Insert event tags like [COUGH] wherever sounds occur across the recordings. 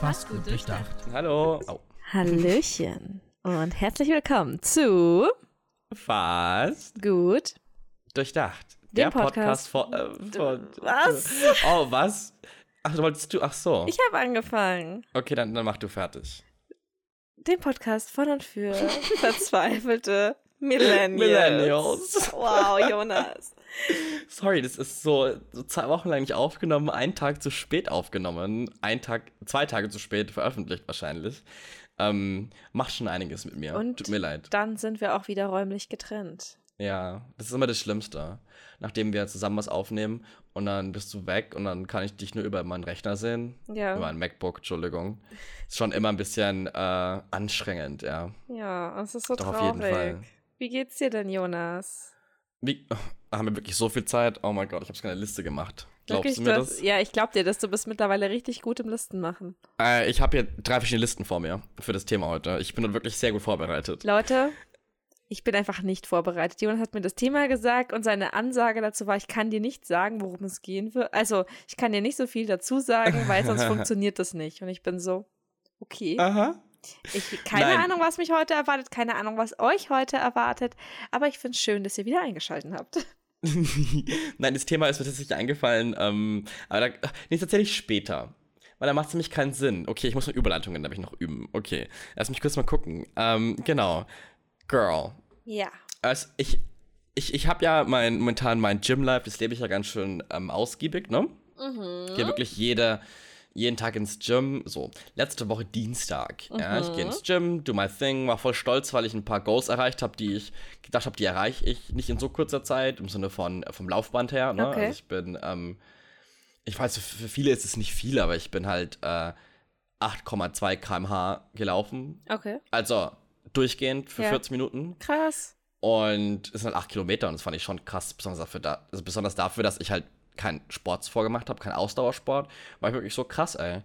Fast gut durchdacht. Hallo. Au. Hallöchen und herzlich willkommen zu Fast Gut. durchdacht. Dem Der Podcast, Podcast. von, äh, von. Was? [LAUGHS] Oh, was? Ach, du wolltest du. Ach so. Ich habe angefangen. Okay, dann, dann mach du fertig. Den Podcast von und für verzweifelte [LAUGHS] Millennials. Millennials. Wow, Jonas. Sorry, das ist so, so zwei Wochen lang nicht aufgenommen, einen Tag zu spät aufgenommen, ein Tag, zwei Tage zu spät veröffentlicht wahrscheinlich. Ähm, macht schon einiges mit mir. Und Tut mir leid. Dann sind wir auch wieder räumlich getrennt. Ja, das ist immer das Schlimmste. Nachdem wir zusammen was aufnehmen und dann bist du weg und dann kann ich dich nur über meinen Rechner sehen. Ja. Über ein MacBook, Entschuldigung. Ist schon immer ein bisschen äh, anstrengend, ja. Ja, es ist so Doch, auf traurig. jeden Fall. Wie geht's dir denn, Jonas? Wie, haben wir wirklich so viel Zeit? Oh mein Gott, ich habe keine Liste gemacht. Glaubst Wirklich, du mir das? Ja, ich glaub dir, dass du bist mittlerweile richtig gut im Listen machen. Äh, ich habe hier drei verschiedene Listen vor mir für das Thema heute. Ich bin wirklich sehr gut vorbereitet. Leute, ich bin einfach nicht vorbereitet. Jonas hat mir das Thema gesagt und seine Ansage dazu war, ich kann dir nicht sagen, worum es gehen wird. Also, ich kann dir nicht so viel dazu sagen, weil sonst [LAUGHS] funktioniert das nicht. Und ich bin so, okay. Aha. Ich, keine Nein. Ahnung, was mich heute erwartet, keine Ahnung, was euch heute erwartet. Aber ich finde es schön, dass ihr wieder eingeschaltet habt. [LAUGHS] Nein, das Thema ist mir tatsächlich eingefallen, ähm, aber da, nee, tatsächlich später. Weil da macht es nämlich keinen Sinn. Okay, ich muss mit Überleitungen nämlich noch üben. Okay, lass mich kurz mal gucken. Ähm, genau. Girl. Ja. Also ich, ich, ich habe ja mein, momentan mein Gym-Life, das lebe ich ja ganz schön ähm, ausgiebig, ne? Mhm. Gehe wirklich jede, jeden Tag ins Gym. So, letzte Woche Dienstag. Ja, ich gehe ins Gym, do my thing, war voll stolz, weil ich ein paar Goals erreicht habe, die ich gedacht habe, die erreiche ich nicht in so kurzer Zeit, im Sinne von äh, vom Laufband her. Ne? Okay. Also ich bin, ähm, ich weiß, für viele ist es nicht viel, aber ich bin halt äh, 8,2 km/h gelaufen. Okay. Also durchgehend für Ja. 40 Minuten. Krass. Und es sind halt 8 Kilometer und das fand ich schon krass, besonders dafür, da, also besonders dafür dass ich halt keinen Sport vorgemacht habe, keinen Ausdauersport. War ich wirklich so krass, ey.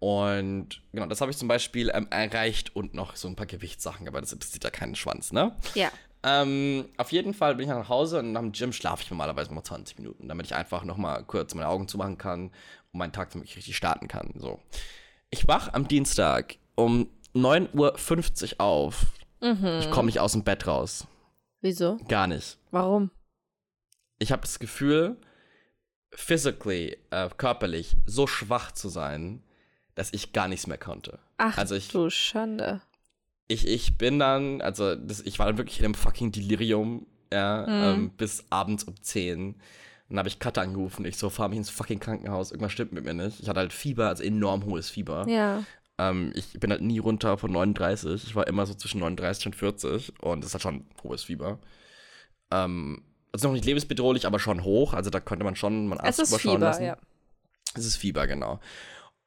Und genau, das habe ich zum Beispiel ähm, erreicht und noch so ein paar Gewichtssachen, aber das interessiert ja keinen Schwanz, ne? Ja. Ähm, auf jeden Fall bin ich nach Hause und nach dem Gym schlafe ich normalerweise mal 20 Minuten, damit ich einfach noch mal kurz meine Augen zumachen kann und meinen Tag wirklich richtig starten kann. So. Ich wach am Dienstag um 9.50 Uhr auf. Ich komme nicht aus dem Bett raus. Wieso? Gar nicht. Warum? Ich habe das Gefühl, physically, äh, körperlich, so schwach zu sein, dass ich gar nichts mehr konnte. Ach, Also ich- du Schande. Ich, ich bin dann, also das, ich war dann wirklich in einem fucking Delirium, ja, Mhm. ähm, bis abends um 10. Dann habe ich Katha angerufen. Ich so, fahr mich ins fucking Krankenhaus. Irgendwas stimmt mit mir nicht. Ich hatte halt Fieber, also enorm hohes Fieber. Ja. Ähm, ich bin halt nie runter von 39. Ich war immer so zwischen 39 und 40 und das hat schon hohes Fieber. Ähm, also noch nicht lebensbedrohlich, aber schon hoch. Also da könnte man schon mal einen Es Arzt ist Fieber, lassen. ja. Es ist Fieber, genau.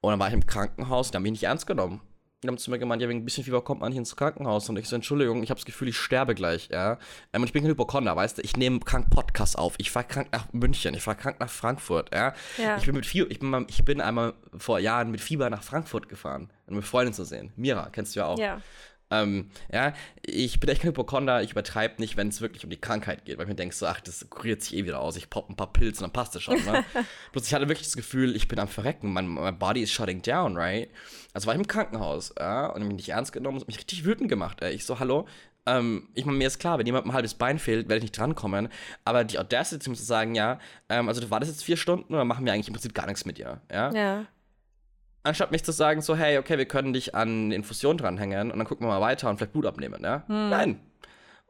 Und dann war ich im Krankenhaus, die haben mich nicht ernst genommen. Die haben zu mir gemeint, ja, wegen ein bisschen Fieber kommt man hier ins Krankenhaus. Und ich so, Entschuldigung, ich habe das Gefühl, ich sterbe gleich, ja. Ähm, und ich bin kein Hypochonder, weißt du, ich nehme krank Podcast auf. Ich fahre krank nach München, ich fahre krank nach Frankfurt, ja. Ja. Ich bin mit Fieber, ich bin, mal, ich bin einmal vor Jahren mit Fieber nach Frankfurt gefahren, um mit Freundin zu sehen. Mira, kennst du ja auch. Ja. Ähm, ja, ich bin echt kein Hypochonder, ich übertreibe nicht, wenn es wirklich um die Krankheit geht, weil ich mir denke so, ach, das kuriert sich eh wieder aus, ich pop ein paar Pilze und dann passt es schon, ne? [LAUGHS] Bloß ich hatte wirklich das Gefühl, ich bin am Verrecken, mein, mein Body is shutting down, right? Also war ich im Krankenhaus, ja, und mich nicht ernst genommen, und mich richtig wütend gemacht, ey. Ich so, hallo, ähm, ich meine, mir ist klar, wenn jemand ein halbes Bein fehlt, werde ich nicht drankommen, aber die Audacity zu sagen, ja, ähm, also du wartest jetzt vier Stunden und dann machen wir eigentlich im Prinzip gar nichts mit dir, ja? Ja. Anstatt mich zu sagen, so, hey, okay, wir können dich an eine Infusion dranhängen und dann gucken wir mal weiter und vielleicht Blut abnehmen, ja? Nein.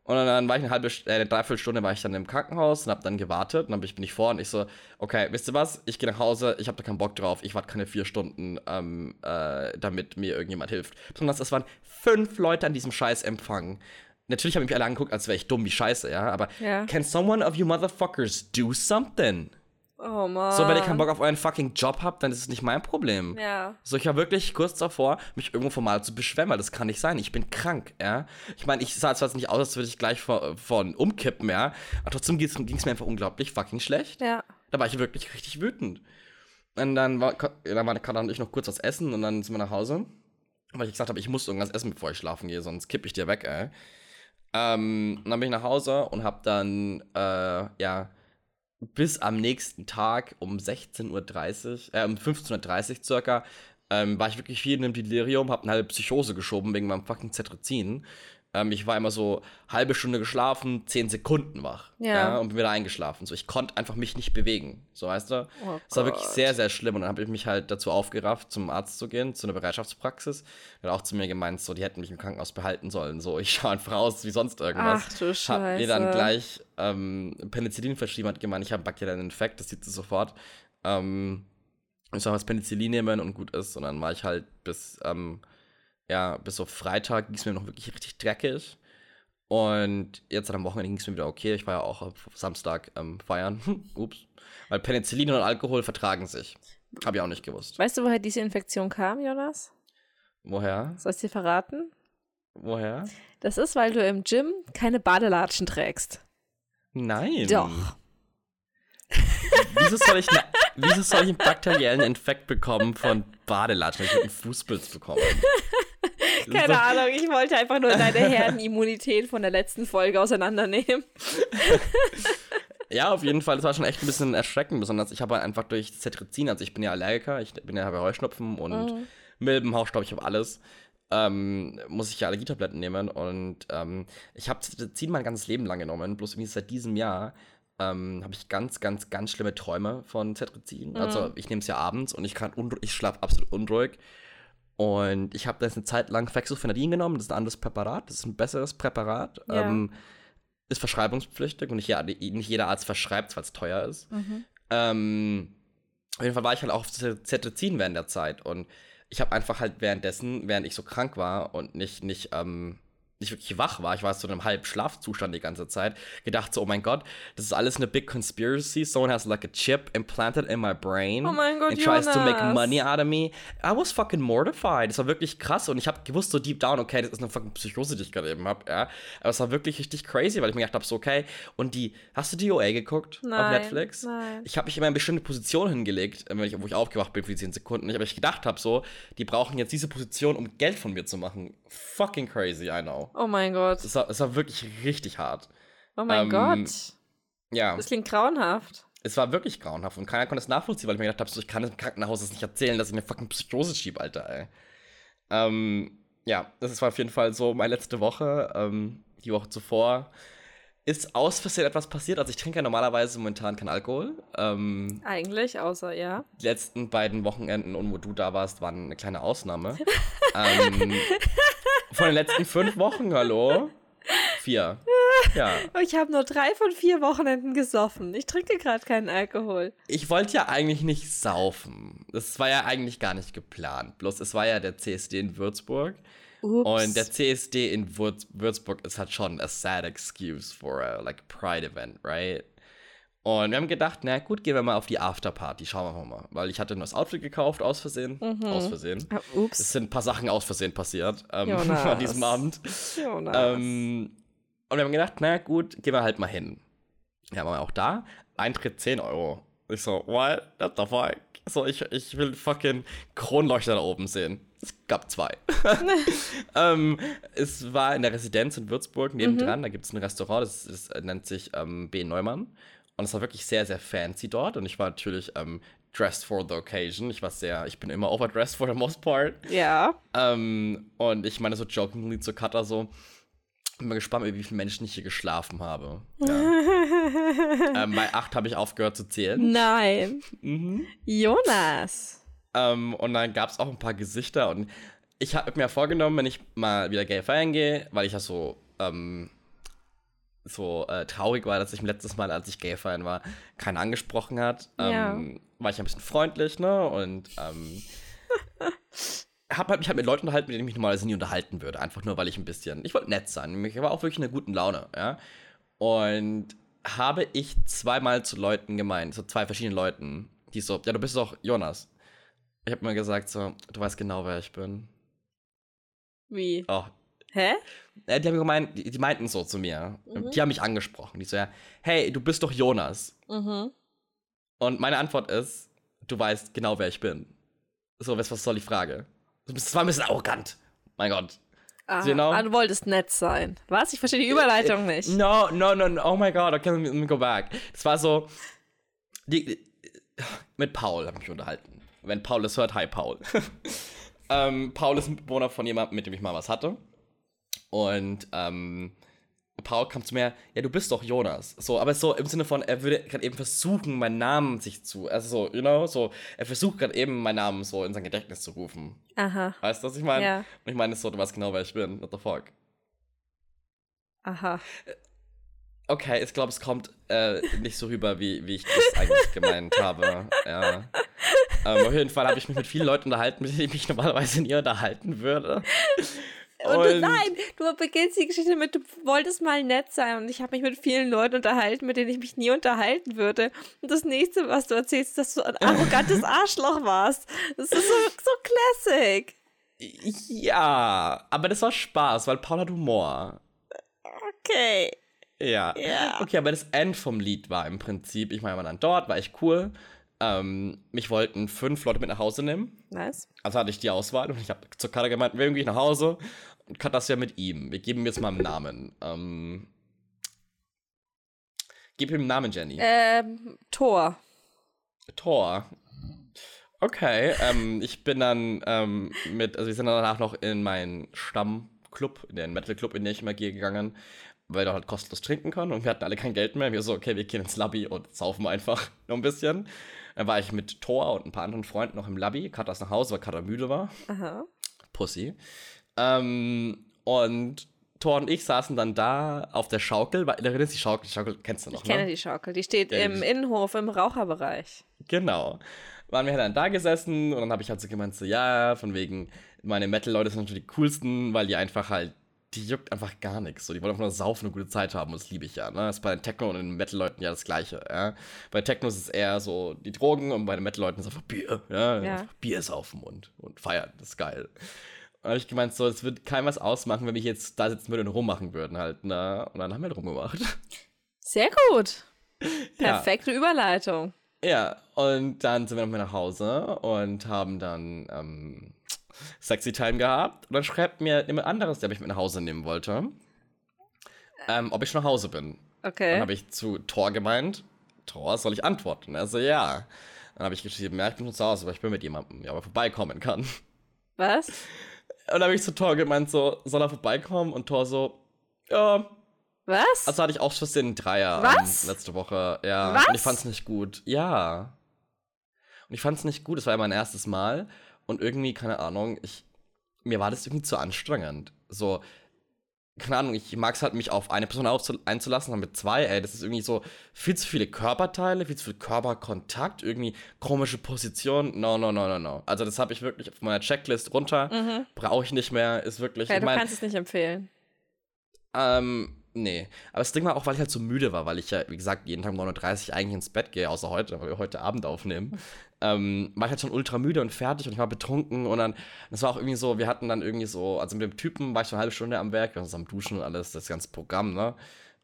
Und dann war ich eine halbe, äh, eine Dreiviertelstunde war ich dann im Krankenhaus und habe dann gewartet und dann bin ich, vor und ich so, okay, wisst ihr was, ich gehe nach Hause, ich habe da keinen Bock drauf, ich warte keine vier Stunden, ähm, äh, damit mir irgendjemand hilft. Besonders es waren fünf Leute an diesem Scheiß Empfang. Natürlich habe ich mich alle angeguckt, als wäre ich dumm wie Scheiße, ja, aber Ja. can someone of you motherfuckers do something? Oh Mann. So, wenn ihr keinen Bock auf euren fucking Job habt, dann ist es nicht mein Problem. Ja. So, ich war wirklich kurz davor, mich irgendwo formal zu beschweren, weil das kann nicht sein. Ich bin krank, ja. Ich meine, ich sah zwar nicht aus, als würde ich gleich von umkippen, ja. Aber trotzdem ging es mir einfach unglaublich fucking schlecht. Ja. Da war ich wirklich richtig wütend. Und dann war, dann war Katha und ich noch kurz was essen und dann sind wir nach Hause. Weil ich gesagt habe, ich muss irgendwas essen, bevor ich schlafen gehe, sonst kipp ich dir weg, ey. Ähm, und dann bin ich nach Hause und hab dann, äh, ja, bis am nächsten Tag um 16.30 Uhr, äh, um 15.30 Uhr circa, ähm, war ich wirklich viel in einem Delirium, hab eine halbe Psychose geschoben wegen meinem fucking Cetrizin. Ähm, ich war immer so halbe Stunde geschlafen, zehn Sekunden wach. Ja. und bin wieder eingeschlafen. So, ich konnte einfach mich nicht bewegen. So, weißt du? Oh Es war wirklich sehr, sehr schlimm. Und dann habe ich mich halt dazu aufgerafft, zum Arzt zu gehen, zu einer Bereitschaftspraxis. Hat auch zu mir gemeint, so, die hätten mich im Krankenhaus behalten sollen. So, ich [LAUGHS] schaue einfach aus wie sonst irgendwas. Ach du Hab mir dann Scheiße. gleich ähm, Penicillin verschrieben, hat gemeint, ich habe einen bakteriellen Infekt, das sieht sie sofort. Ähm, ich soll das Penicillin nehmen und gut ist. Und dann war ich halt bis, ähm, ja, bis auf Freitag ging es mir noch wirklich richtig dreckig. Und jetzt am Wochenende ging es mir wieder okay. Ich war ja auch am Samstag ähm, feiern. [LAUGHS] Ups. Weil Penicillin und Alkohol vertragen sich. Habe ich auch nicht gewusst. Weißt du, woher diese Infektion kam, Jonas? Woher? Soll ich dir verraten? Woher? Das ist, weil du im Gym keine Badelatschen trägst. Nein. Doch. Wieso soll ich, ne, wieso soll ich einen bakteriellen Infekt bekommen von Badelatschen? Ich einen Fußpilz bekommen. Keine Ahnung, ich wollte einfach nur deine Herdenimmunität von der letzten Folge auseinandernehmen. [LAUGHS] Ja, auf jeden Fall. Das war schon echt ein bisschen erschreckend. Besonders ich habe einfach durch Cetrizin, also ich bin ja Allergiker, ich bin ja habe Heuschnupfen und Mhm. Milben, Hausstaub, ich habe alles. Ähm, muss ich ja Allergietabletten nehmen und ähm, ich habe Cetrizin mein ganzes Leben lang genommen. Bloß irgendwie seit diesem Jahr ähm, habe ich ganz, ganz, ganz schlimme Träume von Cetrizin. Also ich nehme es ja abends und ich kann ich schlafe absolut unruhig. Und ich habe das eine Zeit lang Fexofenadin genommen. Das ist ein anderes Präparat. Das ist ein besseres Präparat. Ja. Ähm, ist verschreibungspflichtig und nicht, jeder- nicht jeder Arzt verschreibt es, weil es teuer ist. Ähm, auf jeden Fall war ich halt auch auf Cetrizin während der Zeit und ich habe einfach halt währenddessen, während ich so krank war und nicht, nicht, ähm, nicht wirklich wach war, ich war so in einem halben Schlafzustand die ganze Zeit, gedacht so, oh mein Gott, das ist alles eine big conspiracy. Someone has like a chip implanted in my brain Oh mein Gott, and tries to make Jonas. money out of me. I was fucking mortified. Das war wirklich krass und ich habe gewusst so deep down, okay, das ist eine fucking Psychose, die ich gerade eben habe, ja. Aber es war wirklich richtig crazy, weil ich mir gedacht habe, so okay. Und die, hast du die OA geguckt auf Nein, Netflix? nein. Ich habe mich immer in bestimmte Position hingelegt, äh, wenn ich, wo ich aufgewacht bin für die 10 Sekunden. Ich, aber ich gedacht habe so, die brauchen jetzt diese Position, um Geld von mir zu machen. Fucking crazy, I know. Oh mein Gott. Es war, es war wirklich richtig hart. Oh mein ähm, Gott. Ja, Das klingt grauenhaft. es war wirklich grauenhaft und keiner konnte es nachvollziehen, weil ich mir gedacht habe, so, ich kann im Krankenhaus das nicht erzählen, dass ich eine fucking Psychose schieb, Alter, ey. Ähm, ja, das war auf jeden Fall so meine letzte Woche. Ähm, die Woche zuvor ist aus Versehen etwas passiert. Also ich trinke ja normalerweise momentan keinen Alkohol. Ähm, Eigentlich, außer, ja. die letzten beiden Wochenenden und wo du da warst, waren eine kleine Ausnahme. [LAUGHS] ähm, von den letzten fünf Wochen, hallo? Vier. Ja. Oh, Ich habe nur drei von vier Wochenenden gesoffen. Ich trinke gerade keinen Alkohol. Ich wollte ja eigentlich nicht saufen. Das war ja eigentlich gar nicht geplant. Bloß es war ja der CSD in Würzburg. Ups. Und der CSD in Würz Würzburg ist halt schon a sad excuse for a like pride event, right? Und wir haben gedacht, na gut, gehen wir mal auf die Afterparty, schauen wir mal. Weil ich hatte ein neues Outfit gekauft, aus Versehen. Aus Versehen. Ah, Es ups. sind ein paar Sachen aus Versehen passiert ähm, [LAUGHS] an diesem Abend. Jonas. Ähm, und wir haben gedacht, na gut, gehen wir halt mal hin. Ja, waren wir auch da. Eintritt 10 Euro. Ich so, what? What the fuck? So, ich, ich will fucking Kronleuchter da oben sehen. Es gab zwei. [LAUGHS] ähm, es war in der Residenz in Würzburg nebendran. Da gibt es ein Restaurant, das, das nennt sich ähm, B. Neumann. Und es war wirklich sehr, sehr fancy dort. Und ich war natürlich ähm, dressed for the occasion. Ich war sehr, ich bin immer overdressed for the most part. ja. Ähm, und ich meine so jokingly zu Cutter so, bin mal gespannt, wie viele Menschen ich hier geschlafen habe. [LAUGHS] Ja. ähm, bei acht habe ich aufgehört zu zählen. Nein. Mhm. Jonas. Ähm, und dann gab es auch ein paar Gesichter und ich habe mir vorgenommen, wenn ich mal wieder gay feiern gehe, weil ich ja so, ähm, so äh, traurig war, dass ich letztes Mal, als ich gay feiern war, keiner angesprochen hat. Ja. Ähm, war ich ein bisschen freundlich, ne? Und ähm, [LAUGHS] habe halt mich halt mit Leuten unterhalten, mit denen ich mich normalerweise nie unterhalten würde. Einfach nur, weil ich ein bisschen, ich wollte nett sein. Ich war auch wirklich in einer guten Laune, ja. Und habe ich zweimal zu Leuten gemeint, zu zwei verschiedenen Leuten, die so, ja, du bist doch Jonas. Ich habe mir gesagt, so, du weißt genau, wer ich bin. Wie? Oh. Hä? Äh, die haben gemeint, die, die meinten so zu mir. Die haben mich angesprochen. Die so, ja, hey, du bist doch Jonas. Mhm. Und meine Antwort ist, du weißt genau, wer ich bin. So, was, was soll die Frage? Das war ein bisschen arrogant. Mein Gott. Ah, Genau. ah, du wolltest nett sein. Was? Ich verstehe die Überleitung nicht. No, no, no, no, oh my God, okay, let me, go back. Das war so, die, mit Paul habe ich mich unterhalten. Wenn Paul es hört, hi Paul. [LAUGHS] ähm, Paul ist ein Bewohner von jemandem, mit dem ich mal was hatte. Und ähm, Paul kam zu mir, ja, du bist doch Jonas. So, aber so im Sinne von, er würde gerade eben versuchen, meinen Namen sich zu, also so, you know, so, er versucht gerade eben meinen Namen so in sein Gedächtnis zu rufen. Aha. Weißt du, was ich meine? Ja. Und ich meine so, du weißt genau, wer ich bin. What the fuck? Aha. Okay, ich glaube, es kommt äh, nicht so rüber, wie, wie ich das eigentlich gemeint habe. Ja. Ähm, auf jeden Fall habe ich mich mit vielen Leuten unterhalten, mit denen ich mich normalerweise nie unterhalten würde. Und, du, nein, du beginnst die Geschichte mit, du wolltest mal nett sein und ich habe mich mit vielen Leuten unterhalten, mit denen ich mich nie unterhalten würde. Und das nächste, was du erzählst, ist, dass du ein [LAUGHS] arrogantes Arschloch warst. Das ist so, so classic. Ja, aber das war Spaß, weil Paul hat Humor. Okay. Ja. Ja. Okay, aber das End vom Lied war im Prinzip, ich meine, waren dann dort, war echt cool. Ähm, mich wollten fünf Leute mit nach Hause nehmen. Was? Also hatte ich die Auswahl und ich habe zu Katar gemeint, wir gehen nach Hause und Kat das ja mit ihm. Wir geben ihm jetzt mal einen Namen. Ähm, gib ihm einen Namen, Jenny. Ähm, Tor. Thor. Okay, ähm, ich bin dann ähm, mit, also wir sind dann danach noch in meinen Stammclub, in den Metal Club, in den ich immer gehe, gegangen, weil du halt kostenlos trinken kann und wir hatten alle kein Geld mehr. Wir so, okay, wir gehen ins Lobby und saufen einfach [LAUGHS] noch ein bisschen. Dann war ich mit Thor und ein paar anderen Freunden noch im Lobby. Kat ist nach Hause, weil Kat müde war. Aha. Pussy. Ähm, und Thor und ich saßen dann da auf der Schaukel. Weil, erinnerst du die Schaukel? Die Schaukel kennst du noch, Ich kenne ne? die Schaukel. Die steht Ja, im die- Innenhof im Raucherbereich. Genau. Waren wir dann da gesessen und dann habe ich halt so gemeint, so, ja, von wegen, meine Metal-Leute sind natürlich die coolsten, weil die einfach halt, die juckt einfach gar nichts. So, die wollen einfach nur saufen und eine gute Zeit haben und das liebe ich ja. Ne? Das ist bei den Techno- und den Metal-Leuten ja das Gleiche. Ja? Bei Techno ist es eher so die Drogen und bei den Metal-Leuten ist es einfach Bier. Ja? Ja. Einfach Bier saufen und, und feiern. Das ist geil. Und habe ich gemeint, so, es wird keinem was ausmachen, wenn wir jetzt da sitzen würden und rummachen würden halt. Ne? Und dann haben wir halt rumgemacht. Sehr gut. [LAUGHS] Ja. Perfekte Überleitung. Ja, und dann sind wir nochmal nach Hause und haben dann ähm, Sexy Time gehabt. Und dann schreibt mir jemand anderes, der mich mit nach Hause nehmen wollte, ähm, ob ich schon nach Hause bin. Okay. Dann habe ich zu Thor gemeint, Thor, soll ich antworten? Er so, ja. Dann habe ich geschrieben, ja, ich bin schon zu Hause, aber ich bin mit jemandem, der aber vorbeikommen kann. Was? [LAUGHS] Und dann habe ich zu Thor gemeint, so, soll er vorbeikommen? Und Thor so, ja. Was? Also hatte ich auch schon den Dreier Was? ähm, letzte Woche. Ja. Was? Und ich fand's nicht gut. Ja. Und ich fand's nicht gut. Es war ja mein erstes Mal. Und irgendwie, keine Ahnung, ich, mir war das irgendwie zu anstrengend. So, keine Ahnung, ich mag es halt, mich auf eine Person einzulassen, dann mit zwei, ey, das ist irgendwie so viel zu viele Körperteile, viel zu viel Körperkontakt, irgendwie komische Position. No, no, no, no, no. Also, das habe ich wirklich auf meiner Checklist runter. Brauche ich nicht mehr. Ist wirklich. okay, ich du mein, kannst es nicht empfehlen. ähm, nee. Aber das Ding war auch, weil ich halt so müde war, weil ich ja, wie gesagt, jeden Tag um 9.30 Uhr eigentlich ins Bett gehe, außer heute, weil wir heute Abend aufnehmen. Ähm, war ich halt schon ultra müde und fertig und ich war betrunken und dann, das war auch irgendwie so, wir hatten dann irgendwie so, also mit dem Typen war ich so eine halbe Stunde am Werk, wir waren zusammen duschen und alles, das ganze Programm, ne?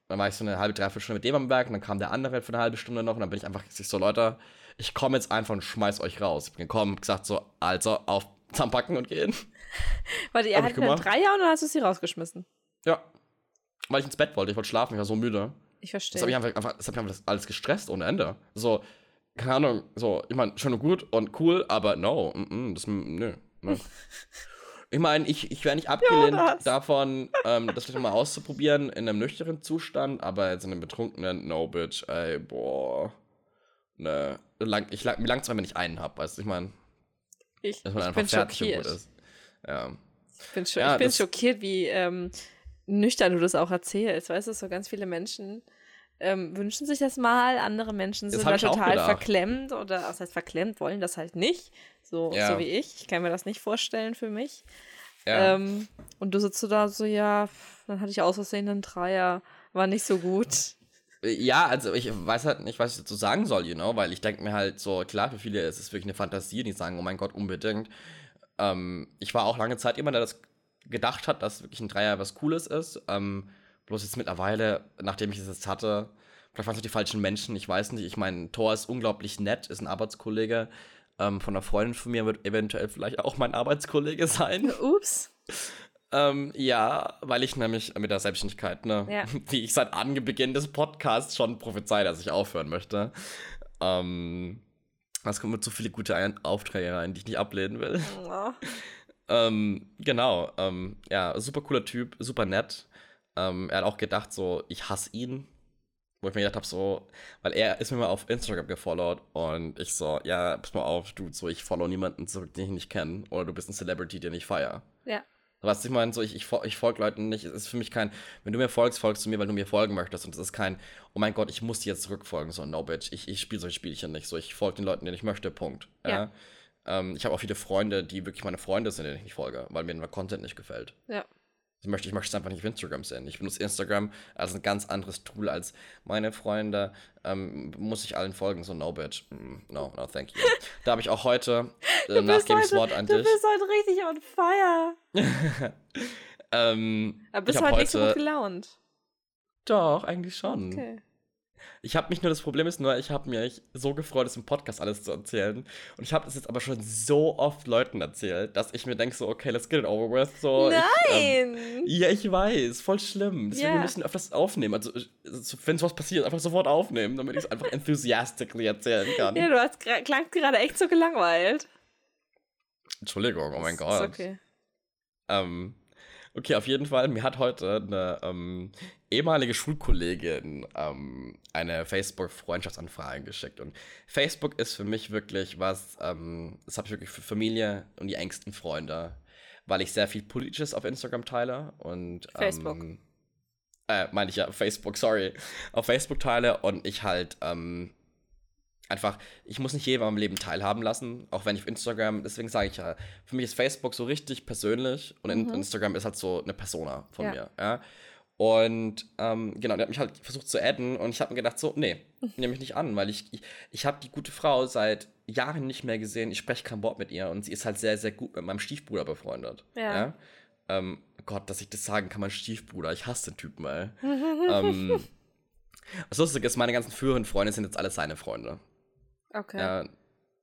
Dann war ich so eine halbe, dreiviertel Stunde mit dem am Werk und dann kam der andere für eine halbe Stunde noch und dann bin ich einfach, ich so, Leute, ich komme jetzt einfach und schmeiß euch raus. Ich bin gekommen, gesagt so, also, auf, zusammenpacken und gehen. [LAUGHS] Warte, ihr hattet einen gemacht. Dreier und dann hast du sie rausgeschmissen. Ja. Weil ich ins Bett wollte, ich wollte schlafen, ich war so müde. Ich Das verstehe. hat mich einfach, einfach, das hat mich einfach alles gestresst ohne Ende. So, keine Ahnung, so, ich meine, schön und gut und cool, aber no, mm, mm, das, nö, nö. [LAUGHS] Ich meine, ich, ich wäre nicht abgelehnt Jonas. davon, ähm, das vielleicht mal [LAUGHS] auszuprobieren in einem nüchternen Zustand, aber jetzt in einem betrunkenen, no, bitch, ey, boah. Ne, lang, ich, lang, mir langt zwar, wenn ich einen hab, weißt du, ich meine, ich, dass man ich einfach bin fertig und schockiert. gut ist. Ja. Ich bin, scho Ja, ich bin schockiert, wie ähm, nüchtern du das auch erzählst. Weißt du, so ganz viele Menschen ähm, wünschen sich das mal, andere Menschen sind da total verklemmt oder was heißt verklemmt, wollen das halt nicht. So, Ja. so wie ich. Ich kann mir das nicht vorstellen für mich. ja. Ähm, und du sitzt da so, ja, dann hatte ich aus Versehen einen Dreier. War nicht so gut. Ja, also ich weiß halt nicht, was ich dazu sagen soll, you know, weil ich denke mir halt so, klar, für viele ist es wirklich eine Fantasie, die sagen, oh mein Gott, unbedingt. Ähm, ich war auch lange Zeit jemand, der das gedacht hat, dass wirklich ein Dreier was Cooles ist. Ähm, bloß jetzt mittlerweile, nachdem ich es jetzt hatte, vielleicht waren es auch die falschen Menschen, ich weiß nicht. Ich meine, Thor ist unglaublich nett, ist ein Arbeitskollege ähm, von einer Freundin von mir, wird eventuell vielleicht auch mein Arbeitskollege sein. [LAUGHS] Ups. Ähm, ja, weil ich nämlich mit der Selbstständigkeit, ne, Ja. [LAUGHS] wie ich seit Anbeginn des Podcasts schon prophezei, dass ich aufhören möchte. Ähm, Es kommen mit so viele gute Aufträge rein, die ich nicht ablehnen will. Oh. [LAUGHS] ähm, genau, ähm, ja, super cooler Typ, super nett. Ähm, er hat auch gedacht, so, ich hasse ihn. Wo ich mir gedacht habe, so, weil er ist mir mal auf Instagram gefollowt und ich so, ja, pass mal auf, du, so, ich follow niemanden zurück, den ich nicht kenne. Oder du bist ein Celebrity, den ich feier. Ja. Was ich meine, so, ich, ich, ich folge Leuten nicht. Es ist für mich kein, wenn du mir folgst, folgst du mir, weil du mir folgen möchtest. Und es ist kein, oh mein Gott, ich muss dir jetzt zurückfolgen. So, no, bitch, ich, ich spiele solche Spielchen nicht. So, ich folge den Leuten, denen ich möchte, Punkt. Ja. Ja. Ähm, ich habe auch viele Freunde, die wirklich meine Freunde sind, denen ich nicht folge, weil mir der Content nicht gefällt. Ja. Ich möchte, ich möchte es einfach nicht auf Instagram sehen. Ich benutze Instagram als ein ganz anderes Tool als meine Freunde. Ähm, muss ich allen folgen, so no bitch. Mm, No, no, thank you. [LAUGHS] Da habe ich auch heute äh, Du heute- Wort an Du dich. bist heute richtig on fire. [LAUGHS] ähm, Aber bist du heute nicht so gut gelaunt. Doch, eigentlich schon. Okay. Ich habe mich nur, das Problem ist nur, ich habe mich so gefreut, das im Podcast alles zu erzählen. Und ich habe das jetzt aber schon so oft Leuten erzählt, dass ich mir denke, so, okay, let's get it over with. So, Ich, ähm, Nein! ja, ich weiß, voll schlimm. Deswegen wir müssen öfters aufnehmen. Also, wenn sowas passiert, einfach sofort aufnehmen, damit ich es einfach enthusiastically erzählen kann. ja, du hast klangst gerade echt so gelangweilt. Entschuldigung, oh mein Ist Gott. okay. Ähm, okay, auf jeden Fall, mir hat heute eine ähm, ehemalige Schulkollegin ähm, eine Facebook-Freundschaftsanfrage geschickt. Und Facebook ist für mich wirklich was, ähm, das habe ich wirklich für Familie und die engsten Freunde, weil ich sehr viel Politisches auf Instagram teile und Facebook. Ähm, äh, meine ich ja, Facebook, sorry, auf Facebook teile und ich halt ähm, einfach, ich muss nicht jedem am Leben teilhaben lassen, auch wenn ich auf Instagram, deswegen sage ich ja, für mich ist Facebook so richtig persönlich und Mhm. Instagram ist halt so eine Persona von Ja. mir, ja. Und ähm, genau, der hat mich halt versucht zu adden und ich habe mir gedacht, so, nee, nehme ich nicht an, weil ich, ich, ich habe die gute Frau seit Jahren nicht mehr gesehen, ich spreche kein Wort mit ihr und sie ist halt sehr, sehr gut mit meinem Stiefbruder befreundet. Ja. Ähm, Gott, dass ich das sagen kann, mein Stiefbruder, ich hasse den Typen, ey. [LAUGHS] ähm, das Lustige ist, meine ganzen früheren Freunde sind jetzt alle seine Freunde. Okay. Ja,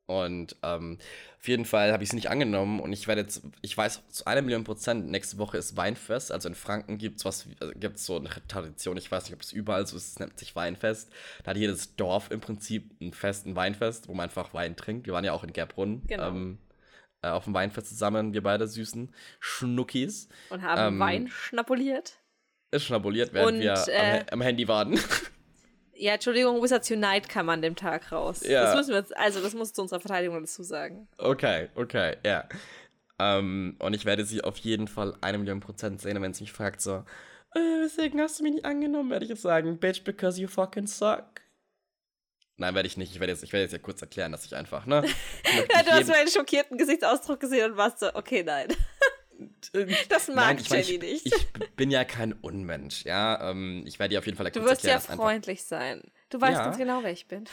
und ähm, auf jeden Fall habe ich sie nicht angenommen und ich werde jetzt, ich weiß zu einer Million Prozent, nächste Woche ist Weinfest. Also in Franken gibt es was, also gibt's so eine Tradition, ich weiß nicht, ob es überall so ist, es nennt sich Weinfest. Da hat jedes Dorf im Prinzip ein Fest, ein Weinfest, wo man einfach Wein trinkt. Wir waren ja auch in Gerbrunn Genau. ähm, äh, auf dem Weinfest zusammen, wir beide süßen Schnuckis. Und haben ähm, Wein schnabuliert. Ist schnabuliert, während Und, wir äh, am, am Handy warten. [LAUGHS] Ja, Entschuldigung, Wizards Unite kam an dem Tag raus. Ja. Das müssen wir jetzt, also das musst du unserer Verteidigung dazu sagen. Okay, okay, ja. Ähm, und ich werde sie auf jeden Fall eine Million Prozent sehen. Wenn sie mich fragt, so, äh, weswegen hast du mich nicht angenommen, werde ich jetzt sagen, bitch, because you fucking suck. Nein, werde ich nicht. Ich werde jetzt, ich werde jetzt ja kurz erklären, dass ich einfach, ne? [LAUGHS] Ja, du hast meinen schockierten Gesichtsausdruck gesehen und warst so, okay, nein. Das mag Nein, ich, meine, Jenny ich, nicht. ich bin ja kein Unmensch, ja. Ähm, ich werde dir auf jeden Fall Du wirst ja freundlich sein. Du weißt Ja. ganz genau, wer ich bin.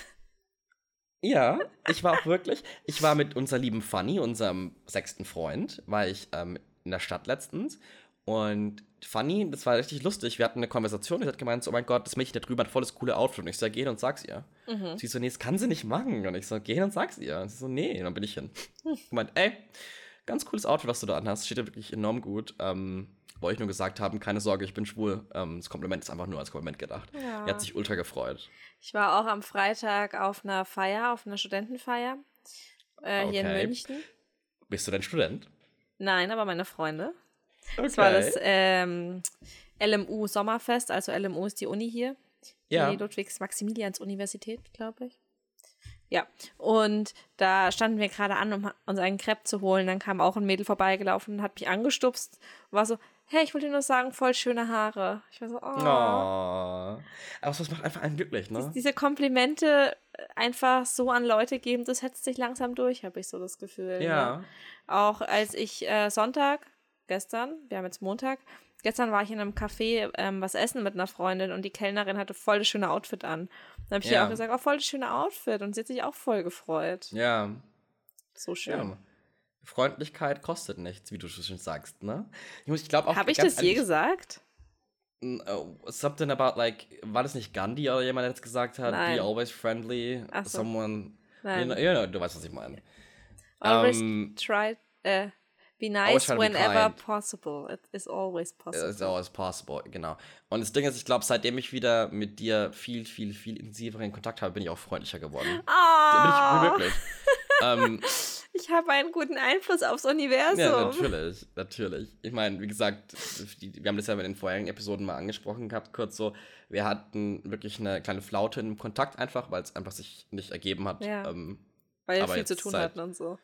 Ja, ich war auch wirklich. Ich war mit unserer lieben Fanny, unserem sechsten Freund, war ich ähm, in der Stadt letztens. Und Fanny, das war richtig lustig. Wir hatten eine Konversation. Sie hat gemeint, so, oh mein Gott, das Mädchen da drüben hat voll das coole Outfit. Und ich so, geh hin und sag's ihr. Mhm. Sie so, nee, das kann sie nicht machen. Und ich so, geh hin und sag's ihr. Und sie so, nee, und dann bin ich hin. Ich meint, ey, ganz cooles Outfit, was du da anhast. Steht dir wirklich enorm gut. Ähm, wollte ich nur gesagt haben, keine Sorge, ich bin schwul. Ähm, das Kompliment ist einfach nur als Kompliment gedacht. Ja. Die hat sich ultra gefreut. Ich war auch am Freitag auf einer Feier, auf einer Studentenfeier äh, hier in Okay. München. Bist du denn Student? Nein, aber meine Freunde. Okay. Das war das ähm, LMU Sommerfest, also LMU ist die Uni hier. ja. Die Ludwigs-Maximilians-Universität, glaube ich. Ja, und da standen wir gerade an, um uns einen Crepe zu holen. Dann kam auch ein Mädel vorbeigelaufen und hat mich angestupst und war so, hey, ich wollte dir nur sagen, voll schöne Haare. Ich war so, oh. Oh. Aber das macht einfach einen glücklich, ne? Diese Komplimente einfach so an Leute geben, das hetzt sich langsam durch, habe ich so das Gefühl. Ne? Ja. Auch als ich äh, Sonntag, gestern, wir haben jetzt Montag, gestern war ich in einem Café ähm, was essen mit einer Freundin und die Kellnerin hatte voll das schöne Outfit an. Dann habe ich ihr Ja. auch gesagt, oh, voll das schöne Outfit und sie hat sich auch voll gefreut. Ja. So schön. ja. Freundlichkeit kostet nichts, wie du schon sagst, ne? Ich, muss- ich glaube auch. Habe ich das je gesagt? oh, Something about like, war das nicht Gandhi oder jemand, der das gesagt hat? Nein. Be always friendly. Ach so. Someone. Nein. You know, you know, du weißt, was ich meine. Always Ähm, try, äh, Be nice be whenever possible. It is always possible. It's always possible, genau. Und das Ding ist, ich glaube, seitdem ich wieder mit dir viel, viel, viel intensiveren Kontakt habe, bin ich auch freundlicher geworden. Ah, Bin ich wirklich. ähm, [LAUGHS] ich habe einen guten Einfluss aufs Universum. ja, natürlich, natürlich. Ich meine, wie gesagt, wir haben das ja in den vorherigen Episoden mal angesprochen gehabt, kurz so. Wir hatten wirklich eine kleine Flaute im Kontakt einfach, weil es einfach sich nicht ergeben hat. Ja. Ähm, Weil wir viel zu tun seit- hatten und so.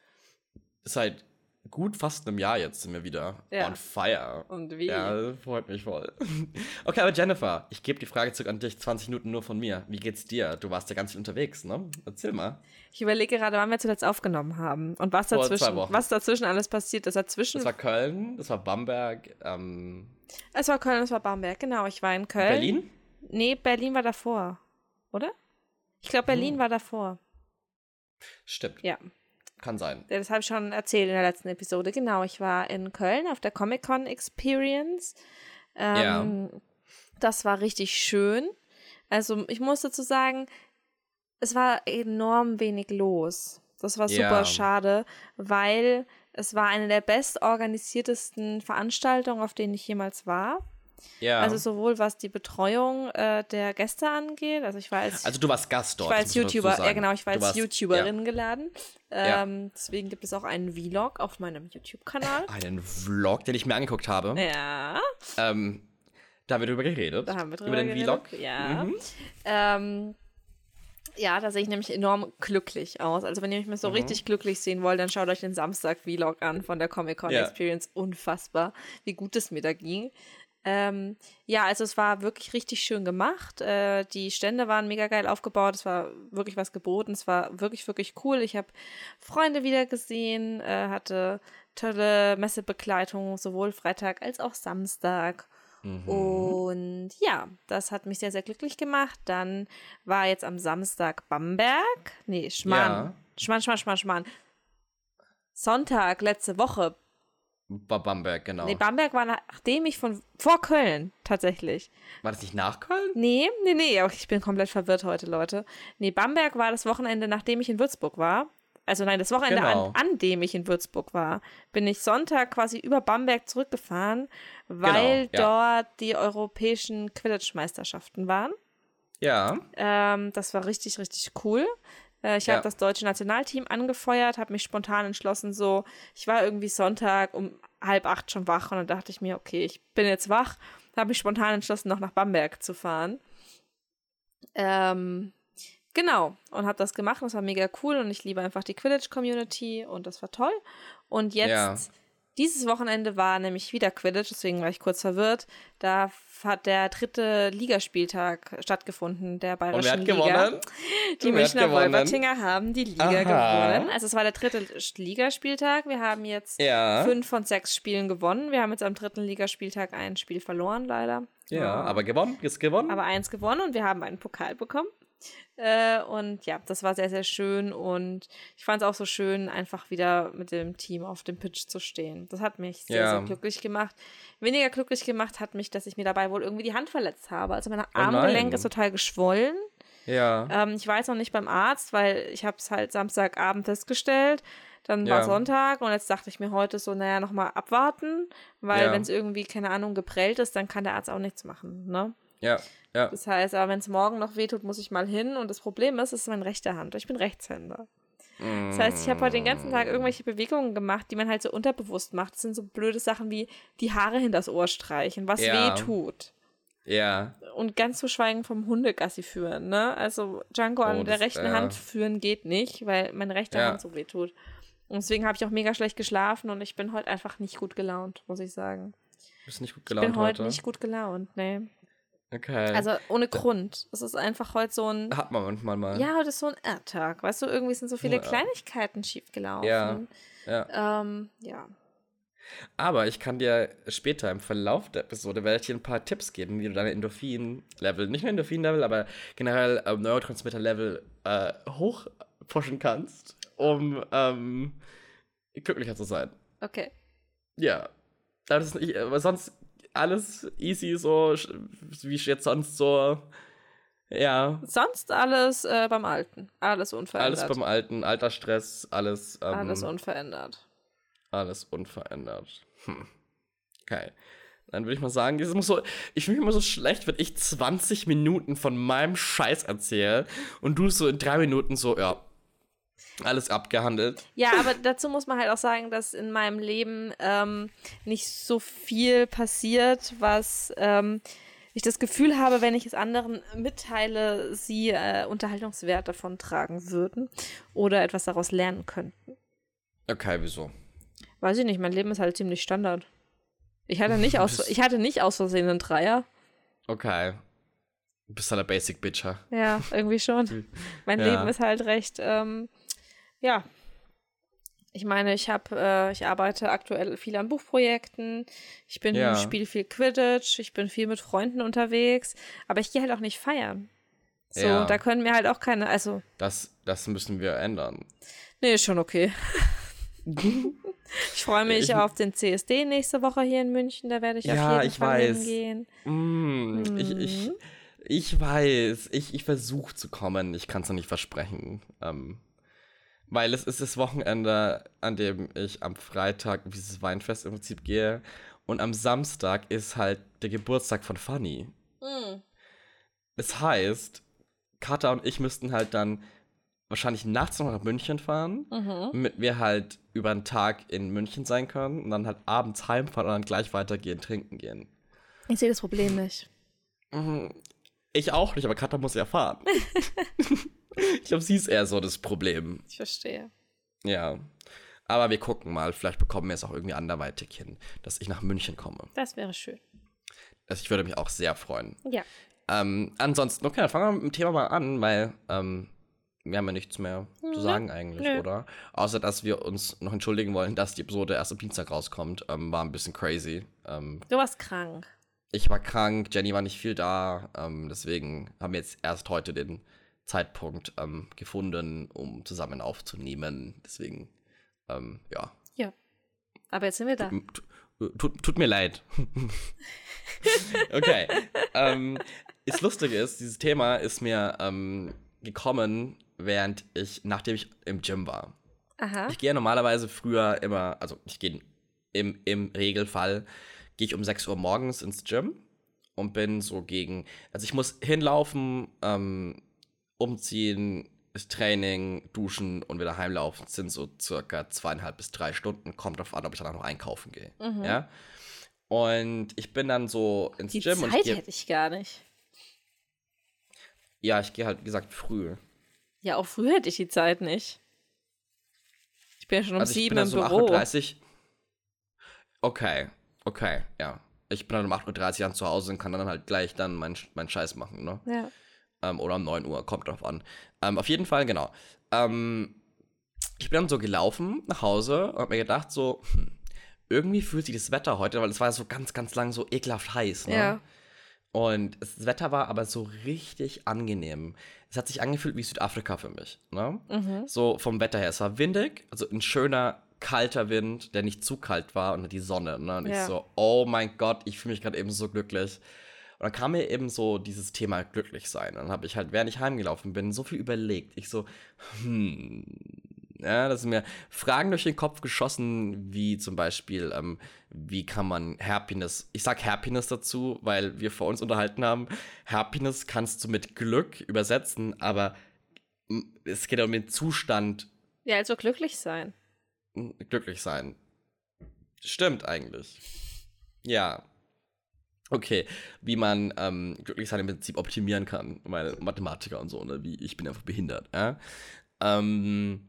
seit gut fast einem Jahr jetzt sind wir wieder Ja. on fire. Und wie? Ja, freut mich voll. [LAUGHS] Okay, aber Jennifer, ich gebe die Frage zurück an dich, 20 Minuten nur von mir. Wie geht's dir? Du warst ja ganz viel unterwegs, ne? Erzähl mal. Ich überlege gerade, wann wir zuletzt aufgenommen haben und was dazwischen, was dazwischen alles passiert ist. Dazwischen, Das war Köln, das war Bamberg, ähm, es war Köln, es war Bamberg, genau. Ich war in Köln. Berlin? Nee, Berlin war davor, oder? Ich glaube, Berlin Hm. war davor. Stimmt, Ja, kann sein. Ja, das habe ich schon erzählt in der letzten Episode. Genau, ich war in Köln auf der Comic-Con Experience. Ähm, Das war richtig schön. Also ich muss dazu sagen, es war enorm wenig los. Das war super Ja. schade, weil es war eine der bestorganisiertesten Veranstaltungen, auf denen ich jemals war. Ja. Also sowohl was die Betreuung äh, der Gäste angeht. Also ich war als Also du warst Gast dort. ich war als YouTuber, ja genau, ich war als warst- YouTuberin geladen. Ja. Ähm, Deswegen gibt es auch einen Vlog auf meinem YouTube-Kanal. Ja. [LAUGHS] Einen Vlog, den ich mir angeguckt habe. Ja, Ähm, da haben wir drüber geredet. da haben wir drüber Über den geredet. Vlog. Ja. Mhm. Ähm, ja, da sehe ich nämlich enorm glücklich aus. Also wenn ihr mich mal so Mhm. richtig glücklich sehen wollt, dann schaut euch den Samstag-Vlog an von der Comic-Con Ja. Experience. Unfassbar, wie gut es mir da ging. Ähm, ja, also es war wirklich richtig schön gemacht. Äh, die Stände waren mega geil aufgebaut. Es war wirklich was geboten. Es war wirklich, wirklich cool. Ich habe Freunde wieder gesehen, äh, hatte tolle Messebegleitung, sowohl Freitag als auch Samstag. Mhm. Und ja, das hat mich sehr, sehr glücklich gemacht. Dann war jetzt am Samstag Bamberg. Nee, Schmarrn. Ja. Schmarrn, Schmarrn, Schmarrn, Schmarrn. Sonntag, letzte Woche. Bamberg, genau. Nee, Bamberg war nachdem ich von. vor Köln, tatsächlich. war das nicht nach Köln? Nee, nee, nee, auch ich bin komplett verwirrt heute, Leute. Nee, Bamberg war das Wochenende, nachdem ich in Würzburg war. Also nein, das Wochenende, Genau. an, an dem ich in Würzburg war, bin ich Sonntag quasi über Bamberg zurückgefahren, weil Genau, ja. dort die europäischen Quidditch-Meisterschaften waren. Ja. Ähm, das war richtig, richtig cool. Äh, ich Ja. habe das deutsche Nationalteam angefeuert, habe mich spontan entschlossen, so, ich war irgendwie Sonntag um halb acht schon wach und dann dachte ich mir, okay, ich bin jetzt wach, habe mich spontan entschlossen, noch nach Bamberg zu fahren. Ähm, genau, und habe das gemacht und das war mega cool und ich liebe einfach die Quidditch-Community und das war toll. Und jetzt, Ja. Dieses Wochenende war nämlich wieder Quidditch, deswegen war ich kurz verwirrt. Da hat der dritte Ligaspieltag stattgefunden, der Und wer bayerischen hat Liga. gewonnen? Die Münchner? Wolvertinger haben die Liga Aha. gewonnen. Also es war der dritte Ligaspieltag. Wir haben jetzt Ja. fünf von sechs Spielen gewonnen. Wir haben jetzt am dritten Ligaspieltag ein Spiel verloren, leider. Ja, aber gewonnen, ist gewonnen. Aber eins gewonnen und wir haben einen Pokal bekommen. Äh, und ja, das war sehr, sehr schön. Und ich fand es auch so schön, einfach wieder mit dem Team auf dem Pitch zu stehen. Das hat mich sehr, Ja. sehr glücklich gemacht. Weniger glücklich gemacht hat mich, dass ich mir dabei wohl irgendwie die Hand verletzt habe. Also mein Oh Armgelenk nein. ist total geschwollen. ja. Ähm, ich war jetzt noch nicht beim Arzt, weil ich habe es halt Samstagabend festgestellt. Dann war Ja. Sonntag und jetzt dachte ich mir heute so, naja, nochmal abwarten, weil Ja. wenn es irgendwie, keine Ahnung, geprellt ist, dann kann der Arzt auch nichts machen, ne? Ja. Ja. Das heißt, aber wenn es morgen noch wehtut, muss ich mal hin und das Problem ist, es ist meine rechte Hand. Ich bin Rechtshänder. Das heißt, ich habe heute den ganzen Tag irgendwelche Bewegungen gemacht, die man halt so unterbewusst macht. Das sind so blöde Sachen wie die Haare hinters Ohr streichen, was Ja. weh tut. Ja. Und ganz zu schweigen vom Hundegassi führen, ne? Also Django Oh, an der das- rechten ja. Hand führen geht nicht, weil meine rechte Ja. Hand so weh tut. Und deswegen habe ich auch mega schlecht geschlafen und ich bin heute einfach nicht gut gelaunt, muss ich sagen. Du bist nicht gut Ich gelaunt bin heute heute. nicht gut gelaunt, nee. Okay. Also ohne Grund. Es ist einfach heute so ein. hat man manchmal mal. Ja, heute ist so ein R-Tag. Weißt du, irgendwie sind so viele Ja. Kleinigkeiten schiefgelaufen. Ja. ja. Ähm, ja. Aber ich kann dir später im Verlauf der Episode werde ich dir ein paar Tipps geben, wie du deine Endorphin-Level, nicht nur Endorphin-Level, aber generell ähm, Neurotransmitter-Level äh, hochpushen kannst, um ähm, glücklicher zu sein. Okay. Ja. Das ist nicht, aber sonst alles easy, so wie ich jetzt sonst so. Ja. Sonst alles äh, beim Alten. Alles unverändert. Alles beim alten, Altersstress, alles. Ähm, Alles unverändert. Alles unverändert. Hm. Okay. Dann würde ich mal sagen, das muss so, ich fühle mich immer so schlecht, wenn ich 20 Minuten von meinem Scheiß erzähle und du so in drei Minuten so, ja, alles abgehandelt. Ja, aber dazu muss man halt auch sagen, dass in meinem Leben ähm, nicht so viel passiert, was ähm, ich das Gefühl habe, wenn ich es anderen mitteile, sie äh, Unterhaltungswert davon tragen würden oder etwas daraus lernen könnten. Okay, wieso? Weiß ich nicht, mein Leben ist halt ziemlich Standard. Ich hatte nicht [LAUGHS] aus, ich hatte nicht aus Versehen einen Dreier. Okay. Du bist halt ein Basic Bitcher. Ja, irgendwie schon. [LAUGHS] mein Ja. Leben ist halt recht, ähm, ja. Ich meine, ich habe, äh, ich arbeite aktuell viel an Buchprojekten. Ich bin, Ja. spiele viel Quidditch. Ich bin viel mit Freunden unterwegs. Aber ich gehe halt auch nicht feiern. So, Ja. da können mir halt auch keine, also, Das, das müssen wir ändern. nee, ist schon okay. ich freue mich Ich- auf den CSD nächste Woche hier in München. Da werde ich Ja, auf jeden ich Fall weiß. hingehen. Mm, ich, ich, Mhm. ich weiß, ich, ich versuche zu kommen, ich kann es noch nicht versprechen. Ähm, weil es ist das Wochenende, an dem ich am Freitag auf dieses Weinfest im Prinzip gehe. Und am Samstag ist halt der Geburtstag von Fanny. Mhm. Das heißt, Kata und ich müssten halt dann wahrscheinlich nachts noch nach München fahren, Mhm. damit wir halt über einen Tag in München sein können und dann halt abends heimfahren und dann gleich weitergehen, trinken gehen. Ich sehe das Problem nicht. Mhm. Ich auch nicht, aber Katha muss ja fahren. [LAUGHS] ich glaube, sie ist eher so das Problem. Ich verstehe. Ja. Aber wir gucken mal, vielleicht bekommen wir es auch irgendwie anderweitig hin, dass ich nach München komme. Das wäre schön. Also ich würde mich auch sehr freuen. Ja. Ähm, ansonsten, okay, dann fangen wir mit dem Thema mal an, weil ähm, wir haben ja nichts mehr zu sagen eigentlich, Nö. oder? Außer, dass wir uns noch entschuldigen wollen, dass die Episode erst am Dienstag rauskommt. Ähm, war ein bisschen crazy. Ähm, Du warst krank. ich war krank, Jenny war nicht viel da, ähm, deswegen haben wir jetzt erst heute den Zeitpunkt ähm, gefunden, um zusammen aufzunehmen. Deswegen, ähm, ja, Ja. Aber jetzt sind wir da. tut, tut, tut mir leid. [LAUGHS] okay. ähm, das Lustige ist, dieses Thema ist mir ähm, gekommen, während ich, nachdem ich im Gym war. Aha. Ich gehe ja normalerweise früher immer, also ich gehe im, im Regelfall, gehe ich um 6 Uhr morgens ins Gym und bin so gegen, also ich muss hinlaufen, ähm, umziehen, das Training, duschen und wieder heimlaufen, sind so circa zweieinhalb bis drei Stunden, kommt drauf an, ob ich dann auch noch einkaufen gehe, Mhm. ja. Und ich bin dann so ins Die Gym und ich Zeit hätte ich gar nicht. ja, ich gehe halt, wie gesagt, früh. Ja, auch früher hätte ich die Zeit nicht. Ich bin ja schon um also sieben im so um Büro. 8.30 Uhr. Okay, okay, ja. Ich bin dann um 8.30 Uhr dann zu Hause und kann dann halt gleich dann meinen mein Scheiß machen, ne? Ja. Ähm, oder um 9 Uhr, kommt drauf an. Ähm, auf jeden Fall, genau. Ähm, ich bin dann so gelaufen nach Hause und hab mir gedacht, so, hm, irgendwie fühlt sich das Wetter heute, weil es war so ganz, ganz lang so ekelhaft heiß, ne? Ja. Und das Wetter war aber so richtig angenehm. Es hat sich angefühlt wie Südafrika für mich. Ne? Mhm. So vom Wetter her. Es war windig, also ein schöner, kalter Wind, der nicht zu kalt war und die Sonne. Ne? Und ich Ja. so, oh mein Gott, ich fühle mich gerade eben so glücklich. Und dann kam mir eben so dieses Thema glücklich sein. Und dann habe ich halt, während ich heimgelaufen bin, so viel überlegt. Ich so, hm, ja, da sind mir Fragen durch den Kopf geschossen, wie zum Beispiel, ähm, wie kann man Happiness, ich sag Happiness dazu, weil wir vor uns unterhalten haben, Happiness kannst du mit Glück übersetzen, aber es geht um den Zustand Ja, also glücklich sein. mm, glücklich sein. Stimmt eigentlich. Ja. Okay, wie man ähm, glücklich sein im Prinzip optimieren kann. Meine Mathematiker und so, ne? Wie ich bin einfach behindert. Ja? Ähm,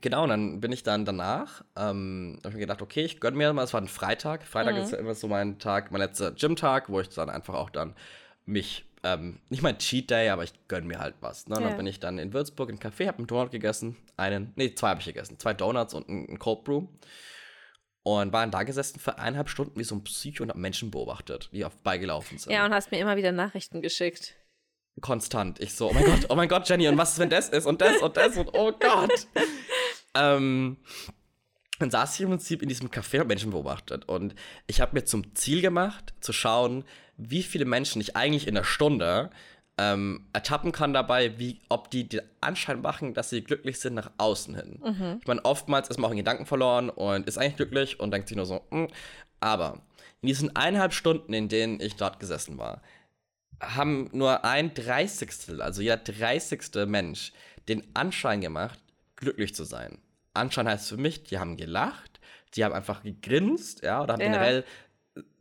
genau, und dann bin ich dann danach, ähm, habe ich mir gedacht, okay, ich gönne mir mal, es war ein Freitag. Freitag Mhm. ist ja immer so mein Tag, mein letzter Gym-Tag, wo ich dann einfach auch dann mich, ähm, nicht mein Cheat Day, aber ich gönne mir halt was. Ne? Und. Dann bin ich dann in Würzburg im Café, habe einen Donut gegessen, einen, nee, zwei habe ich gegessen, zwei Donuts und einen Cold Brew. Und waren da gesessen für eineinhalb Stunden wie so ein Psycho und hab Menschen beobachtet, die auf beigelaufen sind. Ja, und hast mir immer wieder Nachrichten geschickt. Konstant. Ich so, oh mein Gott, oh mein Gott, Jenny, und was ist, wenn das ist und das und das und oh Gott. [LAUGHS] ähm, dann saß ich im Prinzip in diesem Café und Menschen beobachtet. Und ich habe mir zum Ziel gemacht, zu schauen, wie viele Menschen ich eigentlich in der Stunde ähm, ertappen kann dabei, wie, ob die den Anschein machen, dass sie glücklich sind nach außen hin. Mhm. Ich meine, oftmals ist man auch in Gedanken verloren und ist eigentlich glücklich und denkt sich nur so, mm. aber in diesen eineinhalb Stunden, in denen ich dort gesessen war, haben nur ein Dreißigstel, also jeder dreißigste Mensch, den Anschein gemacht, glücklich zu sein. Anschein heißt für mich, die haben gelacht, die haben einfach gegrinst, ja, oder haben Ja. generell,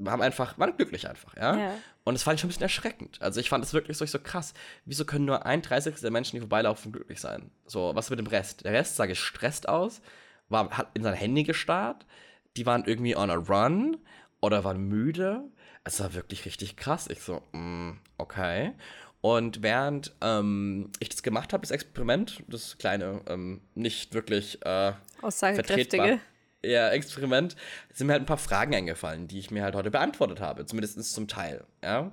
haben einfach, waren glücklich einfach, ja. Ja. Und das fand ich schon ein bisschen erschreckend. Also ich fand es wirklich so, so krass. Wieso können nur ein Dreißigstel der Menschen, die vorbeilaufen, glücklich sein? So, was mit dem Rest? Der Rest sah gestresst aus, war, hat in sein Handy gestarrt, die waren irgendwie on a run oder waren müde. Es war wirklich richtig krass. Ich so, mm, okay. Und während ähm, ich das gemacht habe, das Experiment, das kleine, ähm, nicht wirklich äh, Aussagekräftige. Ja, Experiment, sind mir halt ein paar Fragen eingefallen, die ich mir halt heute beantwortet habe, zumindest zum Teil, ja.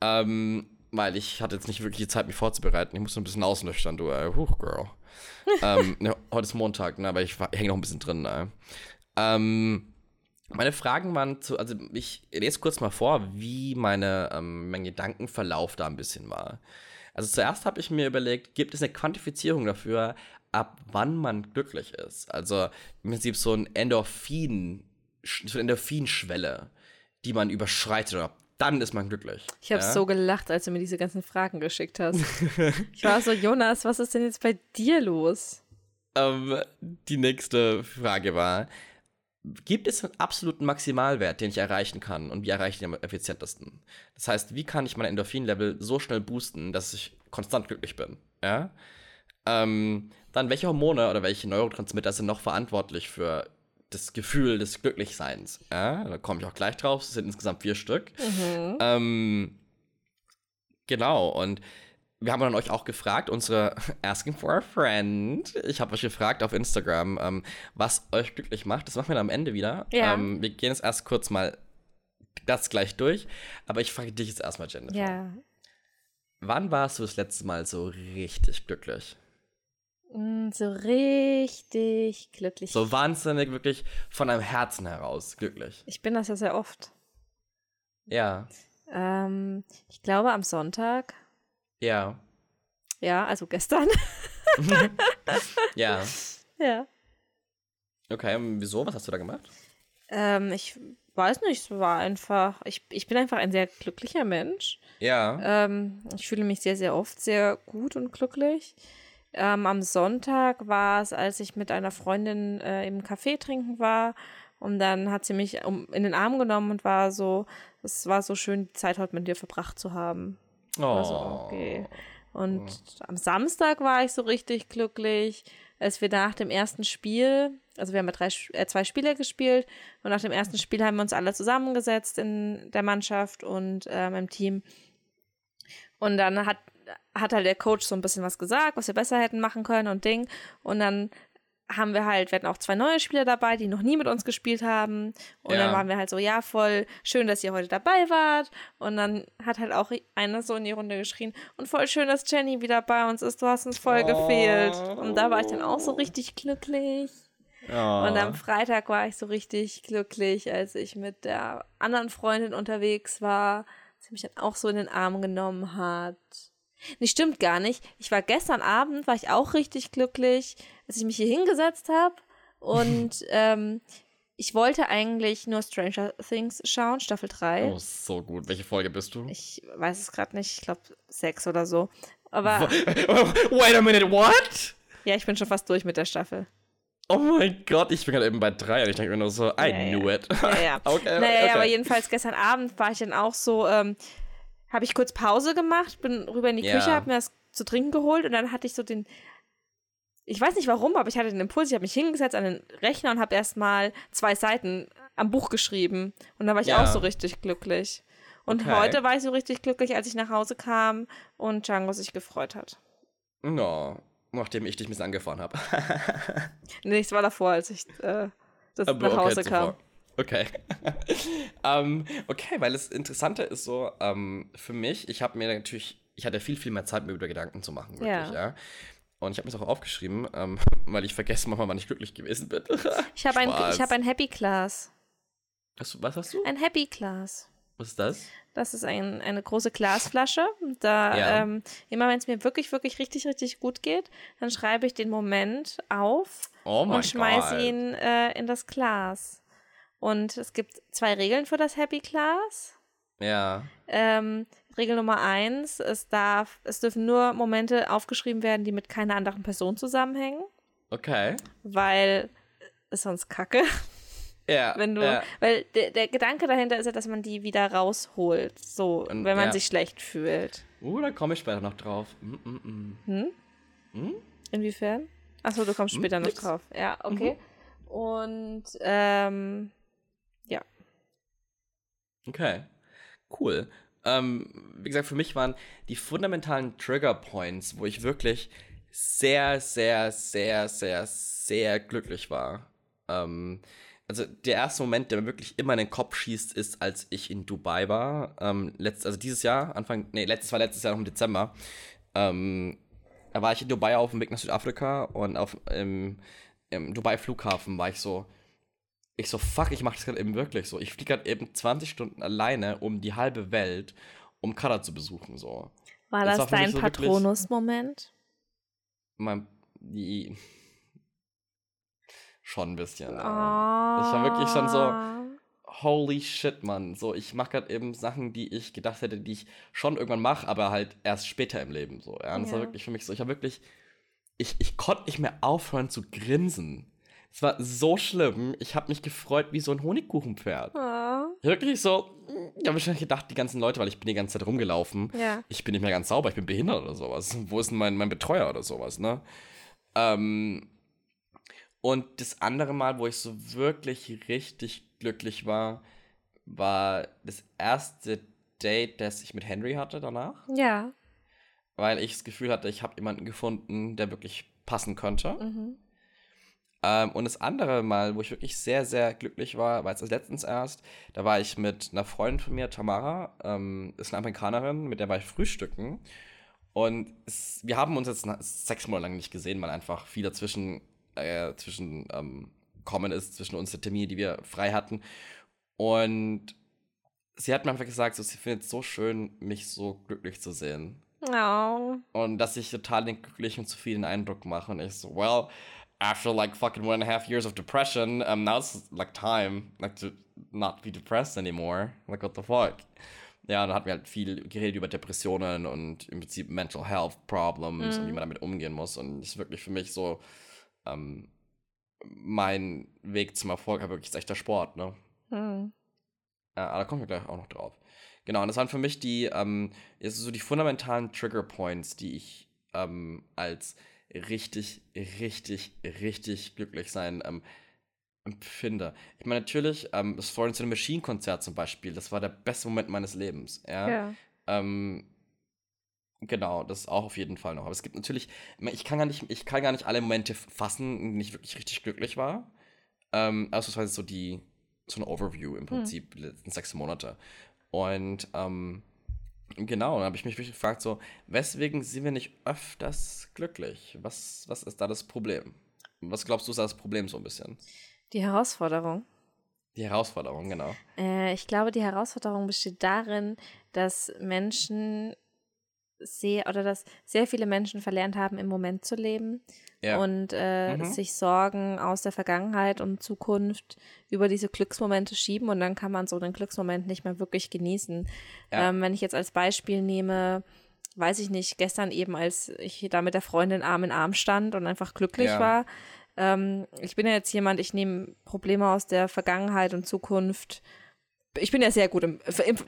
Ähm, weil ich hatte jetzt nicht wirklich die Zeit, mich vorzubereiten. Ich musste ein bisschen auslöchern, du, ey. Huch, Girl. ähm, [LAUGHS] ne, heute ist Montag, ne, aber ich, ich hänge noch ein bisschen drin, ey. Ähm, meine Fragen waren zu, also ich lese kurz mal vor, wie meine, ähm, mein Gedankenverlauf da ein bisschen war. Also zuerst habe ich mir überlegt, gibt es eine Quantifizierung dafür, ab wann man glücklich ist? Also im Prinzip so ein Endorphin, so eine Endorphinschwelle, die man überschreitet dann ist man glücklich. Ich habe ja? so gelacht, als du mir diese ganzen Fragen geschickt hast. [LAUGHS] ich war so, Jonas, was ist denn jetzt bei dir los? Ähm, die nächste Frage war: Gibt es einen absoluten Maximalwert, den ich erreichen kann? Und wie erreiche ich den am effizientesten? Das heißt, wie kann ich mein Endorphin-Level so schnell boosten, dass ich konstant glücklich bin? Ja? Ähm, dann, welche Hormone oder welche Neurotransmitter sind noch verantwortlich für das Gefühl des Glücklichseins? Ja? Da komme ich auch gleich drauf. Es sind insgesamt vier Stück. Mhm. Ähm, genau, und wir haben dann euch auch gefragt, unsere [LAUGHS] Asking for a Friend. Ich habe euch gefragt auf Instagram, ähm, was euch glücklich macht. Das machen wir dann am Ende wieder. Ja. Ähm, wir gehen jetzt erst kurz mal das gleich durch. Aber ich frage dich jetzt erstmal, Jennifer. Ja. Wann warst du das letzte Mal so richtig glücklich? Mm, So richtig glücklich. So wahnsinnig, wirklich von deinem Herzen heraus glücklich. Ich bin das ja sehr oft. Ja, Ähm, ich glaube am Sonntag. ja, Ja, also gestern. [LAUGHS] [LAUGHS] ja. ja. Okay, und wieso? Was hast du da gemacht? Ähm, ich weiß nicht, es war einfach. Ich, ich bin einfach ein sehr glücklicher Mensch. Ja. Ähm, ich fühle mich sehr, sehr oft sehr gut und glücklich. Ähm, am Sonntag war es, als ich mit einer Freundin äh, im Café trinken war. Und dann hat sie mich um, in den Arm genommen und war so, es war so schön, die Zeit heute mit dir verbracht zu haben. war so, okay. Und am Samstag war ich so richtig glücklich, als wir nach dem ersten Spiel, also wir haben ja drei, äh, zwei Spiele gespielt und nach dem ersten Spiel haben wir uns alle zusammengesetzt in der Mannschaft und ähm, im Team. Und dann hat, hat halt der Coach so ein bisschen was gesagt, was wir besser hätten machen können und Ding. Und dann haben wir halt, wir hatten auch zwei neue Spieler dabei, die noch nie mit uns gespielt haben. Und Ja. dann waren wir halt so, ja, voll schön, dass ihr heute dabei wart. Und dann hat halt auch einer so in die Runde geschrien, und voll schön, dass Jenny wieder bei uns ist, du hast uns voll gefehlt. Und da war ich dann auch so richtig glücklich. Oh. Und am Freitag war ich so richtig glücklich, als ich mit der anderen Freundin unterwegs war. Sie mich dann auch so in den Arm genommen hat. Nee, stimmt gar nicht. Ich war gestern Abend, war ich auch richtig glücklich, als ich mich hier hingesetzt habe. Und [LAUGHS] ähm, ich wollte eigentlich nur Stranger Things schauen, Staffel 3. Oh, so gut. Welche Folge bist du? Ich weiß es gerade nicht, ich glaube sechs oder so. Aber [LAUGHS] Wait a minute, what? ja, ich bin schon fast durch mit der Staffel. Oh mein Gott, ich bin gerade eben bei drei und ich denke mir nur so, I Ja, ja. knew it. Ja, ja. [LAUGHS] okay, naja, okay. ja, aber jedenfalls gestern Abend war ich dann auch so, ähm, habe ich kurz Pause gemacht, bin rüber in die Ja. Küche, habe mir das zu trinken geholt und dann hatte ich so den, ich weiß nicht warum, aber ich hatte den Impuls, ich habe mich hingesetzt an den Rechner und habe erstmal zwei Seiten am Buch geschrieben und da war ich Ja. auch so richtig glücklich. Und Okay. heute war ich so richtig glücklich, als ich nach Hause kam und Django sich gefreut hat. No, nachdem ich dich ein bisschen angefahren habe. [LAUGHS] Nee, es war davor, als ich äh, das Aber nach Hause okay, kam. zuvor. Okay. [LAUGHS] ähm, okay, weil das Interessante ist so, ähm, für mich, ich habe mir natürlich, ich hatte viel, viel mehr Zeit, mir über Gedanken zu machen, wirklich, ja. Ja. Und ich habe mir auch aufgeschrieben, ähm, [LAUGHS] weil ich vergesse manchmal, wann ich glücklich gewesen bin. [LAUGHS] Ich habe ein, ich hab ein Happy Class. Hast was hast du? Ein Happy Class. Was ist das? Das ist ein, eine große Glasflasche. Da, Ja. ähm, immer wenn es mir wirklich, wirklich richtig, richtig gut geht, dann schreibe ich den Moment auf Oh und schmeiße ihn äh, in das Glas. Und es gibt zwei Regeln für das Happy Glas. Ja. Ähm, Regel Nummer eins, es darf, es dürfen nur Momente aufgeschrieben werden, die mit keiner anderen Person zusammenhängen, Okay. weil ist sonst kacke, Ja. [LAUGHS] wenn du, ja. weil der, der Gedanke dahinter ist ja, dass man die wieder rausholt, so, Und- wenn man ja. sich schlecht fühlt. Uh, da komme ich später noch drauf. Mm, mm, mm. Hm? Hm? Inwiefern? Achso, du kommst Hm, später noch drauf. Ja, okay. Und ähm, Okay. Cool. Ähm, wie gesagt, für mich waren die fundamentalen Trigger Points, wo ich wirklich sehr, sehr, sehr, sehr, sehr glücklich war. Ähm, also der erste Moment, der mir wirklich immer in den Kopf schießt, ist, als ich in Dubai war. Ähm, letzt, also dieses Jahr, Anfang, nee, letztes war letztes Jahr noch im Dezember. Ähm, da war ich in Dubai auf dem Weg nach Südafrika und auf im, im Dubai Flughafen war ich so, ich so, fuck, ich mach das gerade eben wirklich so. Ich fliege gerade eben 20 Stunden alleine um die halbe Welt, um Katar zu besuchen, so. war Das das, war dein so Patronus-Moment? Mein, die, schon ein bisschen. Oh. ja. war wirklich schon so- Holy shit, Mann. So, ich mache gerade eben Sachen, die ich gedacht hätte, die ich schon irgendwann mache, aber halt erst später im Leben, so. Ja, und das war Ja. wirklich für mich so. Ich habe wirklich, ich, ich konnte nicht mehr aufhören zu grinsen. Es war so schlimm. Ich habe mich gefreut wie so ein Honigkuchenpferd. Oh. Wirklich so, ich habe wahrscheinlich gedacht, die ganzen Leute, weil ich bin die ganze Zeit rumgelaufen. Ja. Ich bin nicht mehr ganz sauber, ich bin behindert oder sowas. Wo ist denn mein, mein Betreuer oder sowas, ne? Ähm, und das andere Mal, wo ich so wirklich richtig glücklich war, war das erste Date, das ich mit Henry hatte danach. Ja. Weil ich das Gefühl hatte, ich habe jemanden gefunden, der wirklich passen könnte. Mhm. Ähm, und das andere Mal, wo ich wirklich sehr, sehr glücklich war, war jetzt letztens erst, da war ich mit einer Freundin von mir, Tamara, ähm, ist eine Amerikanerin, mit der war ich frühstücken. Und es, wir haben uns jetzt sechs Monate lang nicht gesehen, weil einfach viel dazwischen äh, zwischen ähm, kommen ist, zwischen uns der Termine, die wir frei hatten. Und sie hat mir einfach gesagt, so, sie findet es so schön, mich so glücklich zu sehen. Oh. Und dass ich total den glücklichen, zufriedenen Eindruck mache. Und ich so, well, after like fucking one and a half years of depression, um, now it's like time, like to not be depressed anymore. Like, what the fuck? Ja, und dann hatten wir halt viel geredet über Depressionen und im Prinzip Mental Health Problems und wie man damit umgehen muss. Und das ist wirklich für mich so, ähm, mein Weg zum Erfolg, aber wirklich ist echt der Sport, ne? Hm. Ja, aber da kommen wir gleich auch noch drauf. Genau, und das waren für mich die, ähm, so die fundamentalen Trigger Points, die ich ähm, als richtig, richtig, richtig glücklich sein ähm, empfinde. Ich meine, natürlich, ähm, das Florence and the Machine Konzert zum Beispiel, das war der beste Moment meines Lebens. Ja. Ja. Ähm, genau, das auch auf jeden Fall noch. Aber es gibt natürlich, ich kann gar nicht, ich kann gar nicht alle Momente fassen, in denen ich wirklich richtig glücklich war. Ähm, ausnahmsweise so die, so ein Overview im Prinzip, die letzten sechs Monate. Und ähm, genau, dann habe ich mich wirklich gefragt, so, weswegen sind wir nicht öfters glücklich? Was, was ist da das Problem? Was glaubst du, ist da das Problem so ein bisschen? Die Herausforderung. Die Herausforderung, genau. Äh, ich glaube, die Herausforderung besteht darin, dass Menschen sehr oder dass sehr viele Menschen verlernt haben, im Moment zu leben Ja. und äh, Mhm. sich Sorgen aus der Vergangenheit und Zukunft über diese Glücksmomente schieben und dann kann man so den Glücksmoment nicht mehr wirklich genießen. Ja. Ähm, wenn ich jetzt als Beispiel nehme, weiß ich nicht, gestern eben, als ich da mit der Freundin Arm in Arm stand und einfach glücklich Ja. war. Ähm, ich bin ja jetzt jemand, ich nehme Probleme aus der Vergangenheit und Zukunft. Ich bin ja sehr gut im,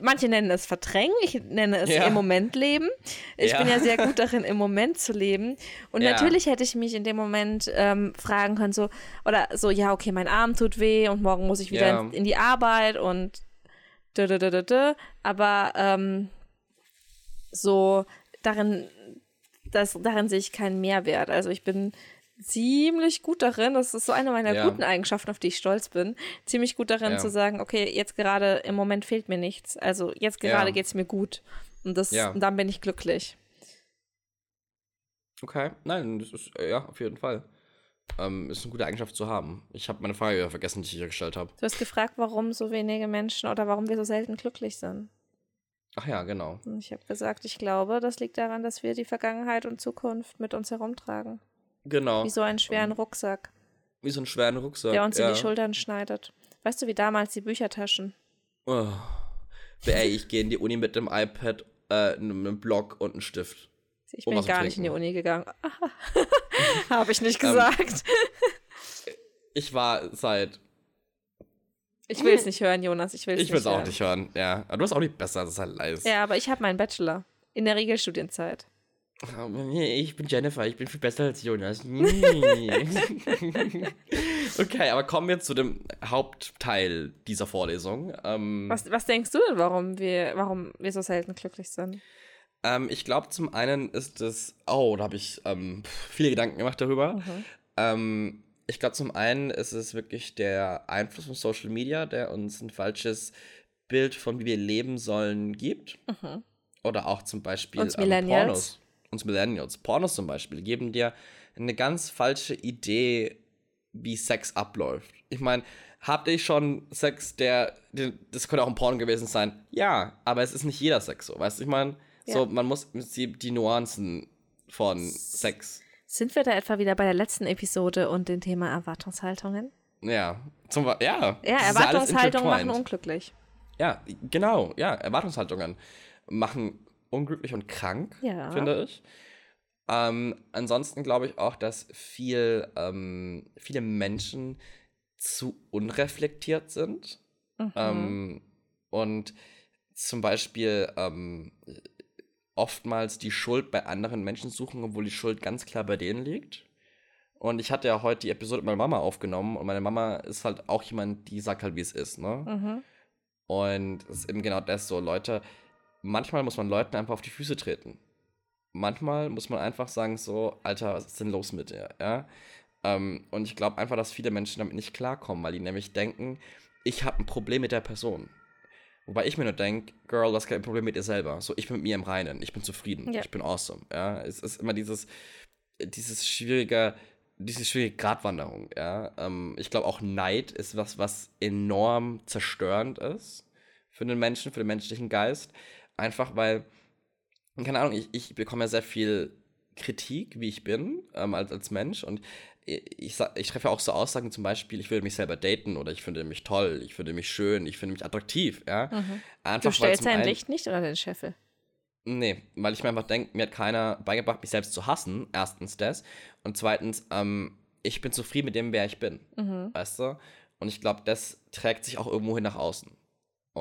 manche nennen es verdrängen, ich nenne es Ja. im Moment leben. Ich Ja. bin ja sehr [LAUGHS] gut darin, im Moment zu leben. Und Ja. natürlich hätte ich mich in dem Moment ähm, fragen können, so, oder so, ja, okay, mein Arm tut weh und morgen muss ich wieder in, in die Arbeit und dö, dö, dö, dö. aber ähm, so darin, das, darin sehe ich keinen Mehrwert. Also ich bin ziemlich gut darin, das ist so eine meiner Ja. guten Eigenschaften, auf die ich stolz bin, ziemlich gut darin Ja. zu sagen, okay, jetzt gerade im Moment fehlt mir nichts. Also jetzt gerade Ja. geht es mir gut. Und, das, und dann bin ich glücklich. Okay, nein, das ist, äh, ja, auf jeden Fall. Ähm, ist eine gute Eigenschaft zu haben. Ich habe meine Frage wieder vergessen, die ich hier gestellt habe. Du hast gefragt, warum so wenige Menschen oder warum wir so selten glücklich sind. Ach ja, genau. Ich habe gesagt, ich glaube, das liegt daran, dass wir die Vergangenheit und Zukunft mit uns herumtragen. Genau. Wie so einen schweren Rucksack, Wie so einen schweren Rucksack. der uns ja. in die Schultern schneidet. Weißt du, wie damals die Büchertaschen? Oh. Ey, ich gehe in die Uni mit dem iPad, äh, einem Block und einem Stift. Ich Um bin zu gar nicht in die. Uni gegangen. [LAUGHS] habe ich nicht Ähm, gesagt. Ich war seit. ich will es nicht hören, Jonas. Ich will es Ich will es auch hören. nicht hören, ja. Aber du hast auch nicht besser, das ist halt leise. Ja, aber ich habe meinen Bachelor in der Regelstudienzeit. Ich bin Jennifer, ich bin viel besser als Jonas. [LAUGHS] okay, aber kommen wir zu dem Hauptteil dieser Vorlesung. Ähm, Was, was denkst du denn, warum wir, warum wir so selten glücklich sind? ähm, ich glaube, zum einen ist es. Oh, da habe ich ähm, viele Gedanken gemacht darüber. Mhm. Ähm, ich glaube, zum einen ist es wirklich der Einfluss von Social Media, der uns ein falsches Bild von wie wir leben sollen gibt. Mhm. Oder auch zum Beispiel Uns ähm, Millennials. Pornos. Uns Millennials. Pornos zum Beispiel geben dir eine ganz falsche Idee, wie Sex abläuft. Ich meine, habt ihr schon Sex, der. Das könnte auch ein Porno gewesen sein. Ja, aber es ist nicht jeder Sex so. Weißt du, ich meine, so, Ja. man muss im Prinzip die Nuancen von Sex. Sind wir da etwa wieder bei der letzten Episode und dem Thema Erwartungshaltungen? Ja, zum Be- ja. Ja, Erwartungshaltungen machen unglücklich. Ja, genau, ja, Erwartungshaltungen machen unglücklich und krank, Ja. finde ich. Ähm, ansonsten glaube ich auch, dass viel, ähm, viele Menschen zu unreflektiert sind. Mhm. Ähm, und zum Beispiel ähm, oftmals die Schuld bei anderen Menschen suchen, obwohl die Schuld ganz klar bei denen liegt. Und ich hatte ja heute die Episode mit meiner Mama aufgenommen und meine Mama ist halt auch jemand, die sagt halt, wie es ist, ne? Mhm. Und es ist eben genau das so, Leute, manchmal muss man Leuten einfach auf die Füße treten. Manchmal muss man einfach sagen so, Alter, was ist denn los mit dir, ja? Ähm, und ich glaube einfach, dass viele Menschen damit nicht klarkommen, weil die nämlich denken, ich habe ein Problem mit der Person. Wobei ich mir nur denke, Girl, du hast kein Problem mit dir selber. So, ich bin mit mir im Reinen, ich bin zufrieden, Ja. ich bin awesome, ja? Es ist immer dieses, dieses schwierige, diese schwierige Gratwanderung, ja. Ähm, ich glaube auch Neid ist was, was enorm zerstörend ist für den Menschen, für den menschlichen Geist. Einfach weil, keine Ahnung, ich, ich bekomme ja sehr viel Kritik, wie ich bin, ähm, als, als Mensch. Und ich, ich, ich treffe ja auch so Aussagen, zum Beispiel, ich würde mich selber daten oder ich finde mich toll, ich finde mich schön, ich finde mich attraktiv, ja. Mhm. Einfach, Du stellst dein einen- Licht nicht oder den Scheffel? Nee, weil ich mir einfach denke, mir hat keiner beigebracht, mich selbst zu hassen. Erstens das. Und zweitens, ähm, ich bin zufrieden mit dem, wer ich bin. Mhm. Weißt du? Und ich glaube, das trägt sich auch irgendwo hin nach außen.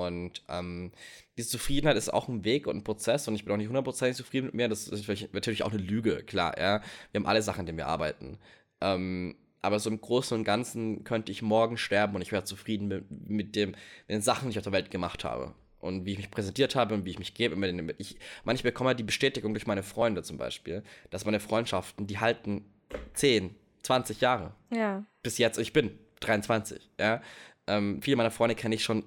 Und ähm, diese Zufriedenheit ist auch ein Weg und ein Prozess und ich bin auch nicht hundertprozentig zufrieden mit mir. Das ist natürlich, auch eine Lüge, klar, ja. Wir haben alle Sachen, an denen wir arbeiten. Ähm, aber so im Großen und Ganzen könnte ich morgen sterben und ich wäre zufrieden mit, mit, dem, mit den Sachen, die ich auf der Welt gemacht habe. Und wie ich mich präsentiert habe und wie ich mich gebe. Ich, manchmal bekomme halt die Bestätigung durch meine Freunde zum Beispiel, dass meine Freundschaften, die halten 10, 20 Jahre Ja. bis jetzt, ich bin 23, ja. Ähm, viele meiner Freunde kenne ich schon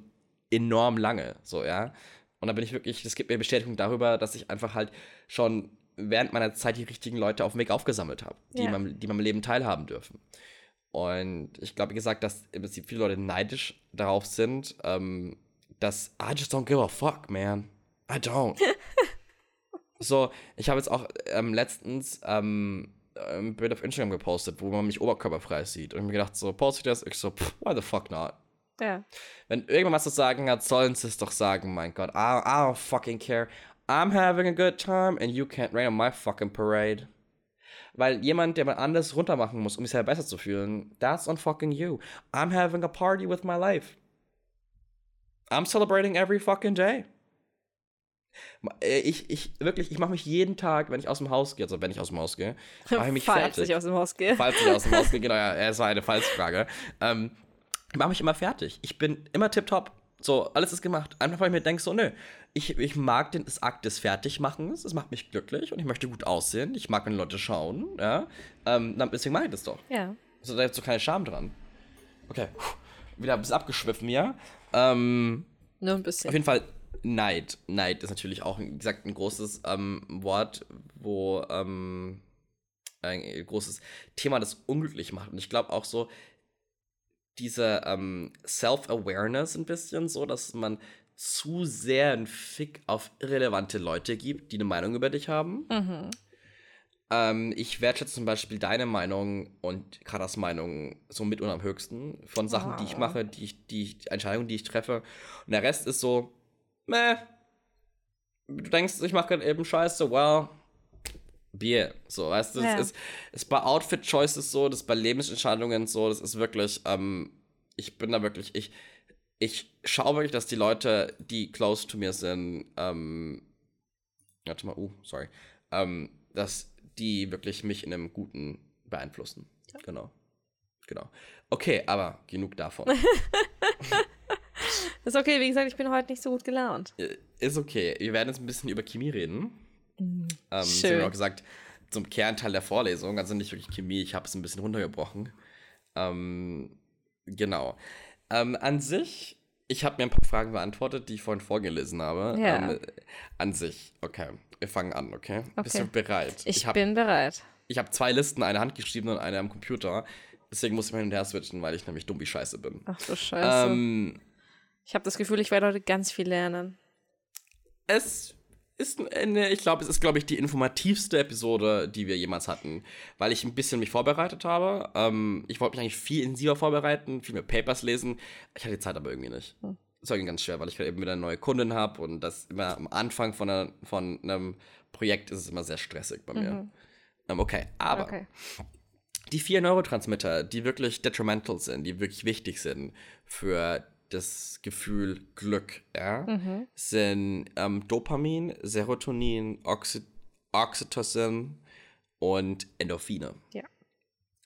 enorm lange, so, ja. Und da bin ich wirklich, das gibt mir Bestätigung darüber, dass ich einfach halt schon während meiner Zeit die richtigen Leute auf dem Weg aufgesammelt habe, die, Ja. in meinem, die in meinem Leben teilhaben dürfen. Und ich glaube, wie gesagt, dass im Prinzip viele Leute neidisch darauf sind, ähm, dass I just don't give a fuck, man. I don't. [LAUGHS] so, ich habe jetzt auch ähm, letztens ähm, ein Bild auf Instagram gepostet, wo man mich oberkörperfrei sieht. Und ich mir gedacht, so, poste ich das? Ich so, pff, why the fuck not? Ja. Wenn irgendjemand was zu sagen hat, sollen sie es doch sagen, mein Gott. I, I don't fucking care. I'm having a good time and you can't rain on my fucking parade. Weil jemand, der mal anders runtermachen muss, um sich selber besser zu fühlen, that's on fucking you. I'm having a party with my life. I'm celebrating every fucking day. Äh, Ich, ich, wirklich, ich mache mich jeden Tag, wenn ich aus dem Haus gehe, also wenn ich aus dem Haus gehe, mache ich mich [LAUGHS] Falls fertig. ich aus dem Haus gehe. Falls ich aus dem Haus gehe, [LAUGHS] genau, ja, es war eine Falsfrage. Ähm, mache mich immer fertig. Ich bin immer tipptopp. So, alles ist gemacht. Einfach weil ich mir denke, so, nö, ich, ich mag den das Akt des Fertigmachens. Es macht mich glücklich und ich möchte gut aussehen. Ich mag, wenn Leute schauen, ja. Ähm, deswegen mache ich das doch. Ja. Also, da ist so keine Scham dran. Okay, puh, wieder ein bisschen abgeschwiffen, ja. Ähm, Nur ein auf bisschen. jeden Fall Neid. Neid ist natürlich auch, wie gesagt, ein großes ähm, Wort, wo, ähm, ein großes Thema, das unglücklich macht. Und ich glaube auch so, diese ähm, Self-Awareness ein bisschen so, dass man zu sehr einen Fick auf irrelevante Leute gibt, die eine Meinung über dich haben. Mhm. Ähm, ich wertschätze zum Beispiel deine Meinung und Karas Meinung so mit und am höchsten von Sachen, die ich Oh. mache, die ich, die ich, Entscheidungen, die ich treffe. Und der Rest ist so, meh. Du denkst, ich mache gerade eben Scheiße, well, Bier. So, weißt du, Ja. das ist, ist bei Outfit-Choices so, das ist bei Lebensentscheidungen so, das ist wirklich, ähm, ich bin da wirklich, ich, ich schaue wirklich, dass die Leute, die close to mir sind, ähm, warte mal, uh, sorry, ähm, dass die wirklich mich in einem Guten beeinflussen. Genau. Genau. Okay, aber genug davon. [LAUGHS] Ist okay, wie gesagt, ich bin heute nicht so gut gelaunt. Äh, ist okay. Wir werden jetzt ein bisschen über Chemie reden. Ähm, Sie Schön. haben auch gesagt, zum Kernteil der Vorlesung, also nicht wirklich Chemie, ich habe es ein bisschen runtergebrochen. Ähm, genau. Ähm, an sich, ich habe mir ein paar Fragen beantwortet, die ich vorhin vorgelesen habe. Ja. Ähm, an sich, okay. Wir fangen an, okay? Bist Okay. du bereit? Ich, hab, bin bereit. Ich habe zwei Listen, eine handgeschrieben und eine am Computer. Deswegen muss ich mal hin und her switchen, weil ich nämlich dumm wie Scheiße bin. Ach du Scheiße. Ähm, ich habe das Gefühl, ich werde heute ganz viel lernen. es ist eine, ich glaube, es ist, glaube ich, die informativste Episode, die wir jemals hatten, weil ich ein bisschen mich vorbereitet habe. Ähm, ich wollte mich eigentlich viel intensiver vorbereiten, viel mehr Papers lesen. Ich hatte die Zeit aber irgendwie nicht. Hm. Das war ganz schwer, weil ich eben wieder eine neue Kundin habe und das immer am Anfang von, einer, von einem Projekt ist es immer sehr stressig bei mir. Ähm, okay, aber Okay. die vier Neurotransmitter, die wirklich detrimental sind, die wirklich wichtig sind für das Gefühl Glück, ja, Mhm. sind ähm, Dopamin, Serotonin, Oxy Oxytocin und Endorphine. Ja.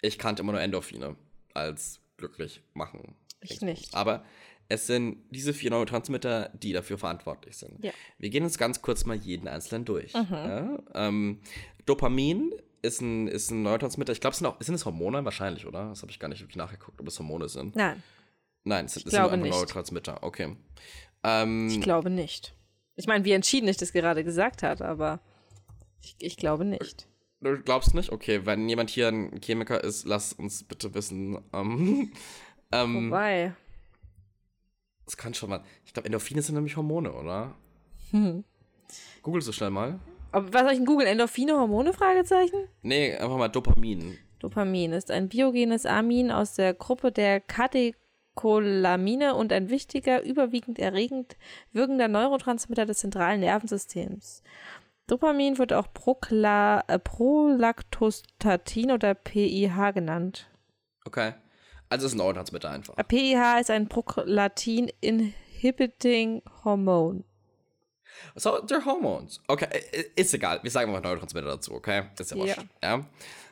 Ich kannte immer nur Endorphine als glücklich machen. Ich nicht. Aber es sind diese vier Neurotransmitter, die dafür verantwortlich sind. Ja. Wir gehen jetzt ganz kurz mal jeden einzelnen durch. Mhm. Ja? Ähm, Dopamin ist ein, ist ein Neurotransmitter. Ich glaube, es sind auch, sind es Hormone wahrscheinlich, oder? Das habe ich gar nicht wirklich nachgeguckt, ob es Hormone sind. Nein, Nein, es, sind glaube einfach nicht. Neurotransmitter. Okay. Ähm, ich glaube nicht. Ich meine, wie entschieden ich das gerade gesagt hat, aber ich, ich glaube nicht. Du glaubst nicht? Okay, wenn jemand hier ein Chemiker ist, lass uns bitte wissen. Ähm, [LAUGHS] ähm, Wobei. das kann schon mal. Ich glaube, Endorphine sind nämlich Hormone, oder? Hm. Google so schnell mal. Aber was soll ich in Google? Endorphine, Hormone? Fragezeichen? Nee, einfach mal Dopamin. Dopamin ist ein biogenes Amin aus der Gruppe der Katecholamine und ein wichtiger, überwiegend erregend wirkender Neurotransmitter des zentralen Nervensystems. Dopamin wird auch Prokla äh, Prolactostatin oder PIH genannt. Okay. Also es ist ein Neurotransmitter einfach. Äh, PIH ist ein Prolactin-inhibiting Hormone. So, they're hormones. Okay, ist egal. Wir sagen mal Neurotransmitter dazu, okay? Ist ja wurscht. Ja.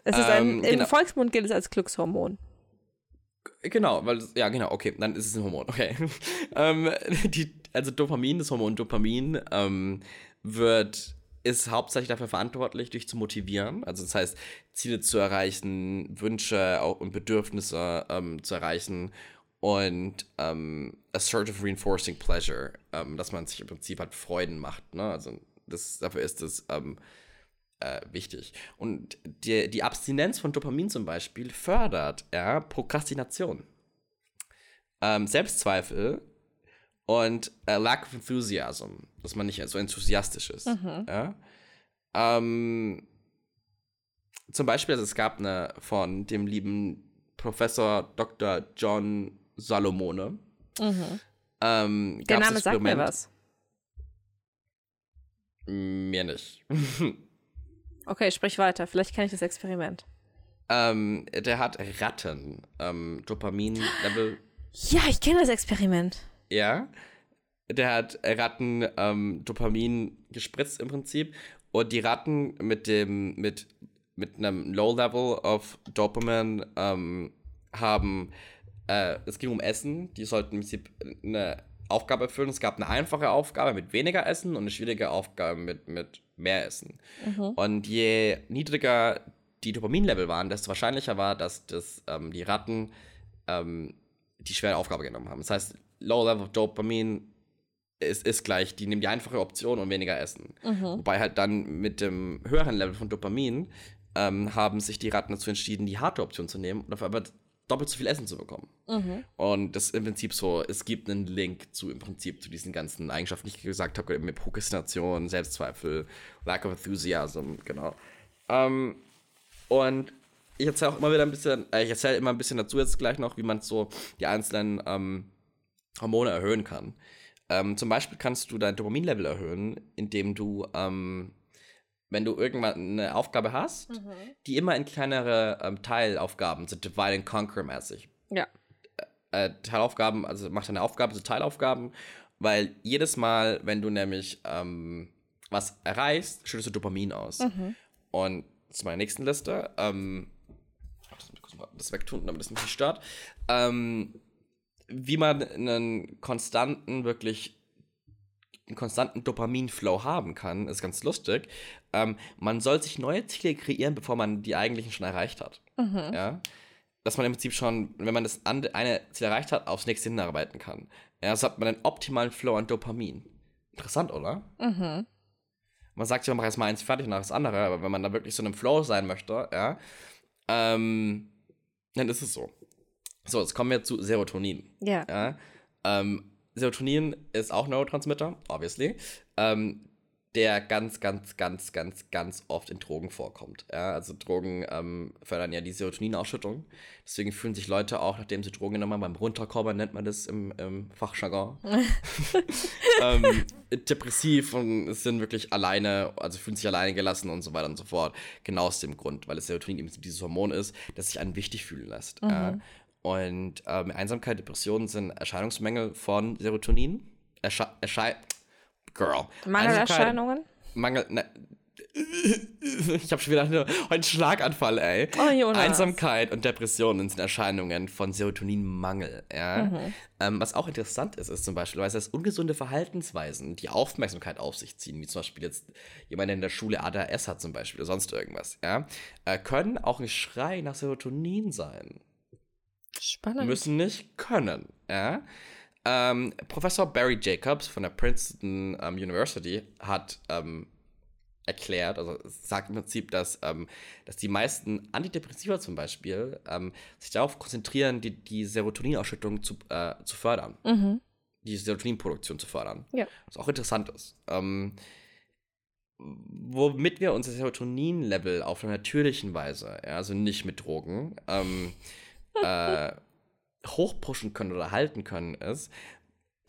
Es ist Ähm, ein, genau. Im Volksmund gilt es als Glückshormon. Genau, weil, ja, genau, okay, dann ist es ein Hormon, okay. [LAUGHS] ähm, die, also Dopamin, das Hormon Dopamin, ähm, wird, ist hauptsächlich dafür verantwortlich, dich zu motivieren. Also das heißt, Ziele zu erreichen, Wünsche auch und Bedürfnisse ähm, zu erreichen und ähm, assertive reinforcing pleasure, ähm, dass man sich im Prinzip halt Freuden macht, ne? Also das, dafür ist es ähm, äh, wichtig. Und die, die Abstinenz von Dopamin zum Beispiel fördert ja, Prokrastination, ähm, Selbstzweifel und äh, Lack of Enthusiasm, dass man nicht so enthusiastisch ist. Ja? Ähm, zum Beispiel, also es gab eine von dem lieben Professor Dr. John Salomone. Mhm. Ähm, Der Name sagt mir was. Mir nicht. [LAUGHS] Okay, sprich weiter. Vielleicht kenne ich das Experiment. ähm, der hat Ratten ähm, Dopamin-Level Ja, ich kenne das Experiment. Ja. Der hat Ratten ähm, Dopamin gespritzt im Prinzip. Und die Ratten mit dem, mit, mit einem Low Level of Dopamin ähm, haben, äh, es ging um Essen, die sollten im Prinzip eine Aufgabe erfüllen. Es gab eine einfache Aufgabe mit weniger Essen und eine schwierige Aufgabe mit, mit mehr Essen. Und je niedriger die Dopaminlevel waren, desto wahrscheinlicher war, dass das, ähm, die Ratten ähm, die schwere Aufgabe genommen haben. Das heißt, Low Level of Dopamin ist, ist gleich, die nehmen die einfache Option und weniger essen. Wobei halt dann mit dem höheren Level von Dopamin ähm, haben sich die Ratten dazu entschieden, die harte Option zu nehmen und auf einmal doppelt so viel Essen zu bekommen. Mhm. Und das ist im Prinzip so, es gibt einen Link zu im Prinzip zu diesen ganzen Eigenschaften, die ich gesagt habe, mit Prokrastination, Selbstzweifel, Lack of Enthusiasm, genau. Ähm, und ich erzähle auch immer wieder ein bisschen, äh, ich erzähle immer ein bisschen dazu jetzt gleich noch, wie man so die einzelnen ähm, Hormone erhöhen kann. Ähm, zum Beispiel kannst du dein Dopaminlevel erhöhen, indem du, ähm, wenn du irgendwann eine Aufgabe hast, mhm. die immer in kleinere ähm, Teilaufgaben, so Divide and Conquer mäßig. Ja. Äh, äh, Teilaufgaben, also mach deine Aufgabe zu so Teilaufgaben, weil jedes Mal, wenn du nämlich ähm, was erreichst, schüttest du Dopamin aus. Mhm. Und zu meiner nächsten Liste, ähm, das wegtun, damit es nicht stört. Ähm, wie man einen konstanten, wirklich einen konstanten Dopaminflow haben kann, ist ganz lustig. Ähm, man soll sich neue Ziele kreieren, bevor man die eigentlichen schon erreicht hat. Mhm. Ja? Dass man im Prinzip schon, wenn man das eine Ziel erreicht hat, aufs nächste hinarbeiten kann. Ja, so hat man einen optimalen Flow an Dopamin. Interessant, oder? Mhm. Man sagt ja, man macht erst mal eins fertig und nach das andere, aber wenn man da wirklich so in einem Flow sein möchte, ja, ähm, dann ist es so. So, jetzt kommen wir zu Serotonin. Ja. ja? Ähm, Serotonin ist auch Neurotransmitter, obviously, ähm, der ganz, ganz, ganz, ganz, ganz oft in Drogen vorkommt. Ja? Also Drogen ähm, fördern ja die Serotoninausschüttung. Deswegen fühlen sich Leute auch, nachdem sie Drogen genommen haben, beim Runterkommen nennt man das im, im Fachjargon, [LAUGHS] ähm, depressiv und sind wirklich alleine, also fühlen sich alleine gelassen und so weiter und so fort. Genau aus dem Grund, weil das Serotonin eben dieses Hormon ist, das sich einen wichtig fühlen lässt. Mhm. Ja? Und ähm, Einsamkeit, Depressionen sind Erscheinungsmängel von Serotonin. Ersche Erschei Girl. Mangelerscheinungen? Mangel. Ne, [LAUGHS] ich habe schon wieder einen Schlaganfall, ey. Oh. Einsamkeit und Depressionen sind Erscheinungen von Serotoninmangel. Ja? Mhm. Ähm, was auch interessant ist, ist zum Beispiel, weil es ungesunde Verhaltensweisen, die Aufmerksamkeit auf sich ziehen, wie zum Beispiel jetzt jemand, der in der Schule ADHS hat zum Beispiel oder sonst irgendwas, ja, äh, können auch ein Schrei nach Serotonin sein. Spannend. Müssen nicht können. Ja? Ähm, Professor Barry Jacobs von der Princeton ähm, University hat ähm, erklärt, also sagt im Prinzip, dass, ähm, dass die meisten Antidepressiva zum Beispiel ähm, sich darauf konzentrieren, die, die Serotoninausschüttung zu, äh, zu fördern. Mhm. Die Serotoninproduktion zu fördern. Ja. Was auch interessant ist. Ähm, womit wir unser Serotonin-Level auf einer natürlichen Weise, ja, also nicht mit Drogen, ähm, äh, hochpushen können oder halten können, ist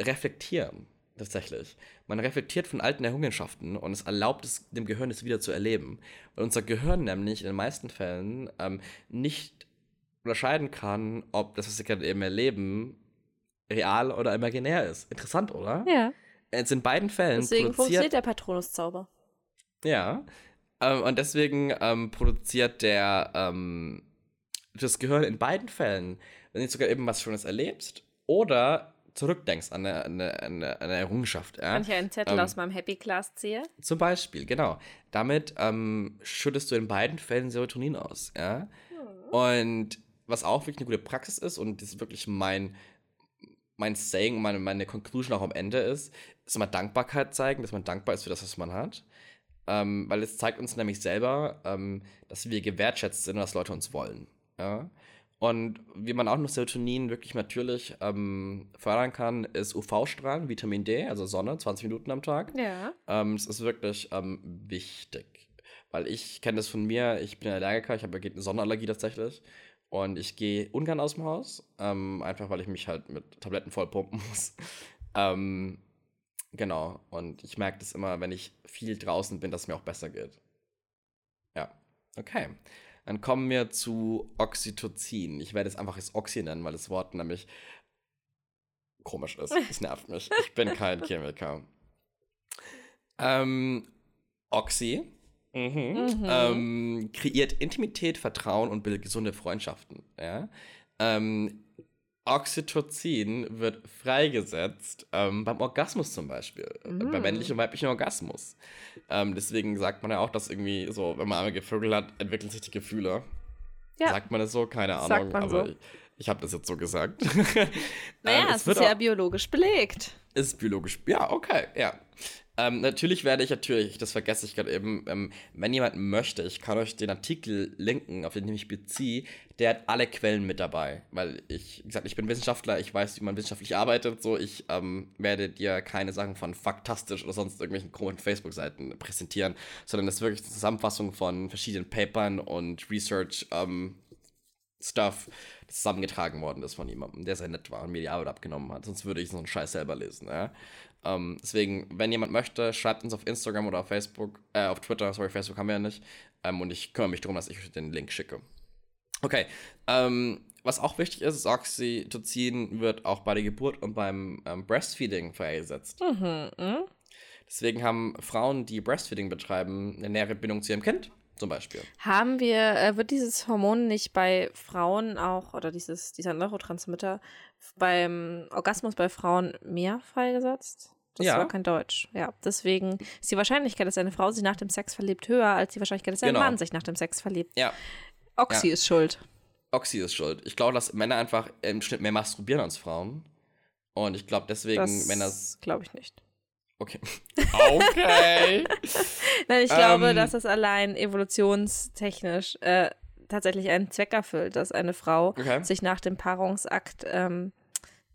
reflektieren. Tatsächlich. Man reflektiert von alten Errungenschaften und es erlaubt es dem Gehirn, es wieder zu erleben. Weil unser Gehirn nämlich in den meisten Fällen ähm, nicht unterscheiden kann, ob das, was wir gerade eben erleben, real oder imaginär ist. Interessant, oder? Ja. Jetzt in beiden Fällen. Deswegen funktioniert der Patronuszauber. Ja. Ähm, und deswegen ähm, produziert der ähm, das Gehirn in beiden Fällen, wenn du sogar eben was Schönes erlebst oder zurückdenkst an eine, eine, eine, eine Errungenschaft. Ja? Wenn ich einen Zettel ähm, aus meinem Happy Class ziehe. Zum Beispiel, genau. Damit ähm, schüttest du in beiden Fällen Serotonin aus. Ja? Mhm. Und was auch wirklich eine gute Praxis ist und das ist wirklich mein, mein Saying, meine, meine Conclusion auch am Ende ist, ist immer Dankbarkeit zeigen, dass man dankbar ist für das, was man hat. Ähm, weil es zeigt uns nämlich selber, ähm, dass wir gewertschätzt sind und dass Leute uns wollen. Ja? Und wie man auch noch Serotonin wirklich natürlich ähm, fördern kann, ist UV-Strahlen, Vitamin D, also Sonne, 20 Minuten am Tag. Ja. Ähm, es ist wirklich ähm, wichtig. Weil ich kenne das von mir, ich bin Allergiker, ich habe eine Sonnenallergie tatsächlich. Und ich gehe ungern aus dem Haus, ähm, einfach weil ich mich halt mit Tabletten vollpumpen muss. [LAUGHS] Ähm, genau. Und ich merke das immer, wenn ich viel draußen bin, dass es mir auch besser geht. Ja. Okay. Dann kommen wir zu Oxytocin. Ich werde es einfach als Oxy nennen, weil das Wort nämlich komisch ist. Es nervt mich. Ich bin kein Chemiker. Ähm, Oxy mhm. Mhm. Ähm, kreiert Intimität, Vertrauen und bildet gesunde Freundschaften. Ja? Ähm, Oxytocin wird freigesetzt ähm, beim Orgasmus zum Beispiel. Mm. Bei männlichen und weiblichen Orgasmus. Ähm, deswegen sagt man ja auch, dass irgendwie so, wenn man einmal gevögelt hat, entwickeln sich die Gefühle. Ja. Sagt man das so? Keine Ahnung. aber so. ich, Ich habe das jetzt so gesagt. Naja, [LAUGHS] ähm, es, es ist ja biologisch belegt. Ist biologisch, ja, okay, ja. Ähm, natürlich werde ich natürlich, das vergesse ich gerade eben, ähm, wenn jemand möchte, ich kann euch den Artikel linken, auf den ich mich beziehe, der hat alle Quellen mit dabei. Weil ich, wie gesagt, ich bin Wissenschaftler, ich weiß, wie man wissenschaftlich arbeitet, so ich ähm, werde dir keine Sachen von faktastisch oder sonst irgendwelchen komischen Facebook-Seiten präsentieren, sondern das ist wirklich eine Zusammenfassung von verschiedenen Papern und Research ähm, Stuff zusammengetragen worden ist von jemandem, der sehr nett war und mir die Arbeit abgenommen hat. Sonst würde ich so einen Scheiß selber lesen. Ja? Ähm, deswegen, wenn jemand möchte, schreibt uns auf Instagram oder auf Facebook, äh, auf Twitter, sorry, Facebook haben wir ja nicht. Ähm, und ich kümmere mich darum, dass ich euch den Link schicke. Okay, ähm, was auch wichtig ist, Oxytocin wird auch bei der Geburt und beim ähm, Breastfeeding freigesetzt. Mhm, mh. Deswegen haben Frauen, die Breastfeeding betreiben, eine nähere Bindung zu ihrem Kind, zum Beispiel. Haben wir, äh, wird dieses Hormon nicht bei Frauen auch, oder dieses, dieser Neurotransmitter beim Orgasmus bei Frauen mehr freigesetzt? Das ja. war kein Deutsch. Ja, deswegen ist die Wahrscheinlichkeit, dass eine Frau sich nach dem Sex verliebt, höher als die Wahrscheinlichkeit, dass genau. ein Mann sich nach dem Sex verliebt. Ja. Oxy ja. ist schuld. Oxy ist schuld. Ich glaube, dass Männer einfach im Schnitt mehr masturbieren als Frauen. Und ich glaube deswegen, das Männer. glaube ich nicht. Okay. [LAUGHS] Okay. Nein, ich glaube, ähm, dass das allein evolutionstechnisch äh, tatsächlich einen Zweck erfüllt, dass eine Frau okay. sich nach dem Paarungsakt ähm,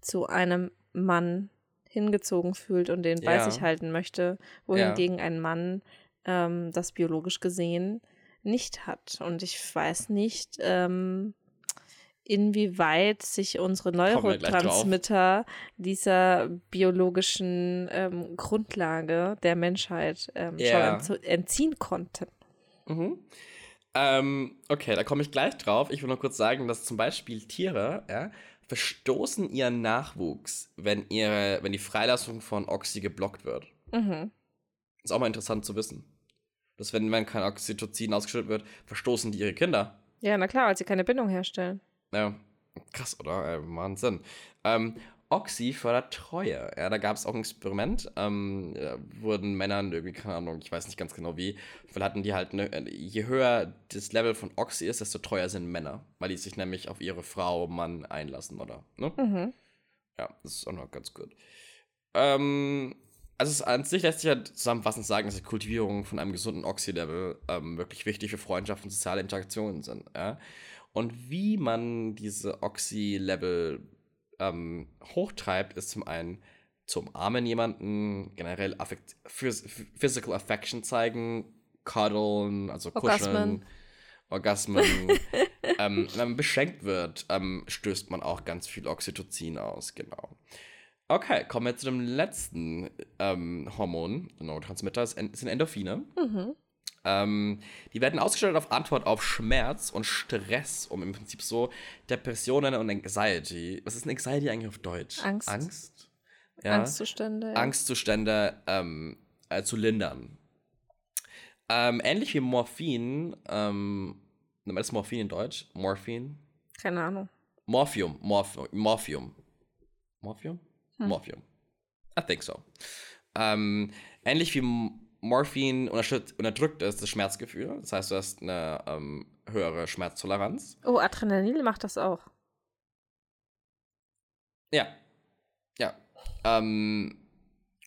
zu einem Mann hingezogen fühlt und den bei ja. sich halten möchte, wohingegen ja. ein Mann ähm, das biologisch gesehen nicht hat. Und ich weiß nicht, ähm, inwieweit sich unsere Neurotransmitter dieser biologischen ähm, Grundlage der Menschheit ähm, yeah. schon entziehen konnten. Mhm. Ähm, okay, da komme ich gleich drauf. Ich will nur kurz sagen, dass zum Beispiel Tiere ja, verstoßen ihren Nachwuchs, wenn, ihre, wenn die Freilassung von Oxy geblockt wird. Mhm. Ist auch mal interessant zu wissen. Dass wenn, wenn kein Oxytocin ausgeschüttet wird, verstoßen die ihre Kinder. Ja, na klar, weil sie keine Bindung herstellen. Ja, krass, oder? Äh, Wahnsinn. Ähm, Oxy fördert Treue. Ja, da gab es auch ein Experiment. Ähm, wurden Männern irgendwie, keine Ahnung, ich weiß nicht ganz genau wie, weil hatten die halt, ne, je höher das Level von Oxy ist, desto treuer sind Männer, weil die sich nämlich auf ihre Frau, Mann einlassen, oder? Ne? Mhm. Ja, das ist auch noch ganz gut. Ähm, also es an sich lässt sich ja zusammenfassend sagen, dass die Kultivierung von einem gesunden Oxy-Level ähm, wirklich wichtig für Freundschaft und soziale Interaktionen sind. Ja? Und wie man diese Oxy-Level ähm, hochtreibt, ist zum einen zu umarmen jemanden, generell affekt, Physical Affection zeigen, cuddlen, also kuscheln, Orgasmen. [LAUGHS] ähm, wenn man beschenkt wird, ähm, stößt man auch ganz viel Oxytocin aus, genau. Okay, kommen wir zu dem letzten ähm, Hormon, Neurotransmitter, das sind Endorphine. Mhm. Ähm, die werden ausgestellt auf Antwort auf Schmerz und Stress, um im Prinzip so Depressionen und Anxiety. Was ist ein Anxiety eigentlich auf Deutsch? Angst. Angst? Ja? Angstzustände. Angstzustände ähm, äh, zu lindern. Ähm, ähnlich wie Morphin, ähm, nennt das Morphin in Deutsch? Morphin? Keine Ahnung. Morphium, Morph Morphium. Morphium? Hm. Morphium. I think so. Ähm, ähnlich wie Morphin unterdrückt ist das Schmerzgefühl. Das heißt, du hast eine ähm, höhere Schmerztoleranz. Oh, Adrenalin macht das auch. Ja. Ja. Ähm,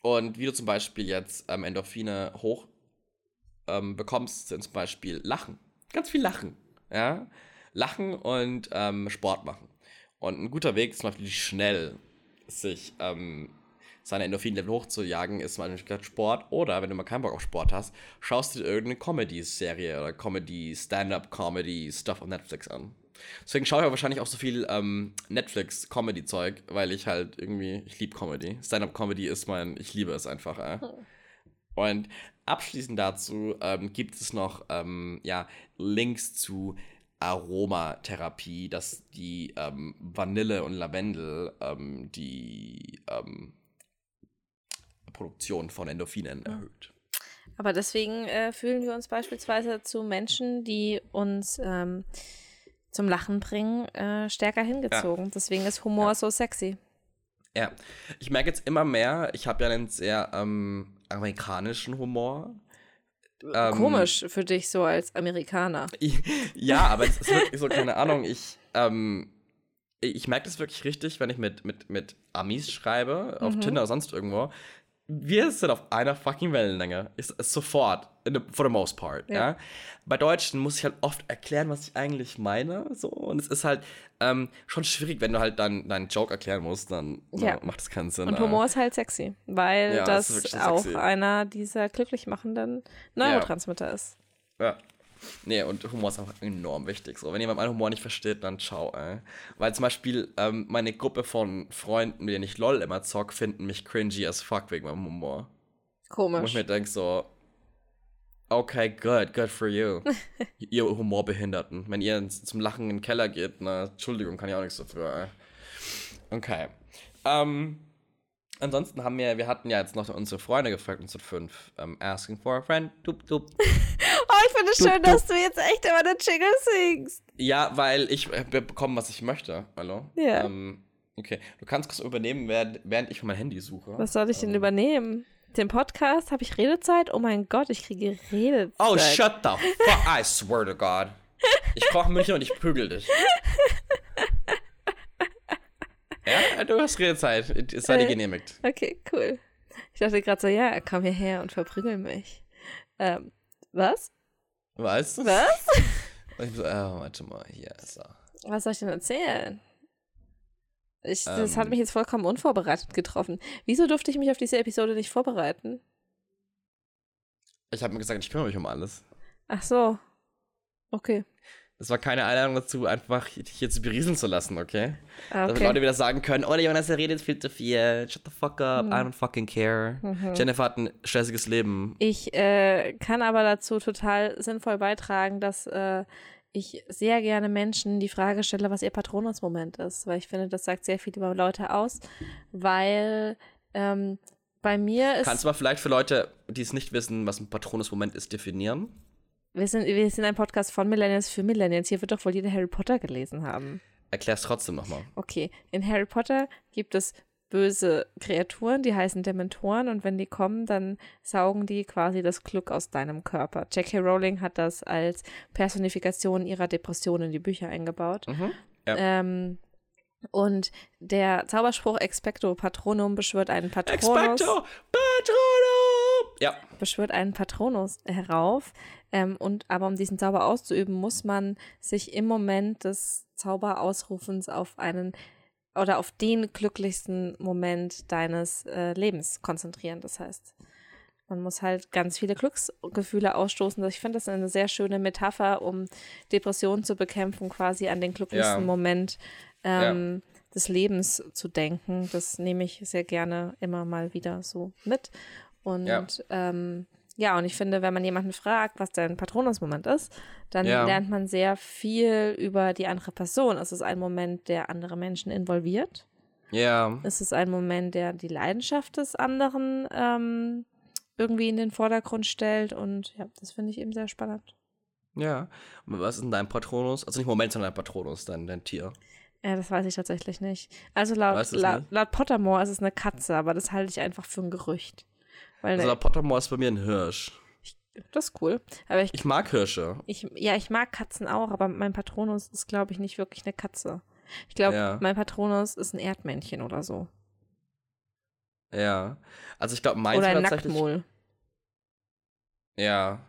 und wie du zum Beispiel jetzt ähm, Endorphine hoch ähm, bekommst, sind zum Beispiel Lachen. Ganz viel Lachen. Ja. Lachen und ähm, Sport machen. Und ein guter Weg ist zum Beispiel schnell sich ähm, seine Endorphin-Level hochzujagen, ist mal Sport. Oder wenn du mal keinen Bock auf Sport hast, schaust du dir irgendeine Comedy-Serie oder Comedy, Stand-up-Comedy-Stuff auf Netflix an. Deswegen schaue ich auch wahrscheinlich auch so viel ähm, Netflix-Comedy-Zeug, weil ich halt irgendwie, ich liebe Comedy. Stand-up-Comedy ist mein, ich liebe es einfach. Äh. Und abschließend dazu ähm, gibt es noch ähm, ja, Links zu Aromatherapie, dass die ähm, Vanille und Lavendel ähm, die ähm, Produktion von Endorphinen erhöht. Aber deswegen äh, fühlen wir uns beispielsweise zu Menschen, die uns ähm, zum Lachen bringen, äh, stärker hingezogen. Ja. Deswegen ist Humor ja. so sexy. Ja, ich merke jetzt immer mehr, ich habe ja einen sehr ähm, amerikanischen Humor. Ähm, Komisch für dich so als Amerikaner. [LAUGHS] ja, aber es ist wirklich so, keine Ahnung, ich, ähm, ich merke das wirklich richtig, wenn ich mit, mit, mit Amis schreibe, auf Mhm. Tinder oder sonst irgendwo. Wir sind auf einer fucking Wellenlänge. Ist, ist sofort, the, for the most part. Ja. Ja. Bei Deutschen muss ich halt oft erklären, was ich eigentlich meine. So. Und es ist halt ähm, schon schwierig, wenn du halt dann deinen Joke erklären musst, dann Ja. na, macht das keinen Sinn. Und äh. Humor ist halt sexy, weil Ja, das wirklich auch einer dieser glücklich machenden Neurotransmitter ist. Ja. Nee, und Humor ist einfach enorm wichtig. So, wenn jemand meinen Humor nicht versteht, dann ciao, ey. Weil zum Beispiel ähm, meine Gruppe von Freunden, mit denen ich LOL immer zock, finden mich cringy as fuck wegen meinem Humor. Wo ich Komisch. mir denke so, okay, good, good for you. [LAUGHS] ihr Humorbehinderten. Wenn ihr zum Lachen in den Keller geht, na, Entschuldigung, kann ich auch nichts dafür, ey. Okay. Ähm, ansonsten haben wir, wir hatten ja jetzt noch unsere Freunde gefragt, unsere fünf, ähm, asking for a friend, dup, dup. Oh, ich finde es schön, du- dass du jetzt echt immer den Jingle singst. Ja, weil ich äh, bekomme, was ich möchte. Hallo? Ja. Ähm, okay, du kannst kurz übernehmen, während, ich mein Handy suche. Was soll ich denn Ähm, übernehmen? Den Podcast? Habe ich Redezeit? Oh mein Gott, ich kriege Redezeit. Oh, shut the fuck, I swear to God. Ich koche München und ich prügel dich. [LAUGHS] Ja, du hast Redezeit. Es sei dir Äh. genehmigt. Okay, cool. Ich dachte gerade so, ja, komm hierher und verprügel mich. Ähm, was? Weißt du? Was? [LAUGHS] Und ich so, oh, warte mal, hier ist er. Was soll ich denn erzählen? Ich, das hat Ähm. mich jetzt vollkommen unvorbereitet getroffen. Wieso durfte ich mich auf diese Episode nicht vorbereiten? Ich habe mir gesagt, ich kümmere mich um alles. Ach so. Okay. Das war keine Einladung dazu, einfach dich hier zu berieseln zu lassen, okay? Ah, Damit okay. Leute wieder sagen können, oh, der Jonas, der redet viel zu viel. Shut the fuck up, Hm. I don't fucking care. Mhm. Jennifer hat ein stressiges Leben. Ich äh, kann aber dazu total sinnvoll beitragen, dass äh, ich sehr gerne Menschen die Frage stelle, was ihr Patronusmoment ist, weil ich finde, das sagt sehr viel über Leute aus, weil ähm, bei mir ist Kannst du mal vielleicht für Leute, die es nicht wissen, was ein Patronus-Moment ist, definieren? Wir sind wir sind ein Podcast von Millennials für Millennials. Hier wird doch wohl jeder Harry Potter gelesen haben. Erklär's trotzdem nochmal. Okay, in Harry Potter gibt es böse Kreaturen, die heißen Dementoren und wenn die kommen, dann saugen die quasi das Glück aus deinem Körper. J.K. Rowling hat das als Personifikation ihrer Depression in die Bücher eingebaut. Mhm. Ja. Ähm, und der Zauberspruch Expecto Patronum beschwört einen Patronus, Expecto Patronum! Ja. beschwört einen Patronus herauf. Ähm, und aber um diesen Zauber auszuüben, muss man sich im Moment des Zauberausrufens auf einen oder auf den glücklichsten Moment deines äh, Lebens konzentrieren. Das heißt, man muss halt ganz viele Glücksgefühle ausstoßen. Ich finde das eine sehr schöne Metapher, um Depressionen zu bekämpfen, quasi an den glücklichsten Ja. Moment ähm, des Lebens zu denken. Das nehme ich sehr gerne immer mal wieder so mit. Und Ja. ähm, ja, und ich finde, wenn man jemanden fragt, was dein Patronusmoment ist, dann Ja. lernt man sehr viel über die andere Person. Es ist ein Moment, der andere Menschen involviert. Ja. Es ist ein Moment, der die Leidenschaft des anderen ähm, irgendwie in den Vordergrund stellt. Und ja, das finde ich eben sehr spannend. Ja. Und was ist denn dein Patronus? Also nicht Moment, sondern dein Patronus, dein, dein Tier. Ja, das weiß ich tatsächlich nicht. Also laut, es laut, nicht? laut Pottermore ist es eine Katze, aber das halte ich einfach für ein Gerücht. Weil Also der Pottermore ist bei mir ein Hirsch. das ist cool. Aber ich, Ich mag Hirsche. ich, ja, ich mag Katzen auch, aber mein Patronus ist, glaube ich, nicht wirklich eine Katze. Ich glaube, Ja. mein Patronus ist ein Erdmännchen oder so. Ja. Also ich glaube, meins oder ein tatsächlich. Nacktmull. Ja.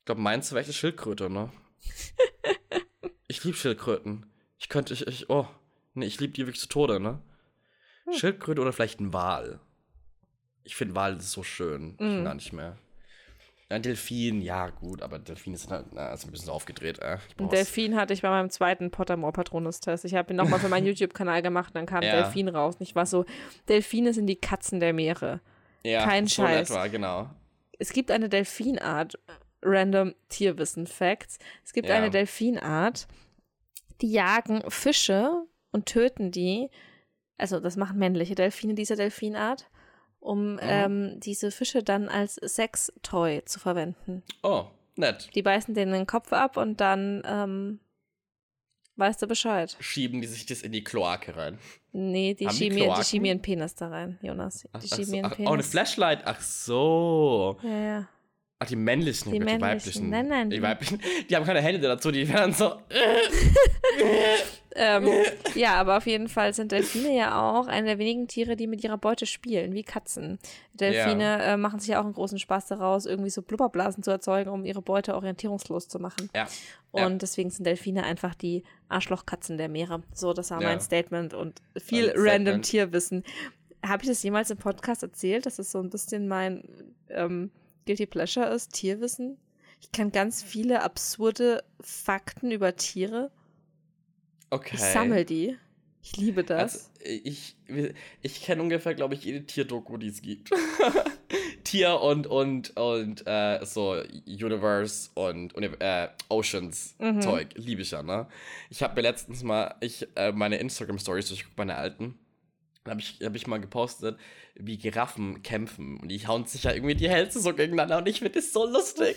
Ich glaube, meins wäre echt eine Schildkröte, ne? [LAUGHS] ich liebe Schildkröten. Ich könnte, ich, ich oh. Nee, ich liebe die wirklich zu Tode, ne? Hm. Schildkröte oder vielleicht ein Wal. Ich finde Wal ist so schön. Ich Mm. gar nicht mehr. Ein Delfin, ja, gut, aber Delfin ist halt, na, ist ein bisschen so aufgedreht, äh. Ein Delfin hatte ich bei meinem zweiten Pottermore-Patronus-Test. Ich habe ihn nochmal für meinen [LAUGHS] YouTube-Kanal gemacht und dann kam Ja. Delfin raus. Und ich war so, Delfine sind die Katzen der Meere. ja, kein so Scheiß. Etwa, genau. Es gibt eine Delfinart, random Tierwissen-Facts. Es gibt Ja. eine Delfinart, die jagen Fische und töten die. Also, das machen männliche Delfine dieser Delfinart, um ähm, diese Fische dann als Sextoy zu verwenden. Oh, nett. Die beißen denen den Kopf ab und dann ähm, weißt du Bescheid. Schieben die sich das in die Kloake rein. Nee, die die schieben, die Kloaken? schieben ihren Penis da rein, Jonas. Die Ach, ach, schieben so, ihren ach, Penis. oh, eine Flashlight. Ach so. Ja, ja. Ach, die männlichen, Die die, die männlichen. weiblichen. Nein, nein, Die die- weiblichen, die haben keine Hände dazu, die werden so. Ähm, ja, aber auf jeden Fall sind Delfine ja auch eine der wenigen Tiere, die mit ihrer Beute spielen, wie Katzen. Delfine äh, machen sich ja auch einen großen Spaß daraus, irgendwie so Blubberblasen zu erzeugen, um ihre Beute orientierungslos zu machen. Ja. Und Ja. deswegen sind Delfine einfach die Arschlochkatzen der Meere. So, das war Ja. mein Statement und viel Ein random Statement. Tierwissen. Habe ich das jemals im Podcast erzählt, dass es so ein bisschen mein ähm, Guilty Pleasure ist, Tierwissen? Ich kann ganz viele absurde Fakten über Tiere. Okay. Ich sammle die. Ich liebe das. Also, ich ich kenne ungefähr, glaube ich, jede Tierdoku, die es gibt. [LAUGHS] Tier und, und, und äh, so Universe und äh, Oceans Mhm. Zeug. Liebe ich ja, ne? Ich habe mir letztens mal ich, äh, meine Instagram-Stories, ich gucke meine alten, habe ich, hab ich mal gepostet, wie Giraffen kämpfen. Und die hauen sich ja irgendwie die Hälse so gegeneinander und ich finde das so lustig.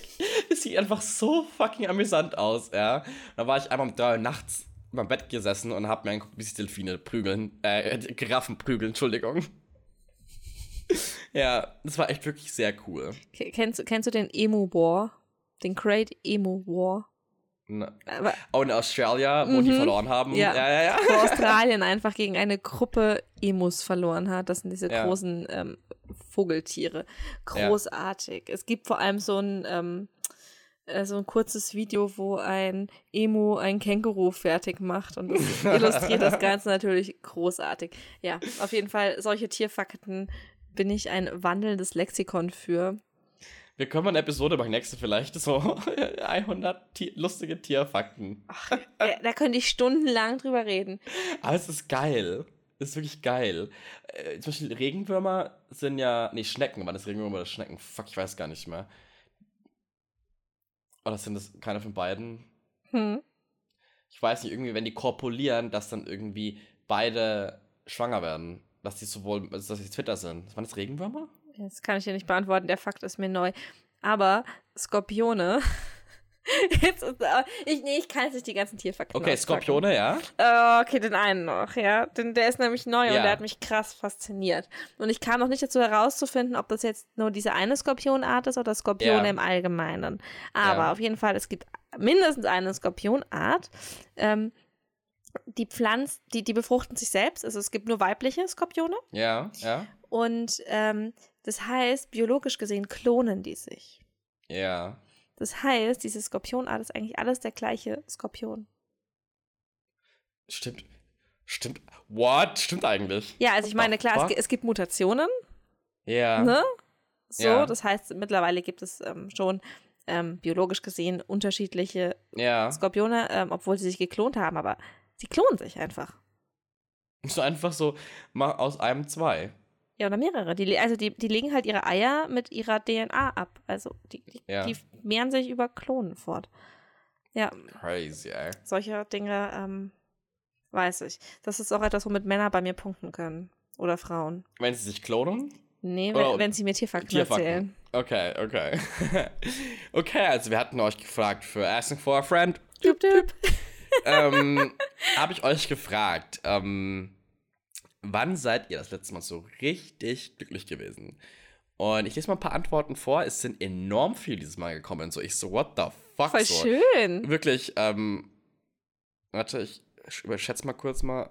Es sieht einfach so fucking amüsant aus, ja. Da war ich einmal um drei Uhr nachts in meinem Bett gesessen und habe mir angeguckt, wie sich Delfine prügeln, äh, Giraffen prügeln, Entschuldigung. [LAUGHS] ja, das war echt wirklich sehr cool. Kennst, du- kennst du den Emu War? Den Great Emu War? Oh, in Australia, wo die Mhm. verloren haben. Ja. ja, ja. wo Australien einfach gegen eine Gruppe Emus verloren hat. Das sind diese großen ähm, Vogeltiere. Großartig. Es gibt vor allem so ein, ähm, äh, so ein kurzes Video, wo ein Emu ein Känguru fertig macht und das [LAUGHS] illustriert das Ganze natürlich großartig. Ja, auf jeden Fall, solche Tierfakten bin ich ein wandelndes Lexikon für. Wir können mal eine Episode machen, nächste vielleicht, so [LAUGHS] 100 Ti lustige Tierfakten. Äh, da könnte ich stundenlang drüber reden. Aber es ist geil. Es ist wirklich geil. Äh, zum Beispiel Regenwürmer sind ja. Nee, Schnecken. Waren das Regenwürmer oder Schnecken? Fuck, ich weiß gar nicht mehr. Oder sind das keine von beiden? Hm. Ich weiß nicht, irgendwie, wenn die korpulieren, dass dann irgendwie beide schwanger werden. Dass die sowohl, also dass die Twitter sind. Waren das Regenwürmer? Das kann ich dir nicht beantworten, der Fakt ist mir neu. Aber Skorpione. [LAUGHS] Jetzt äh, ich, nee, ich kann jetzt nicht die ganzen Tierfakten Okay, auspacken. Skorpione, ja. Äh, okay, den einen noch, ja. Den, der ist nämlich neu und Ja. der hat mich krass fasziniert. Und ich kam noch nicht dazu herauszufinden, ob das jetzt nur diese eine Skorpionart ist oder Skorpione Ja. im Allgemeinen. Aber Ja. auf jeden Fall, es gibt mindestens eine Skorpionart. Ähm, die pflanzt, die, die befruchten sich selbst. Also es gibt nur weibliche Skorpione. Ja, ja. Und ähm, das heißt, biologisch gesehen klonen die sich. Ja. Das heißt, diese Skorpionart ist eigentlich alles der gleiche Skorpion. Stimmt. Stimmt. What? Stimmt eigentlich. Ja, also ich meine, klar, es, es gibt Mutationen, Ja. ne? So, Ja. das heißt, mittlerweile gibt es ähm, schon ähm, biologisch gesehen unterschiedliche Ja. Skorpione, ähm, obwohl sie sich geklont haben, aber sie klonen sich einfach. So einfach so, mach aus einem zwei. Ja, oder mehrere. Die, also die, die legen halt ihre Eier mit ihrer DNA ab. Also die, die, Ja. die mehren sich über Klonen fort. Ja, Crazy, ey. solche Dinge ähm, weiß ich. Das ist auch etwas, womit Männer bei mir punkten können. Oder Frauen. Wenn sie sich klonen? Nee, wenn, wenn sie mir Tierfakten, Tierfakten. erzählen. Okay, okay. [LAUGHS] okay, also wir hatten euch gefragt für Asking for a Friend. Düp, düp. ähm, habe ich euch gefragt, ähm, wann seid ihr das letzte Mal so richtig glücklich gewesen? Und ich lese mal ein paar Antworten vor. Es sind enorm viele dieses Mal gekommen. So, ich so, what the fuck? Voll so. schön. Wirklich, ähm, warte, ich überschätze mal kurz mal.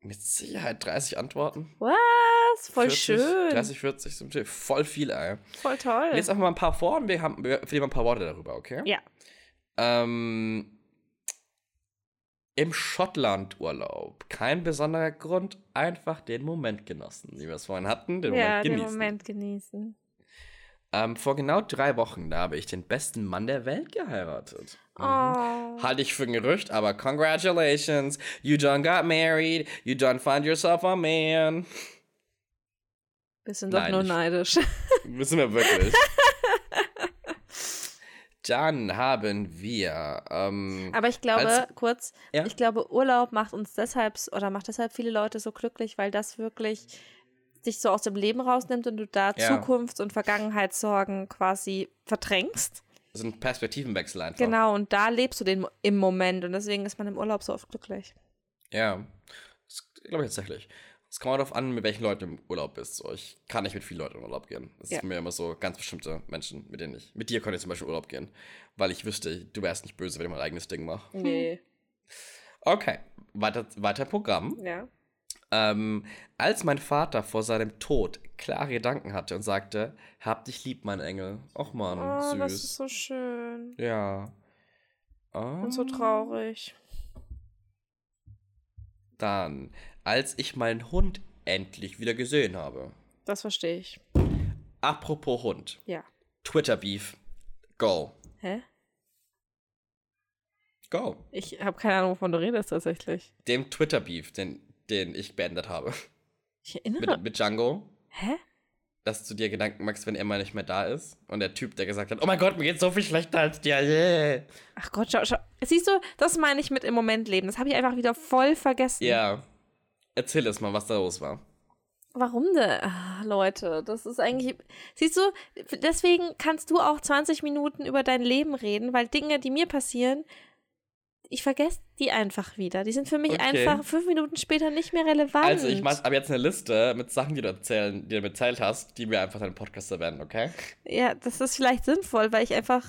Mit Sicherheit 30 Antworten. Was? Voll 40, schön. 30, 40, so voll viel, ey. Voll toll. Lese einfach mal ein paar vor und wir haben wir verlieren mal ein paar Worte darüber, okay? Ja. Ähm, Im Schottland-Urlaub. Kein besonderer Grund, einfach den Moment genossen. Wie wir es vorhin hatten, den ja, Moment den genießen. Moment genießen. Ähm, vor genau drei Wochen, da habe ich den besten Mann der Welt geheiratet. Oh. Mhm. Halte ich für ein Gerücht, aber congratulations. You done got married. You done found yourself a man. Wir sind doch nur neidisch. Wissen wir wirklich. [LAUGHS] Dann haben wir. Ähm, Aber ich glaube, Als- kurz, Ja? ich glaube, Urlaub macht uns deshalb oder macht deshalb viele Leute so glücklich, weil das wirklich dich so aus dem Leben rausnimmt und du da Ja. Zukunfts- und Vergangenheitssorgen quasi verdrängst. das ist ein Perspektivenwechsel einfach. Genau, und da lebst du den im Moment und deswegen ist man im Urlaub so oft glücklich. Ja. Das glaube ich tatsächlich. Es kommt darauf an, mit welchen Leuten du im Urlaub bist. So, ich kann nicht mit vielen Leuten in Urlaub gehen. Es Ja. sind mir immer so ganz bestimmte Menschen, mit denen ich. Mit dir könnte ich zum Beispiel in Urlaub gehen, weil ich wüsste, du wärst nicht böse, wenn ich mein eigenes Ding mache. Nee. Okay, weiter, weiter Programm. Ja. Ähm, als mein Vater vor seinem Tod klare Gedanken hatte und sagte, hab dich lieb, mein Engel. Och man, Oh, süß. das ist so schön. ja. Und so Ah. traurig. Dann, als ich meinen Hund endlich wieder gesehen habe. Das verstehe ich. Apropos Hund. Ja. Twitter Beef. Go. Hä? Go. Ich habe keine Ahnung, wovon du redest tatsächlich. Dem Twitter Beef, den, den ich beendet habe. Ich erinnere. Mit, mit Django. Hä? Dass du dir Gedanken machst, wenn er mal nicht mehr da ist. Und der Typ, der gesagt hat, oh mein Gott, mir geht's so viel schlechter als dir. Yeah. Ach Gott, schau, schau. Siehst du, das meine ich mit im Moment leben. Das habe ich einfach wieder voll vergessen. Ja. Erzähl es mal, was da los war. Warum denn? Ah, Leute, das ist eigentlich. Siehst du, deswegen kannst du auch 20 Minuten über dein Leben reden, weil Dinge, die mir passieren, ich vergesse die einfach wieder. Die sind für mich Okay. einfach fünf Minuten später nicht mehr relevant. Also, ich mach ab jetzt eine Liste mit Sachen, die du erzählen, die du mir erzählt hast, die wir einfach in deinem Podcast erwähnen, okay? Ja, das ist vielleicht sinnvoll, weil ich einfach.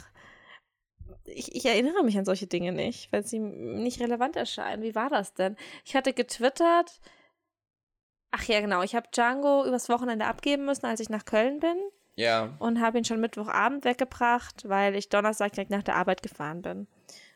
Ich, ich erinnere mich an solche Dinge nicht, weil sie nicht relevant erscheinen. Wie war das denn? Ich hatte getwittert. Ach ja, genau. Ich habe Django übers Wochenende abgeben müssen, als ich nach Köln bin. Ja. und habe ihn schon Mittwochabend weggebracht, weil ich Donnerstag direkt nach der Arbeit gefahren bin.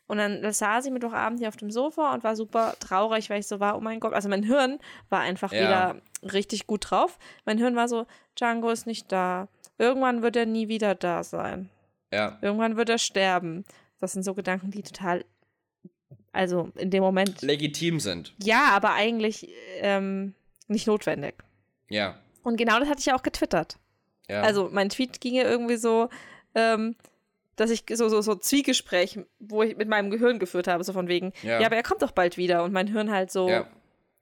Und dann saß ich Mittwochabend hier auf dem Sofa und war super traurig, weil ich so war, oh mein Gott, also mein Hirn war einfach Ja. wieder richtig gut drauf. Mein Hirn war so, Django ist nicht da. Irgendwann wird er nie wieder da sein. Ja. Irgendwann wird er sterben. Das sind so Gedanken, die total, also in dem Moment, Legitim sind. ja, aber eigentlich ähm, nicht notwendig. Ja. Und genau das hatte ich ja auch getwittert. Ja. Also mein Tweet ging ja irgendwie so, ähm, dass ich so, so, so Zwiegespräch, wo ich mit meinem Gehirn geführt habe, so von wegen, Ja. ja, aber er kommt doch bald wieder. Und mein Hirn halt so, ja,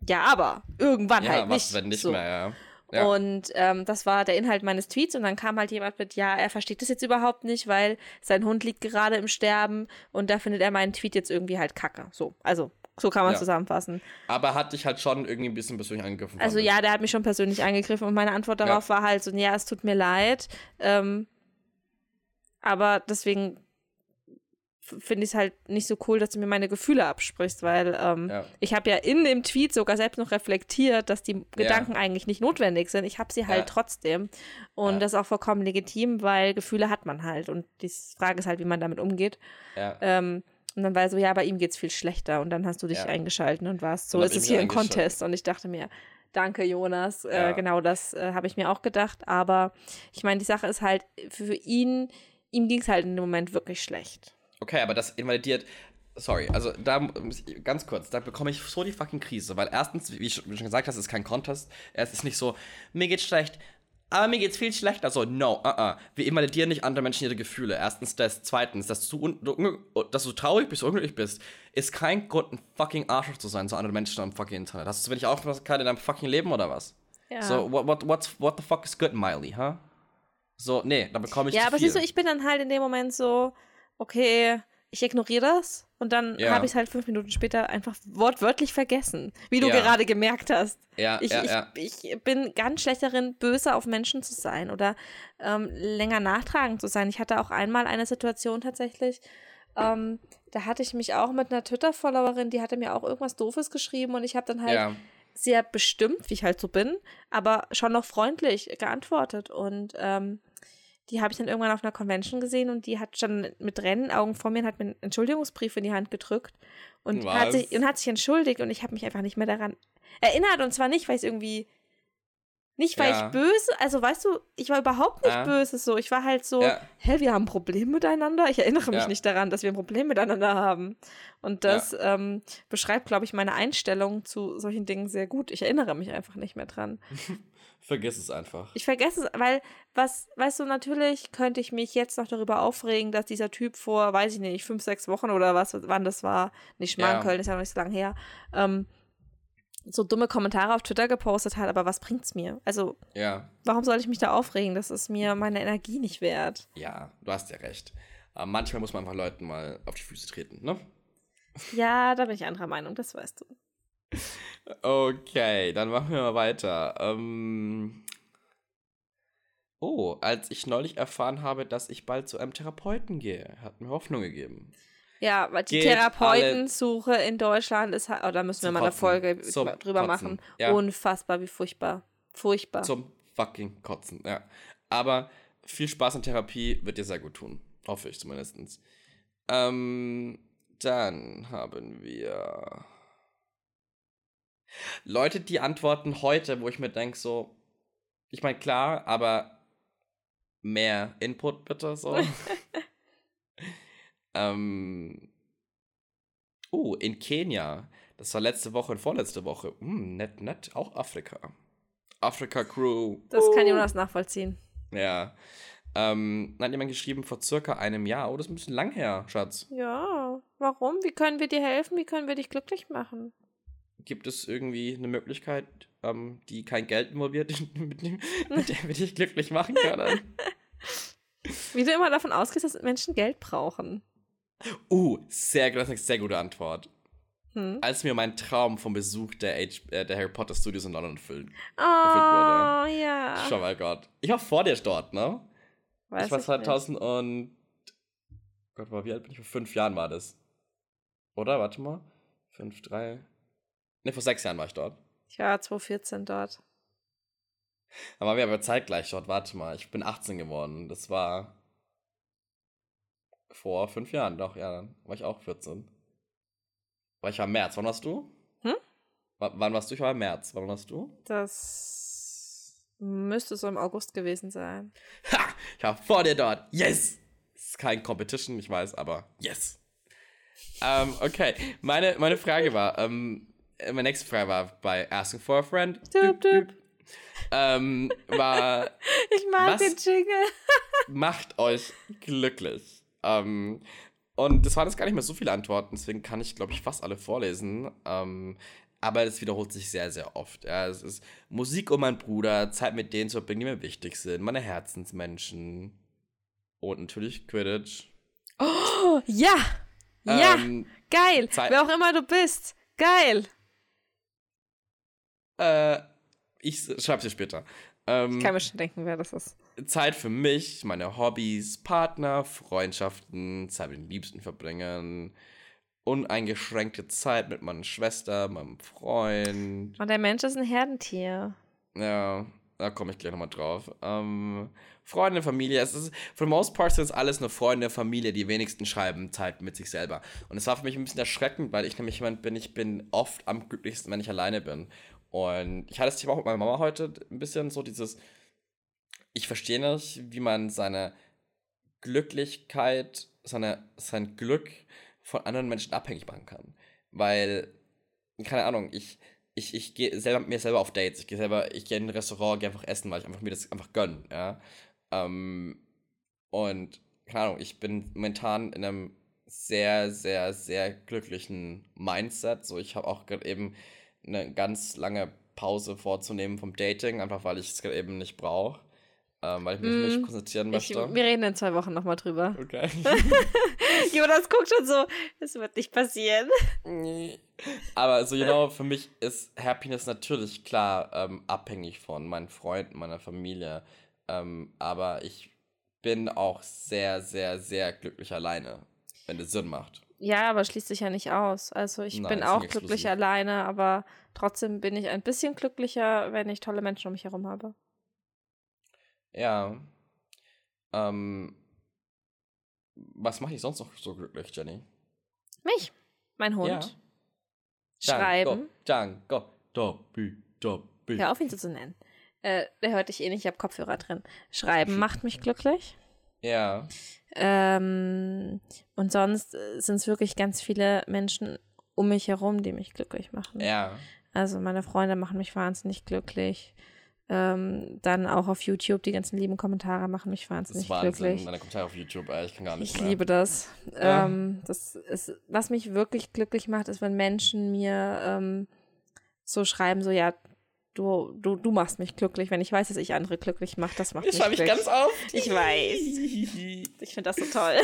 ja. aber irgendwann Ja, halt was, nicht. wenn nicht so. mehr, ja. Und ähm, das war der Inhalt meines Tweets und dann kam halt jemand mit, ja, er versteht das jetzt überhaupt nicht, weil sein Hund liegt gerade im Sterben und da findet er meinen Tweet jetzt irgendwie halt kacke. So, also so kann man Ja. zusammenfassen. Aber hat dich halt schon irgendwie ein bisschen persönlich angegriffen. Also ja, der hat mich schon persönlich angegriffen und meine Antwort Ja. darauf war halt so, ja, es tut mir leid. Ähm, aber deswegen finde ich es halt nicht so cool, dass du mir meine Gefühle absprichst, weil ähm, Ja. ich habe ja in dem Tweet sogar selbst noch reflektiert, dass die Gedanken eigentlich nicht notwendig sind. Ich habe sie halt Ja. trotzdem. Und Ja. das ist auch vollkommen legitim, weil Gefühle hat man halt. Und die Frage ist halt, wie man damit umgeht. Ja. Ähm, und dann war er so, ja, bei ihm geht's viel schlechter. Und dann hast du dich Ja. eingeschalten und warst so, ist es hier ein. Contest. Und ich dachte mir, danke Jonas. Äh, Ja. genau das äh, habe ich mir auch gedacht. Aber ich meine, die Sache ist halt, für ihn, ihm ging's halt in dem Moment wirklich schlecht. Okay, aber das invalidiert. Sorry, also da ganz kurz, da bekomme ich so die fucking Krise, weil erstens, wie ich du schon gesagt hast, es ist kein Contest. Es ist nicht so, mir geht's schlecht, aber mir geht's viel schlechter. So, no, uh -uh. Wir invalidieren nicht andere Menschen ihre Gefühle. Erstens das. Zweitens, dass du, du, dass du traurig bist, unglücklich bist, ist kein Grund, ein fucking Arschloch zu sein zu anderen Menschen am fucking Internet. Hast du wenig Aufmerksamkeit in deinem fucking Leben oder was? Ja. So, what, what, what's, what the fuck is good, Miley, huh? So, nee, da bekomme ich ja, aber viel. siehst du, ich bin dann halt in dem Moment so, okay, ich ignoriere das. Und dann Ja. habe ich es halt fünf Minuten später einfach wortwörtlich vergessen, wie du Ja. gerade gemerkt hast. ja, Ich, ja, ich, ich bin ganz schlecht darin, böse auf Menschen zu sein oder ähm, länger nachtragend zu sein. Ich hatte auch einmal eine Situation tatsächlich, ähm, da hatte ich mich auch mit einer Twitter-Followerin, die hatte mir auch irgendwas Doofes geschrieben und ich habe dann halt sehr bestimmt, wie ich halt so bin, aber schon noch freundlich geantwortet. Und ähm, die habe ich dann irgendwann auf einer Convention gesehen und die hat schon mit Tränenaugen vor mir und hat mir einen Entschuldigungsbrief in die Hand gedrückt und hat sich, und hat sich entschuldigt und ich habe mich einfach nicht mehr daran erinnert und zwar nicht, weil ich irgendwie nicht, weil Ja. ich böse, also weißt du, ich war überhaupt nicht Ah. böse so. Ich war halt so, Ja. hä, wir haben ein Problem miteinander? Ich erinnere mich Ja. nicht daran, dass wir ein Problem miteinander haben. Und das ähm, beschreibt, glaube ich, meine Einstellung zu solchen Dingen sehr gut. Ich erinnere mich einfach nicht mehr dran. [LAUGHS] Vergiss es einfach. Ich vergesse es, weil, was, weißt du, natürlich könnte ich mich jetzt noch darüber aufregen, dass dieser Typ vor, weiß ich nicht, fünf, sechs Wochen oder was, wann das war, nicht Schmarrnköln, ist ja noch nicht so lange her, ähm, so dumme Kommentare auf Twitter gepostet hat, aber was bringt's mir? Also, Ja, warum soll ich mich da aufregen? Das ist mir meine Energie nicht wert. ja, du hast ja recht. Aber manchmal muss man einfach Leuten mal auf die Füße treten, ne? Ja, da bin ich anderer Meinung, das weißt du. Okay, dann machen wir mal weiter. Ähm oh, als ich neulich erfahren habe, dass ich bald zu einem Therapeuten gehe, hat mir Hoffnung gegeben. Ja, weil die Geht Therapeutensuche in Deutschland ist halt, oh, da müssen wir mal eine. Folge Zum drüber Kotzen. machen. Ja. Unfassbar, wie furchtbar. Furchtbar. Zum fucking Kotzen, ja. Aber viel Spaß in Therapie wird dir sehr gut tun. Hoffe ich zumindest. Ähm, dann haben wir Leute, die antworten heute, wo ich mir denke, so, ich meine, klar, aber mehr Input bitte, so. [LAUGHS] ähm, oh, in Kenia. Das war letzte Woche und vorletzte Woche. Hm, nett, nett. Auch Afrika. Afrika Crew. Das kann Uh. Jonas nachvollziehen. Ja. Ähm, dann hat jemand geschrieben vor circa einem Jahr. Oh, das ist ein bisschen lang her, Schatz. Ja, warum? Wie können wir dir helfen? Wie können wir dich glücklich machen? Gibt es irgendwie eine Möglichkeit, ähm, die kein Geld involviert, [LAUGHS] mit, dem, mit der wir dich glücklich machen können? [LAUGHS] Wie du immer davon ausgehst, dass Menschen Geld brauchen. uh, sehr, das ist eine sehr gute Antwort. Hm? Als mir mein Traum vom Besuch der, H äh, der Harry Potter Studios in London erfüllt. Oh, wurde. ja. Schau mal Gott. Ich war vor dir dort, ne? Weiß ich war nicht. 2000 und. Gott, war wie alt bin ich? Vor fünf Jahren war das. Oder? Warte mal. Fünf, drei. Ne, vor sechs Jahren war ich dort. Ich war 2014 dort. Da waren wir aber zeitgleich dort. Warte mal, ich bin 18 geworden. Das war. Vor fünf Jahren, doch, ja, dann war ich auch 14. War ich war im März. Wann warst du? Hm? W wann warst du? Ich war im März. Wann warst du? Das müsste so im August gewesen sein. Ha! Ich war vor dir dort. Yes! Ist kein Competition, ich weiß, aber yes. Ähm, okay, meine, meine Frage war, ähm, äh, meine nächste Frage war bei Asking for a Friend. Dup, dup. Ähm, war, [LAUGHS] Ich mag Was? den Jingle. [LAUGHS] macht euch glücklich. Ähm, und das waren jetzt gar nicht mehr so viele Antworten, deswegen kann ich, glaube ich, fast alle vorlesen. Ähm, aber es wiederholt sich sehr, sehr oft. Ja, es ist Musik um meinen Bruder, Zeit mit denen zu verbringen, die mir wichtig sind, meine Herzensmenschen. Und natürlich Quidditch. Oh, ja. Ja, Ähm, geil. Zeit- Wer auch immer du bist. Geil. Äh, ich schreib's dir später. Ähm, Ich kann mir schon denken, wer das ist. Zeit für mich, meine Hobbys, Partner, Freundschaften, Zeit mit den Liebsten verbringen, uneingeschränkte Zeit mit meiner Schwester, meinem Freund. Und der Mensch ist ein Herdentier. Ja, da komme ich gleich nochmal drauf. Ähm, Freunde, Familie, es ist, for the most part sind es alles nur Freunde, Familie, die wenigsten schreiben Zeit mit sich selber. Und es war für mich ein bisschen erschreckend, weil ich nämlich jemand bin, ich bin oft am glücklichsten, wenn ich alleine bin. Und ich hatte das Thema auch mit meiner Mama heute ein bisschen so dieses, ich verstehe nicht, wie man seine Glücklichkeit, seine, sein Glück von anderen Menschen abhängig machen kann. Weil, keine Ahnung, ich, ich, ich gehe selber mit mir selber auf Dates. Ich gehe selber, ich gehe in ein Restaurant, gehe einfach essen, weil ich einfach mir das einfach gönne, ja. Ähm, und, keine Ahnung, ich bin momentan in einem sehr, sehr, sehr glücklichen Mindset. So, ich habe auch gerade eben eine ganz lange Pause vorzunehmen vom Dating, einfach weil ich es gerade eben nicht brauche. Ähm, weil ich mich Mm, nicht konzentrieren Ich, möchte. wir reden in zwei Wochen nochmal drüber. Okay. [LAUGHS] Jonas guckt schon so, es wird nicht passieren. Aber so genau, für mich ist Happiness natürlich klar ähm, abhängig von meinen Freunden, meiner Familie. Ähm, aber ich bin auch sehr, sehr, sehr glücklich alleine, wenn das Sinn macht. Ja, aber schließt sich ja nicht aus. Also ich Nein, bin auch glücklich exklusiv. alleine, aber trotzdem bin ich ein bisschen glücklicher, wenn ich tolle Menschen um mich herum habe. Ja. Ähm, was macht dich sonst noch so glücklich, Jenny? Mich, mein Hund. Ja. Schreiben. Django, Dobby, Dobby. Hör auf, ihn so zu nennen. Äh, der hört dich eh nicht, ich habe Kopfhörer drin. Schreiben [LAUGHS] macht mich glücklich. Ja. Ähm, und sonst sind es wirklich ganz viele Menschen um mich herum, die mich glücklich machen. Ja. Also meine Freunde machen mich wahnsinnig glücklich. Ähm, dann auch auf YouTube, die ganzen lieben Kommentare machen mich Das wahnsinnig ist Wahnsinn. glücklich. Meine Kommentare auf YouTube, ey, ich kann gar nicht Ich mehr. liebe das. Ja. Ähm, das ist, was mich wirklich glücklich macht, ist, wenn Menschen mir ähm, so schreiben, so ja, du, du, du machst mich glücklich. Wenn ich weiß, dass ich andere glücklich mache, das macht Das mich schreibe ich glücklich. ganz oft. Ich weiß. [LAUGHS] Ich finde das so toll.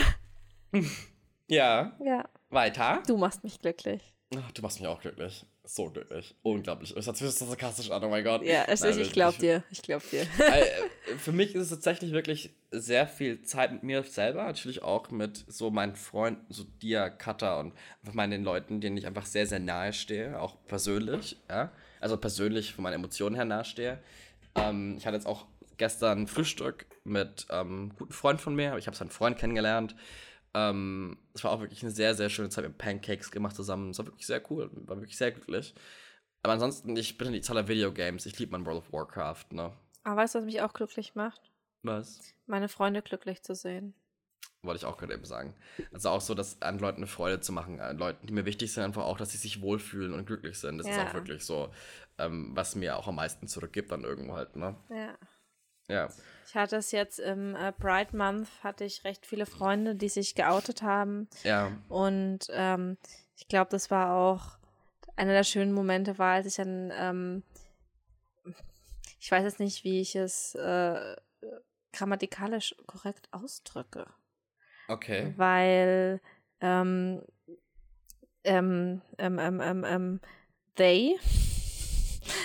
ja. Ja, Weiter. du machst mich glücklich. Ach, du machst mich auch glücklich. so glücklich. Unglaublich. Es hat sich so sarkastisch an, oh mein Gott. Ja, es ist, ich glaub dir. Ich glaub dir. [LAUGHS] Äh, für mich ist es tatsächlich wirklich sehr viel Zeit mit mir selber, natürlich auch mit so meinen Freunden, so dir, Cutter und einfach meinen Leuten, denen ich einfach sehr, sehr nahe stehe, auch persönlich, ja. Also persönlich von meinen Emotionen her nahe stehe. Ähm, ich hatte jetzt auch gestern Frühstück mit ähm, einem guten Freund von mir, ich habe seinen Freund kennengelernt. Ähm, es war auch wirklich eine sehr, sehr schöne Zeit mit Pancakes gemacht zusammen. Es war wirklich sehr cool, war wirklich sehr glücklich. Aber ansonsten, ich bin in die Zahl der Videogames. Ich liebe mein World of Warcraft, ne? Aber weißt du, was mich auch glücklich macht? Was? Meine Freunde glücklich zu sehen. Wollte ich auch gerade eben sagen. Also auch so, dass an Leuten eine Freude zu machen, an Leuten, die mir wichtig sind, einfach auch, dass sie sich wohlfühlen und glücklich sind. Das ja. ist auch wirklich so, ähm, was mir auch am meisten zurückgibt dann irgendwo halt, ne? Ja. Ja. Ich hatte es jetzt im äh, Pride Month, hatte ich recht viele Freunde, die sich geoutet haben. Ja. Und ähm, ich glaube, das war auch einer der schönen Momente war, als ich dann, ähm, ich weiß jetzt nicht, wie ich es äh, grammatikalisch korrekt ausdrücke. Okay. Weil ähm, ähm, ähm, ähm, ähm, ähm they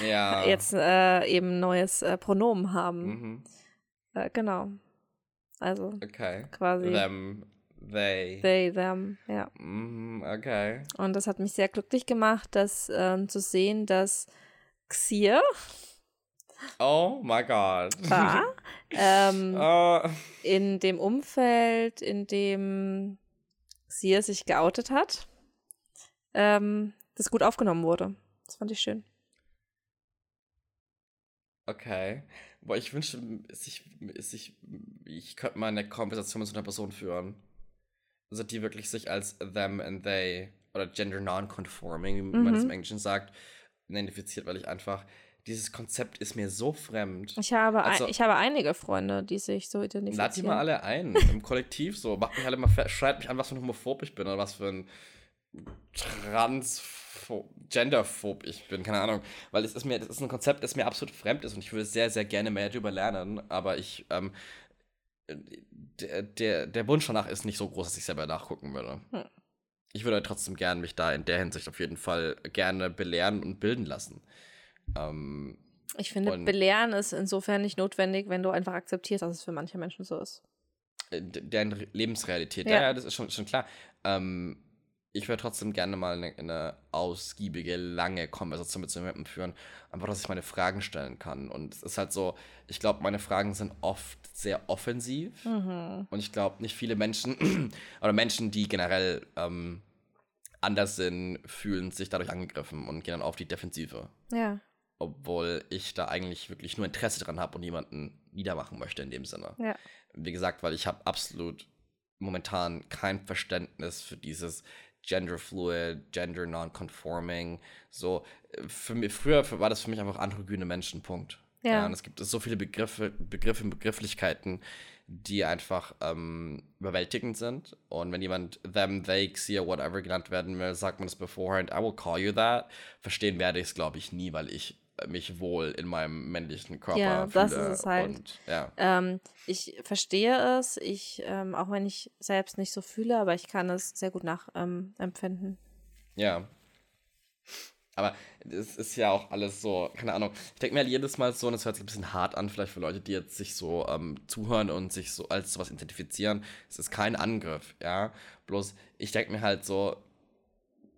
ja. [LAUGHS] jetzt äh, eben neues äh, Pronomen haben. Mhm. Äh, genau. Also okay. quasi. Them, they. They, them, ja. Mhm, okay. Und das hat mich sehr glücklich gemacht, das ähm, zu sehen, dass Xier Oh my God. War, [LAUGHS] ähm, uh. in dem Umfeld, in dem Xier sich geoutet hat, ähm, das gut aufgenommen wurde. Das fand ich schön. Okay. Boah, ich wünschte, ich, ich, ich könnte mal eine Konversation mit so einer Person führen. Also die wirklich sich als them and they oder gender non-conforming, wie man es mhm. im Englischen sagt, identifiziert, weil ich einfach, dieses Konzept ist mir so fremd. Ich habe, also, ein, ich habe einige Freunde, die sich so identifizieren. Lad die mal alle ein, [LAUGHS] im Kollektiv so. Macht mich alle mal, schreit mich an, was für ein homophob ich bin oder was für ein trans genderphob ich bin, keine Ahnung. Weil es ist mir, das ist ein Konzept, das mir absolut fremd ist und ich würde sehr, sehr gerne mehr darüber lernen, aber ich, ähm, der, der, der Wunsch danach ist nicht so groß, dass ich selber nachgucken würde. Hm. Ich würde trotzdem gerne mich da in der Hinsicht auf jeden Fall gerne belehren und bilden lassen. Ähm, ich finde, belehren ist insofern nicht notwendig, wenn du einfach akzeptierst, dass es für manche Menschen so ist. Äh, deren Lebensrealität, ja, ja, das ist schon, schon klar. Ähm, ich würde trotzdem gerne mal eine, eine, ausgiebige, lange Konversation mit jemandem führen. Einfach, dass ich meine Fragen stellen kann. Und es ist halt so, ich glaube, meine Fragen sind oft sehr offensiv. Mhm. Und ich glaube, nicht viele Menschen [CLEARS THROAT] oder Menschen, die generell ähm, anders sind, fühlen sich dadurch angegriffen und gehen dann auf die Defensive. Ja. Obwohl ich da eigentlich wirklich nur Interesse dran habe und jemanden niedermachen möchte in dem Sinne. Ja. Wie gesagt, weil ich habe absolut momentan kein Verständnis für dieses genderfluid, gender non-conforming. So, für mich, früher war das für mich einfach androgyne Menschen, Punkt. Ja. ja und es gibt so viele Begriffe, Begriffe, Begrifflichkeiten, die einfach ähm, überwältigend sind. Und wenn jemand them, they, xia, whatever genannt werden will, sagt man das beforehand, I will call you that. Verstehen werde ich es, glaube ich, nie, weil ich mich wohl in meinem männlichen Körper ja, fühle. Das ist es halt. Und, ja. ähm, ich verstehe es, ich, ähm, auch wenn ich selbst nicht so fühle, aber ich kann es sehr gut nachempfinden. Ähm, ja. Aber es ist ja auch alles so, keine Ahnung. Ich denke mir halt jedes Mal so, und es hört sich ein bisschen hart an, vielleicht für Leute, die jetzt sich so ähm, zuhören und sich so als sowas identifizieren. Es ist kein Angriff, ja. Bloß, ich denke mir halt so,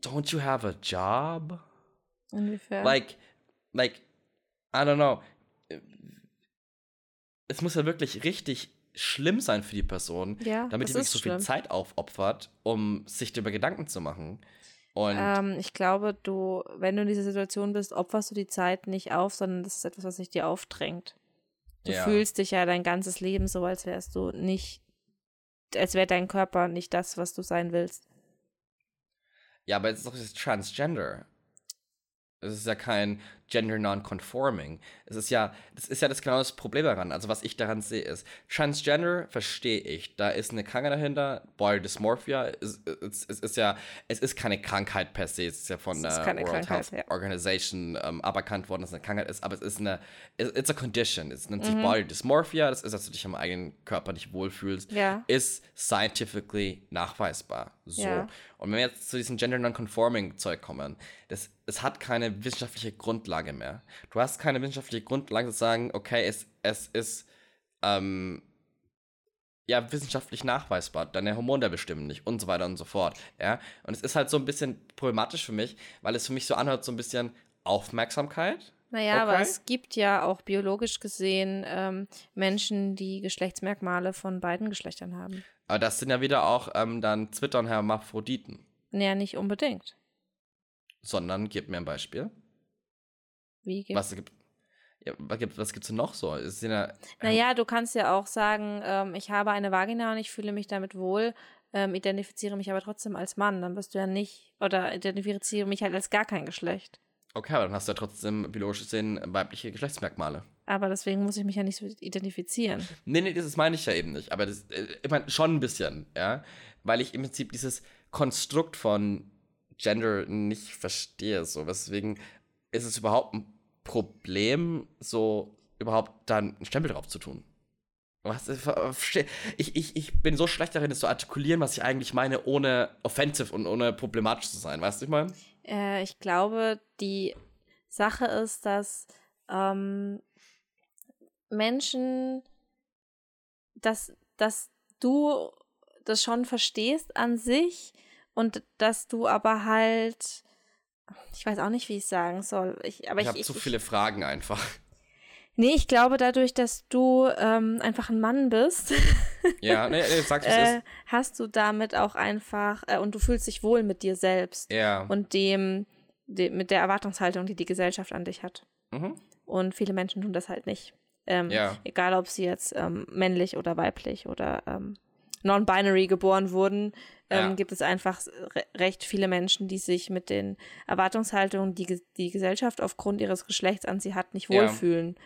don't you have a job? Inwiefern? Like, like, I don't know. Es muss ja wirklich richtig schlimm sein für die Person, ja, damit die nicht so schlimm. viel Zeit aufopfert, um sich darüber Gedanken zu machen. Und ähm, ich glaube, du, wenn du in dieser Situation bist, opferst du die Zeit nicht auf, sondern das ist etwas, was sich dir aufdrängt. Du ja. fühlst dich ja dein ganzes Leben so, als wärst du nicht, als wäre dein Körper nicht das, was du sein willst. Ja, aber es ist doch das Transgender. Es ist ja kein, gender non-conforming. Es ist ja, das ist ja das genau das Problem daran. Also was ich daran sehe ist, Transgender verstehe ich. Da ist eine Krankheit dahinter. Body Dysmorphia ist, ist, ist, ist ja, es ist keine Krankheit per se. Es ist ja von der World Krankheit, Health ja. Organization ähm, aberkannt worden, dass es eine Krankheit ist. Aber es ist eine, it's a condition. Es nennt sich Body Dysmorphia. Das ist, dass du dich am eigenen Körper nicht wohlfühlst. Ja. Ist scientifically nachweisbar. So. Ja. Und wenn wir jetzt zu diesem Gender Non-Conforming Zeug kommen, das, es hat keine wissenschaftliche Grundlage mehr. Du hast keine wissenschaftliche Grundlage zu sagen, okay, es, es ist ähm, ja wissenschaftlich nachweisbar, deine Hormone bestimmen nicht und so weiter und so fort. Ja. Und es ist halt so ein bisschen problematisch für mich, weil es für mich so anhört, so ein bisschen Aufmerksamkeit. Naja, aber Okay. es gibt ja auch biologisch gesehen ähm, Menschen, die Geschlechtsmerkmale von beiden Geschlechtern haben. Aber das sind ja wieder auch ähm, dann Twitter und Hermaphroditen. Naja, nicht unbedingt. Sondern gib mir ein Beispiel. Wie Was gibt ja, was gibt was gibt's denn noch so? Sind ja, Naja, du kannst ja auch sagen, ähm, ich habe eine Vagina und ich fühle mich damit wohl, ähm, identifiziere mich aber trotzdem als Mann. Dann bist du ja nicht, oder identifiziere mich halt als gar kein Geschlecht. Okay, aber dann hast du ja trotzdem biologisch gesehen weibliche Geschlechtsmerkmale. Aber deswegen muss ich mich ja nicht so identifizieren. Nee, nee, das meine ich ja eben nicht. Aber das, äh, ich meine, schon ein bisschen, ja. Weil ich im Prinzip dieses Konstrukt von Gender nicht verstehe. So, weswegen ist es überhaupt ein Problem, so überhaupt dann einen Stempel drauf zu tun? Was, ich versteh- ich, ich, ich bin so schlecht darin, das zu artikulieren, was ich eigentlich meine, ohne offensive und ohne problematisch zu sein. Weißt du, ich meine? Äh, ich glaube, die Sache ist, dass ähm, Menschen, dass, dass du das schon verstehst an sich und dass du aber halt, ich weiß auch nicht, wie ich es sagen soll. Ich, aber Ich ich, habe zu viele Fragen einfach. Nee, ich glaube, dadurch, dass du ähm, einfach ein Mann bist, [LAUGHS] Ja, nee, nee sag's, äh, ist. hast du damit auch einfach, äh, und du fühlst dich wohl mit dir selbst Ja. und dem, dem, mit der Erwartungshaltung, die die Gesellschaft an dich hat. mhm. Und viele Menschen tun das halt nicht. Ähm, Ja. Egal, ob sie jetzt ähm, männlich oder weiblich oder ähm, non-binary geboren wurden, ähm, Ja. gibt es einfach re recht viele Menschen, die sich mit den Erwartungshaltungen, die die Gesellschaft aufgrund ihres Geschlechts an sie hat, nicht Ja. wohlfühlen.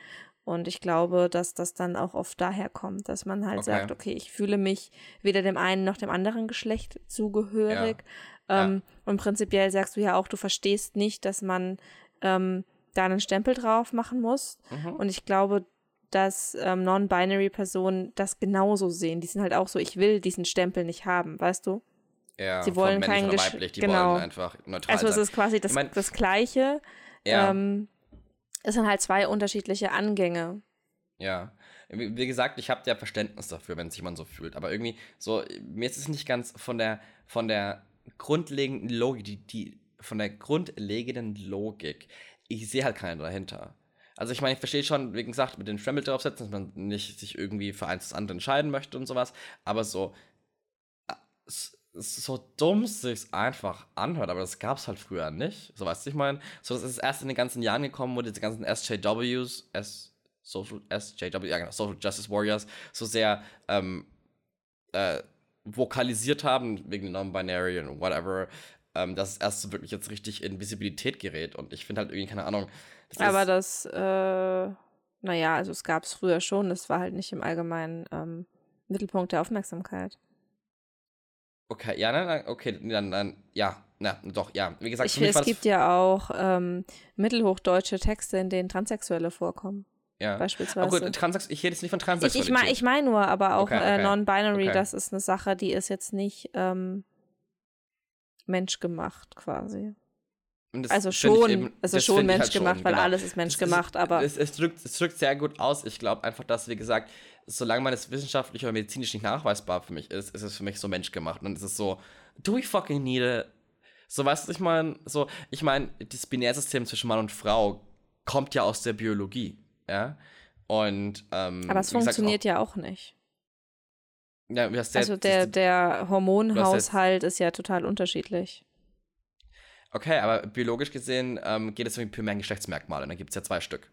Und ich glaube, dass das dann auch oft daher kommt, dass man halt Okay. sagt, okay, ich fühle mich weder dem einen noch dem anderen Geschlecht zugehörig. Ja. Ähm, Und prinzipiell sagst du ja auch, du verstehst nicht, dass man ähm, da einen Stempel drauf machen muss. Mhm. Und ich glaube, dass ähm, non-binary Personen das genauso sehen. Die sind halt auch so, ich will diesen Stempel nicht haben, weißt du? Ja, Sie wollen männlich kein oder weiblich, die genau. wollen einfach neutral Also es ist quasi das, Ich mein- das Gleiche. ja, Ähm, es sind halt zwei unterschiedliche Angänge. ja. Wie, gesagt, ich habe ja Verständnis dafür, wenn sich jemand so fühlt. Aber irgendwie, so, mir ist es nicht ganz von der, von der grundlegenden Logik, die, die, von der grundlegenden Logik, ich sehe halt keine dahinter. Also ich meine, ich verstehe schon, wie gesagt, mit den Stempel draufsetzen, dass man nicht sich irgendwie für eins das andere entscheiden möchte und sowas. Aber so, äh, so dumm es sich einfach anhört, aber das gab es halt früher nicht. So weißt du, ich meine, so das ist erst in den ganzen Jahren gekommen, wo diese ganzen SJWs, S, Social, SJW, ja genau, Social Justice Warriors, so sehr ähm, äh, vokalisiert haben, wegen Non-Binary und whatever, ähm, dass es erst so wirklich jetzt richtig in Visibilität gerät. Und ich finde halt irgendwie, keine Ahnung. das Aber das, äh, naja, also es gab es früher schon, das war halt nicht im allgemeinen ähm, Mittelpunkt der Aufmerksamkeit. Okay, ja, nein, nein, okay, dann, dann, ja, na, doch, ja. Wie gesagt, Ich, mich es gibt ja auch ähm, mittelhochdeutsche Texte, in denen Transsexuelle vorkommen, ja. beispielsweise. Gut, Transax ich rede jetzt nicht von Ich, Transsexualität. ich meine ich mein nur, aber auch Okay, äh, okay. Non-Binary, Okay. das ist eine Sache, die ist jetzt nicht ähm, menschgemacht quasi. Und das Also ich schon, eben- also schon ich halt menschgemacht, schon, weil genau. alles ist menschgemacht, aber Es, es, drückt, es drückt sehr gut aus. Ich glaube einfach, dass, wie gesagt, solange man es wissenschaftlich oder medizinisch nicht nachweisbar für mich ist, ist es für mich so menschgemacht. Und dann ist es so, do we fucking need it? So, weißt du, ich meine, so, ich meine, das Binärsystem zwischen Mann und Frau kommt ja aus der Biologie, ja? Und, ähm, aber es wie gesagt, funktioniert ja auch nicht. Ja, hast du Also der, der Hormonhaushalt ist ja total unterschiedlich. Okay, aber biologisch gesehen ähm, geht es um primär Geschlechtsmerkmale. Dann gibt es ja zwei Stück.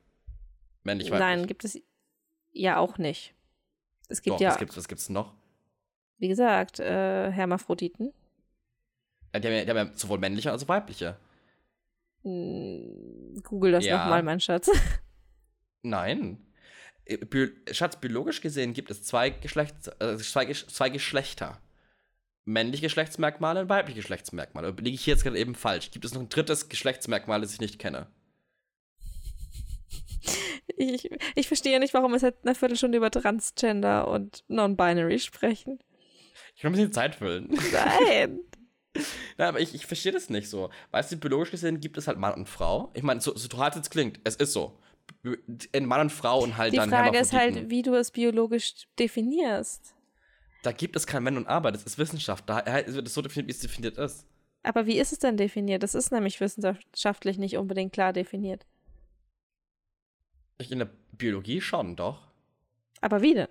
Männlich, weiblich. Nein, gibt es ja auch nicht. Es gibt Doch, ja, was gibt es gibt's noch? wie gesagt, äh, Hermaphroditen. Ja, die, haben ja, die haben ja sowohl männliche als auch weibliche. Hm, Google das Ja. nochmal, mein Schatz. [LAUGHS] Nein. Äh, Schatz, biologisch gesehen gibt es zwei, Geschlechts äh, zwei, zwei Geschlechter. Männliche Geschlechtsmerkmale und weibliche Geschlechtsmerkmale. Oder Liege ich hier jetzt gerade eben falsch? Gibt es noch ein drittes Geschlechtsmerkmal, das ich nicht kenne? Ich, ich verstehe nicht, warum wir seit einer Viertelstunde über Transgender und Non-Binary sprechen. Ich will ein bisschen Zeit füllen. Nein. [LAUGHS] Nein, aber ich, ich verstehe das nicht so. Weißt du, biologisch gesehen gibt es halt Mann und Frau. Ich meine, so, so hart es klingt, es ist so. In Mann und Frau und halt Die dann Frage ist halt, wie du es biologisch definierst. Da gibt es kein Wenn und Aber, das ist Wissenschaft. Da wird es so definiert, wie es definiert ist. Aber wie ist es denn definiert? Das ist nämlich wissenschaftlich nicht unbedingt klar definiert. In der Biologie schon, doch. Aber wie denn?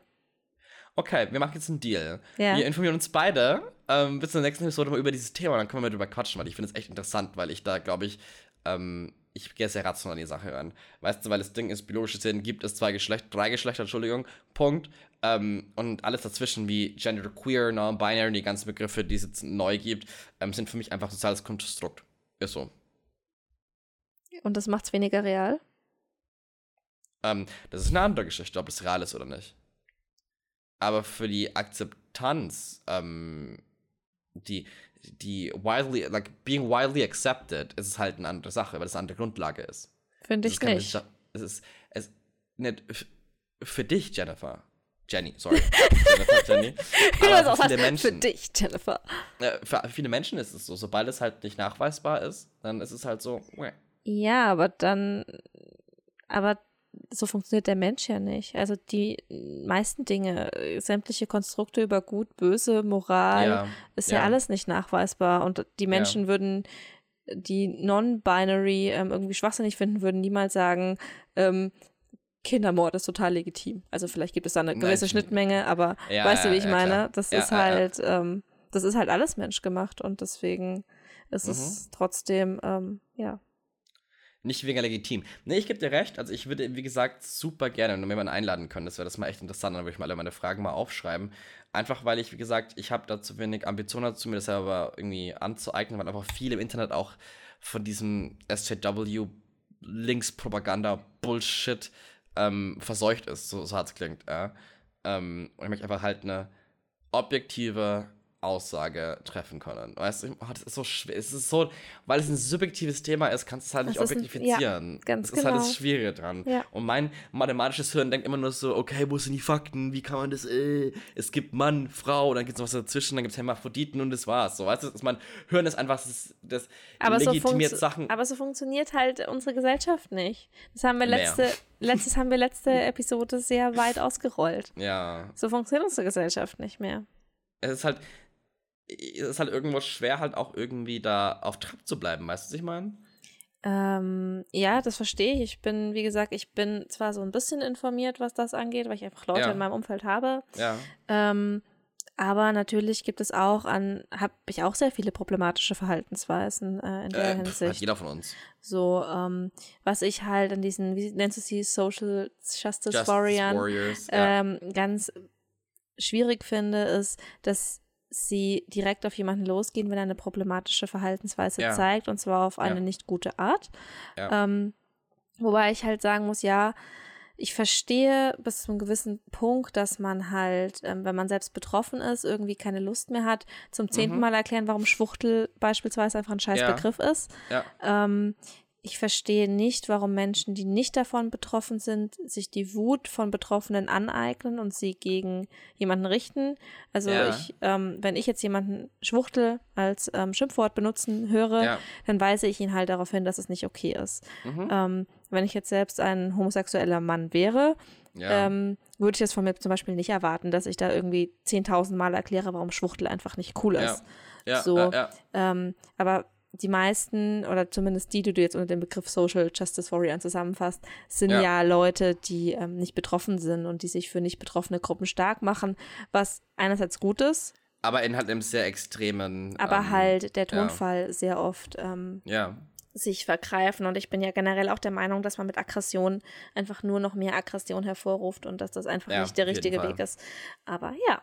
Okay, wir machen jetzt einen Deal. Ja. Wir informieren uns beide ähm, bis zur nächsten Episode mal über dieses Thema. Dann können wir mal drüber quatschen, weil ich finde es echt interessant, weil ich da, glaube ich, ähm, ich gehe sehr rational an die Sache ran. Weißt du, weil das Ding ist, biologisch gesehen gibt es zwei Geschlechter, drei Geschlechter, Entschuldigung, Punkt. Ähm, und alles dazwischen, wie Gender Queer, Non-Binary, die ganzen Begriffe, die es jetzt neu gibt, ähm, sind für mich einfach soziales Konstrukt. Ist so. Und das macht es weniger real? Ähm, das ist eine andere Geschichte, ob es real ist oder nicht. Aber für die Akzeptanz, ähm, die, die widely, like being widely accepted, ist es halt eine andere Sache, weil es eine andere Grundlage ist. Finde ich nicht. Es ist, es, nicht, für dich, Jennifer. Jenny, sorry. [LAUGHS] Jennifer, Jenny. Aber für viele sagst, für Menschen, dich, Jennifer. für viele Menschen ist es so, sobald es halt nicht nachweisbar ist, dann ist es halt so. Ja, aber dann, aber so funktioniert der Mensch ja nicht. Also die meisten Dinge, äh, sämtliche Konstrukte über Gut, Böse, Moral, ja, ist ja. ja. alles nicht nachweisbar. Und die Menschen würden, die non-binary ähm, irgendwie schwachsinnig finden, würden niemals sagen, ähm, Kindermord ist total legitim. Also vielleicht gibt es da eine Nein, gewisse ich- Schnittmenge, aber Ja, weißt du, ja, wie ich ja, meine? Das Ja, ist ja, ja. halt, ähm, das ist halt alles menschgemacht und deswegen ist Mhm. es trotzdem, ähm, ja. Nicht weniger legitim. Nee, ich gebe dir recht. Also ich würde, wie gesagt, super gerne, wir jemanden einladen können, das wäre das mal echt interessant, dann würde ich mal alle meine Fragen mal aufschreiben. Einfach weil ich, wie gesagt, ich habe da zu wenig Ambition dazu, mir das selber irgendwie anzueignen, weil einfach viel im Internet auch von diesem SJW Linkspropaganda-Bullshit ähm, verseucht ist, so, so hart es klingt. Ja. Ähm, und ich möchte einfach halt eine objektive Aussage treffen können. Weißt du, oh, das ist so schwer. Es ist so, weil es ein subjektives Thema ist, kannst du es halt nicht Das ist ein- objektifizieren. ganz das ist halt das genau. Schwierige dran. Ja. Und mein mathematisches Hirn denkt immer nur so, okay, wo sind die Fakten? Wie kann man das, äh, es gibt Mann, Frau, dann gibt es was dazwischen, dann gibt es Hermaphroditen und das war's. So, weißt du, mein Hirn ist einfach, das, das Aber so, legitimiert funktio- Sachen. aber so funktioniert halt unsere Gesellschaft nicht. Das haben wir Mehr. letzte, letztes haben wir letzte [LAUGHS] Episode sehr weit ausgerollt. ja, So funktioniert unsere Gesellschaft nicht mehr. es ist halt, ist halt irgendwo schwer, halt auch irgendwie da auf Trab zu bleiben, weißt du, was ich meine? Ähm, ja, das verstehe ich. Ich bin, wie gesagt, ich bin zwar so ein bisschen informiert, was das angeht, weil ich einfach Leute Ja. in meinem Umfeld habe. Ja. Ähm, aber natürlich gibt es auch an, habe ich auch sehr viele problematische Verhaltensweisen äh, in der Äh, pff, hat Hinsicht. jeder von uns. So, ähm, was ich halt an diesen, wie nennst du sie, Social Justice, Justice Warriors Warriors. ja. ähm, ganz schwierig finde, ist, dass sie direkt auf jemanden losgehen, wenn er eine problematische Verhaltensweise Ja. zeigt, und zwar auf eine Ja. nicht gute Art. Ja. Ähm, wobei ich halt sagen muss, ja, ich verstehe bis zu einem gewissen Punkt, dass man halt, ähm, wenn man selbst betroffen ist, irgendwie keine Lust mehr hat, zum zehnten Mhm. Mal erklären, warum Schwuchtel beispielsweise einfach ein scheiß Ja. Begriff ist. ja. Ähm, ich verstehe nicht, warum Menschen, die nicht davon betroffen sind, sich die Wut von Betroffenen aneignen und sie gegen jemanden richten. Also Ja. ich, ähm, wenn ich jetzt jemanden Schwuchtel als ähm, Schimpfwort benutzen höre, Ja. dann weise ich ihn halt darauf hin, dass es nicht okay ist. Mhm. Ähm, wenn ich jetzt selbst ein homosexueller Mann wäre, ja. ähm, würde ich das von mir zum Beispiel nicht erwarten, dass ich da irgendwie 10.000 Mal erkläre, warum Schwuchtel einfach nicht cool ist. ja. so. ja, ja. Ähm, aber die meisten, oder zumindest die, die du jetzt unter dem Begriff Social Justice Warrior zusammenfasst, sind Ja. ja, Leute, die ähm, nicht betroffen sind und die sich für nicht betroffene Gruppen stark machen, was einerseits gut ist, Aber in halt einem sehr extremen. aber ähm, halt der ja. Tonfall sehr oft ähm, Ja. sich vergreifen. Und ich bin ja generell auch der Meinung, dass man mit Aggression einfach nur noch mehr Aggression hervorruft und dass das einfach Ja, nicht der richtige. Weg ist. Aber ja,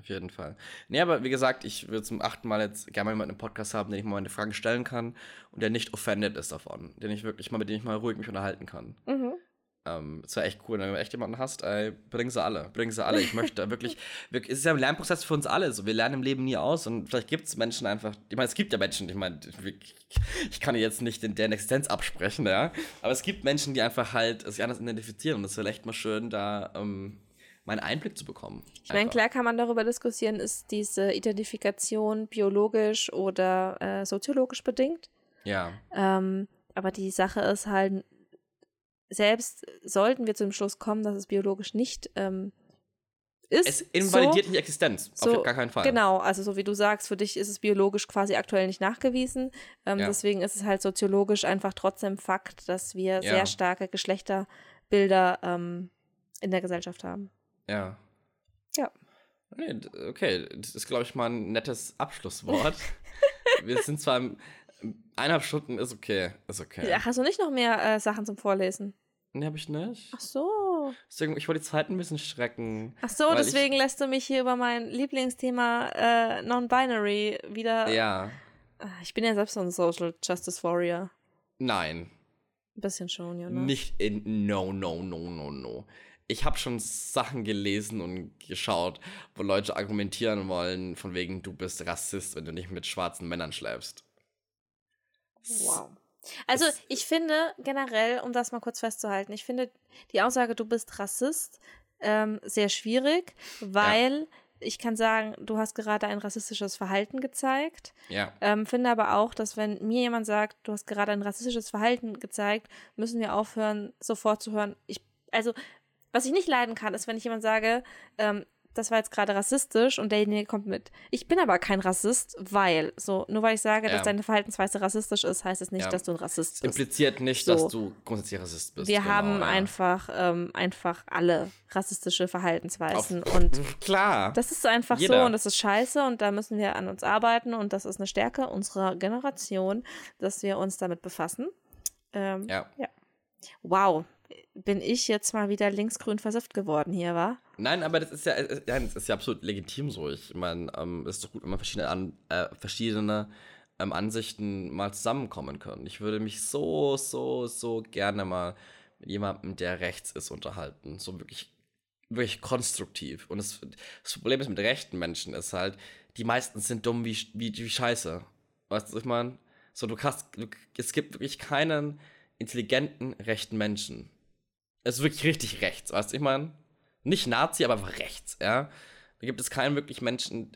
Auf jeden Fall. Nee, aber wie gesagt, ich würde zum achten Mal jetzt gerne mal jemanden im Podcast haben, den ich mal meine Fragen stellen kann und der nicht offended ist davon. Den ich wirklich mal, mit dem ich mal ruhig mich unterhalten kann. Mhm. Ähm, das wäre echt cool, wenn du echt jemanden hast, ey, bring sie alle, bring sie alle. Ich möchte wirklich, [LAUGHS] wirklich, es ist ja ein Lernprozess für uns alle, so, wir lernen im Leben nie aus und vielleicht gibt es Menschen einfach, ich meine, es gibt ja Menschen, ich meine, ich kann jetzt nicht in deren Existenz absprechen, ja, aber es gibt Menschen, die einfach halt sich anders identifizieren und es wäre echt mal schön, da ähm, meinen Einblick zu bekommen. Ich meine, klar kann man darüber diskutieren, ist diese Identifikation biologisch oder äh, soziologisch bedingt. Ja. Ähm, aber die Sache ist halt, selbst sollten wir zu dem Schluss kommen, dass es biologisch nicht ähm, ist. Es invalidiert so, die Existenz, so, auf gar keinen Fall. Genau, also so wie du sagst, für dich ist es biologisch quasi aktuell nicht nachgewiesen. Ähm, ja. Deswegen ist es halt soziologisch einfach trotzdem Fakt, dass wir ja. sehr starke Geschlechterbilder ähm, in der Gesellschaft haben. Ja. Ja. Nee, okay, das ist, glaube ich, mal ein nettes Abschlusswort. [LAUGHS] wir sind zwar im, eineinhalb Stunden ist okay. Ist okay. Ja, hast du nicht noch mehr äh, Sachen zum Vorlesen? Nee, hab ich nicht. Ach so. Deswegen, ich wollte die Zeit ein bisschen strecken. Ach so, deswegen ich, lässt du mich hier über mein Lieblingsthema äh, Non-Binary wieder. Ja. Ah, ich bin ja selbst so ein Social Justice Warrior. Nein. Ein bisschen schon, ja. Ne? Nicht in. No, no, no, no, no. Ich habe schon Sachen gelesen und geschaut, wo Leute argumentieren wollen, von wegen, du bist Rassist, wenn du nicht mit schwarzen Männern schläfst. Wow. Also ich finde generell, um das mal kurz festzuhalten, ich finde die Aussage, du bist Rassist, ähm, sehr schwierig, weil ja. ich kann sagen, du hast gerade ein rassistisches Verhalten gezeigt. Ja. Ähm, finde aber auch, dass wenn mir jemand sagt, du hast gerade ein rassistisches Verhalten gezeigt, müssen wir aufhören, sofort zu hören. Ich, also was ich nicht leiden kann, ist, wenn ich jemand sage, ähm, das war jetzt gerade rassistisch und derjenige kommt mit. Ich bin aber kein Rassist, weil, so, nur weil ich sage, ja. dass deine Verhaltensweise rassistisch ist, heißt es nicht, ja. dass du ein Rassist bist. Impliziert nicht, so. dass du grundsätzlich Rassist bist. Wir genau, haben ja. einfach, ähm, einfach alle rassistische Verhaltensweisen Auf, und klar. Das ist einfach Jeder. so und das ist scheiße und da müssen wir an uns arbeiten und das ist eine Stärke unserer Generation, dass wir uns damit befassen. Ähm, ja. ja. Wow, bin ich jetzt mal wieder linksgrün versifft geworden hier, wa? Nein, aber das ist ja, das ist ja absolut legitim so. Ich meine, ähm, es ist doch gut, wenn man verschiedene, An äh, verschiedene ähm, Ansichten mal zusammenkommen können. Ich würde mich so, so, so gerne mal mit jemandem, der rechts ist, unterhalten. So wirklich, wirklich konstruktiv. Und das, das Problem ist mit rechten Menschen ist halt, die meisten sind dumm wie, wie, wie Scheiße. Weißt du, ich meine? So, du kannst, du, es gibt wirklich keinen intelligenten rechten Menschen. Es ist wirklich richtig rechts, weißt du, ich meine? Nicht Nazi, aber einfach rechts, ja? Da gibt es keinen wirklich Menschen,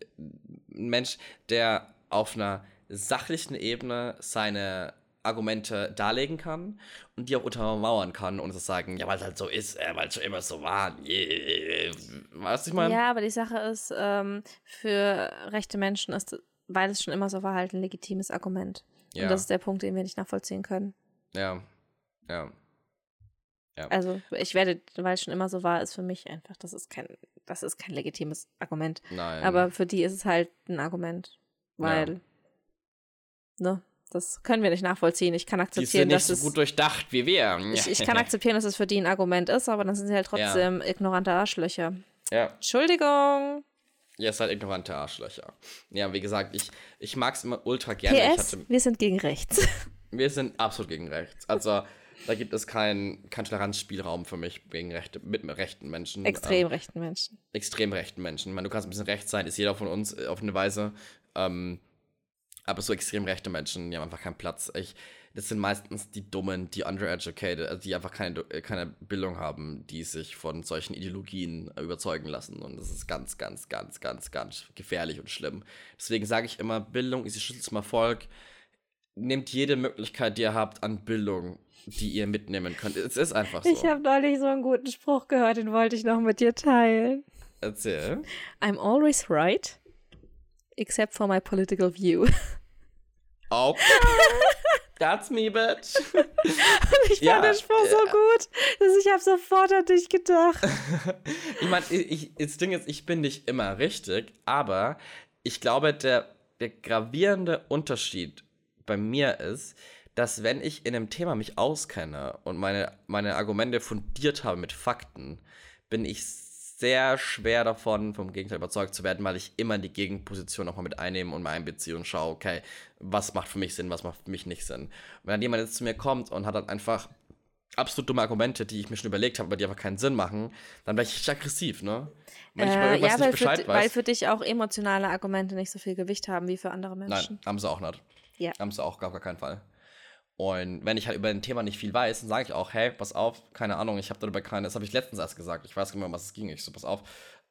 Mensch, der auf einer sachlichen Ebene seine Argumente darlegen kann und die auch untermauern kann und das sagen, ja, weil es halt so ist, äh, weil es schon immer so war. Yeah. Weißt du, ich meine? Ja, aber die Sache ist, ähm, für rechte Menschen ist, weil es schon immer so war, halt ein legitimes Argument. Ja. Und das ist der Punkt, den wir nicht nachvollziehen können. Ja, ja. Ja. Also ich werde, weil es schon immer so war, ist für mich einfach, das ist kein, das ist kein legitimes Argument. Nein. Aber für die ist es halt ein Argument. Weil, ja. ne, das können wir nicht nachvollziehen. Ich kann akzeptieren, die sind nicht dass so es, gut durchdacht wie wir. Ich, ich, kann [LAUGHS] akzeptieren, dass es für die ein Argument ist, aber dann sind sie halt trotzdem ja. ignorante Arschlöcher. Ja. Entschuldigung. Ja, es halt ignorante Arschlöcher. Ja, wie gesagt, ich, ich mag es immer ultra gerne. PS, hatte, wir sind gegen rechts. Wir sind absolut gegen rechts. Also [LAUGHS] da gibt es keinen kein Toleranzspielraum für mich gegen rechte, mit rechten Menschen. Extrem ähm, rechten Menschen. Extrem rechten Menschen. Ich meine, du kannst ein bisschen rechts sein, ist jeder von uns äh, auf eine Weise. Ähm, aber so extrem rechte Menschen, die haben einfach keinen Platz. Ich, das sind meistens die Dummen, die undereducated, also die einfach keine, äh, keine Bildung haben, die sich von solchen Ideologien überzeugen lassen. Und das ist ganz, ganz, ganz, ganz, ganz gefährlich und schlimm. Deswegen sage ich immer, Bildung ist die Schlüssel zum Erfolg. Nehmt jede Möglichkeit, die ihr habt an Bildung die ihr mitnehmen könnt. Es ist einfach so. Ich habe neulich so einen guten Spruch gehört, den wollte ich noch mit dir teilen. Erzähl. I'm always right, except for my political view. Okay. That's me, bitch. Und [LAUGHS] ich ja, fand den Spruch so gut, dass ich habe sofort an dich gedacht. [LAUGHS] ich meine, das Ding ist, ich bin nicht immer richtig, aber ich glaube, der, der gravierende Unterschied bei mir ist, dass wenn ich in einem Thema mich auskenne und meine, meine Argumente fundiert habe mit Fakten, bin ich sehr schwer davon, vom Gegenteil überzeugt zu werden, weil ich immer die Gegenposition nochmal mit einnehme und mal einbeziehe und schaue, okay, was macht für mich Sinn, was macht für mich nicht Sinn. Wenn dann jemand jetzt zu mir kommt und hat dann einfach absolut dumme Argumente, die ich mir schon überlegt habe, aber die einfach keinen Sinn machen, dann wäre ich aggressiv, ne? Wenn ich über irgendwas ja, weil nicht Bescheid für, weiß. Weil für dich auch emotionale Argumente nicht so viel Gewicht haben wie für andere Menschen. Nein, haben sie auch nicht. Ja. Haben sie auch, gar keinen Fall. Und wenn ich halt über ein Thema nicht viel weiß, dann sage ich auch, hey, pass auf, keine Ahnung, ich habe darüber keine, das habe ich letztens erst gesagt, ich weiß nicht mehr, um was es ging. Ich so, pass auf,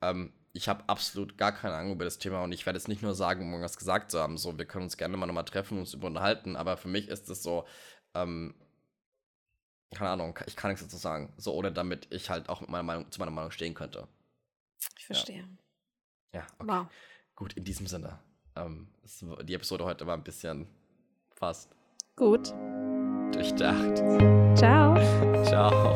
ähm, ich habe absolut gar keine Ahnung über das Thema und ich werde jetzt nicht nur sagen, um irgendwas gesagt zu haben, so, wir können uns gerne mal nochmal treffen und uns über unterhalten, aber für mich ist es so, ähm, keine Ahnung, ich kann nichts dazu sagen, so, oder damit ich halt auch mit meiner Meinung, zu meiner Meinung stehen könnte. Ich verstehe. Ja, ja okay. Wow. Gut, in diesem Sinne. Ähm, es, die Episode heute war ein bisschen fast Gut. Durchdacht. Ciao. Ciao.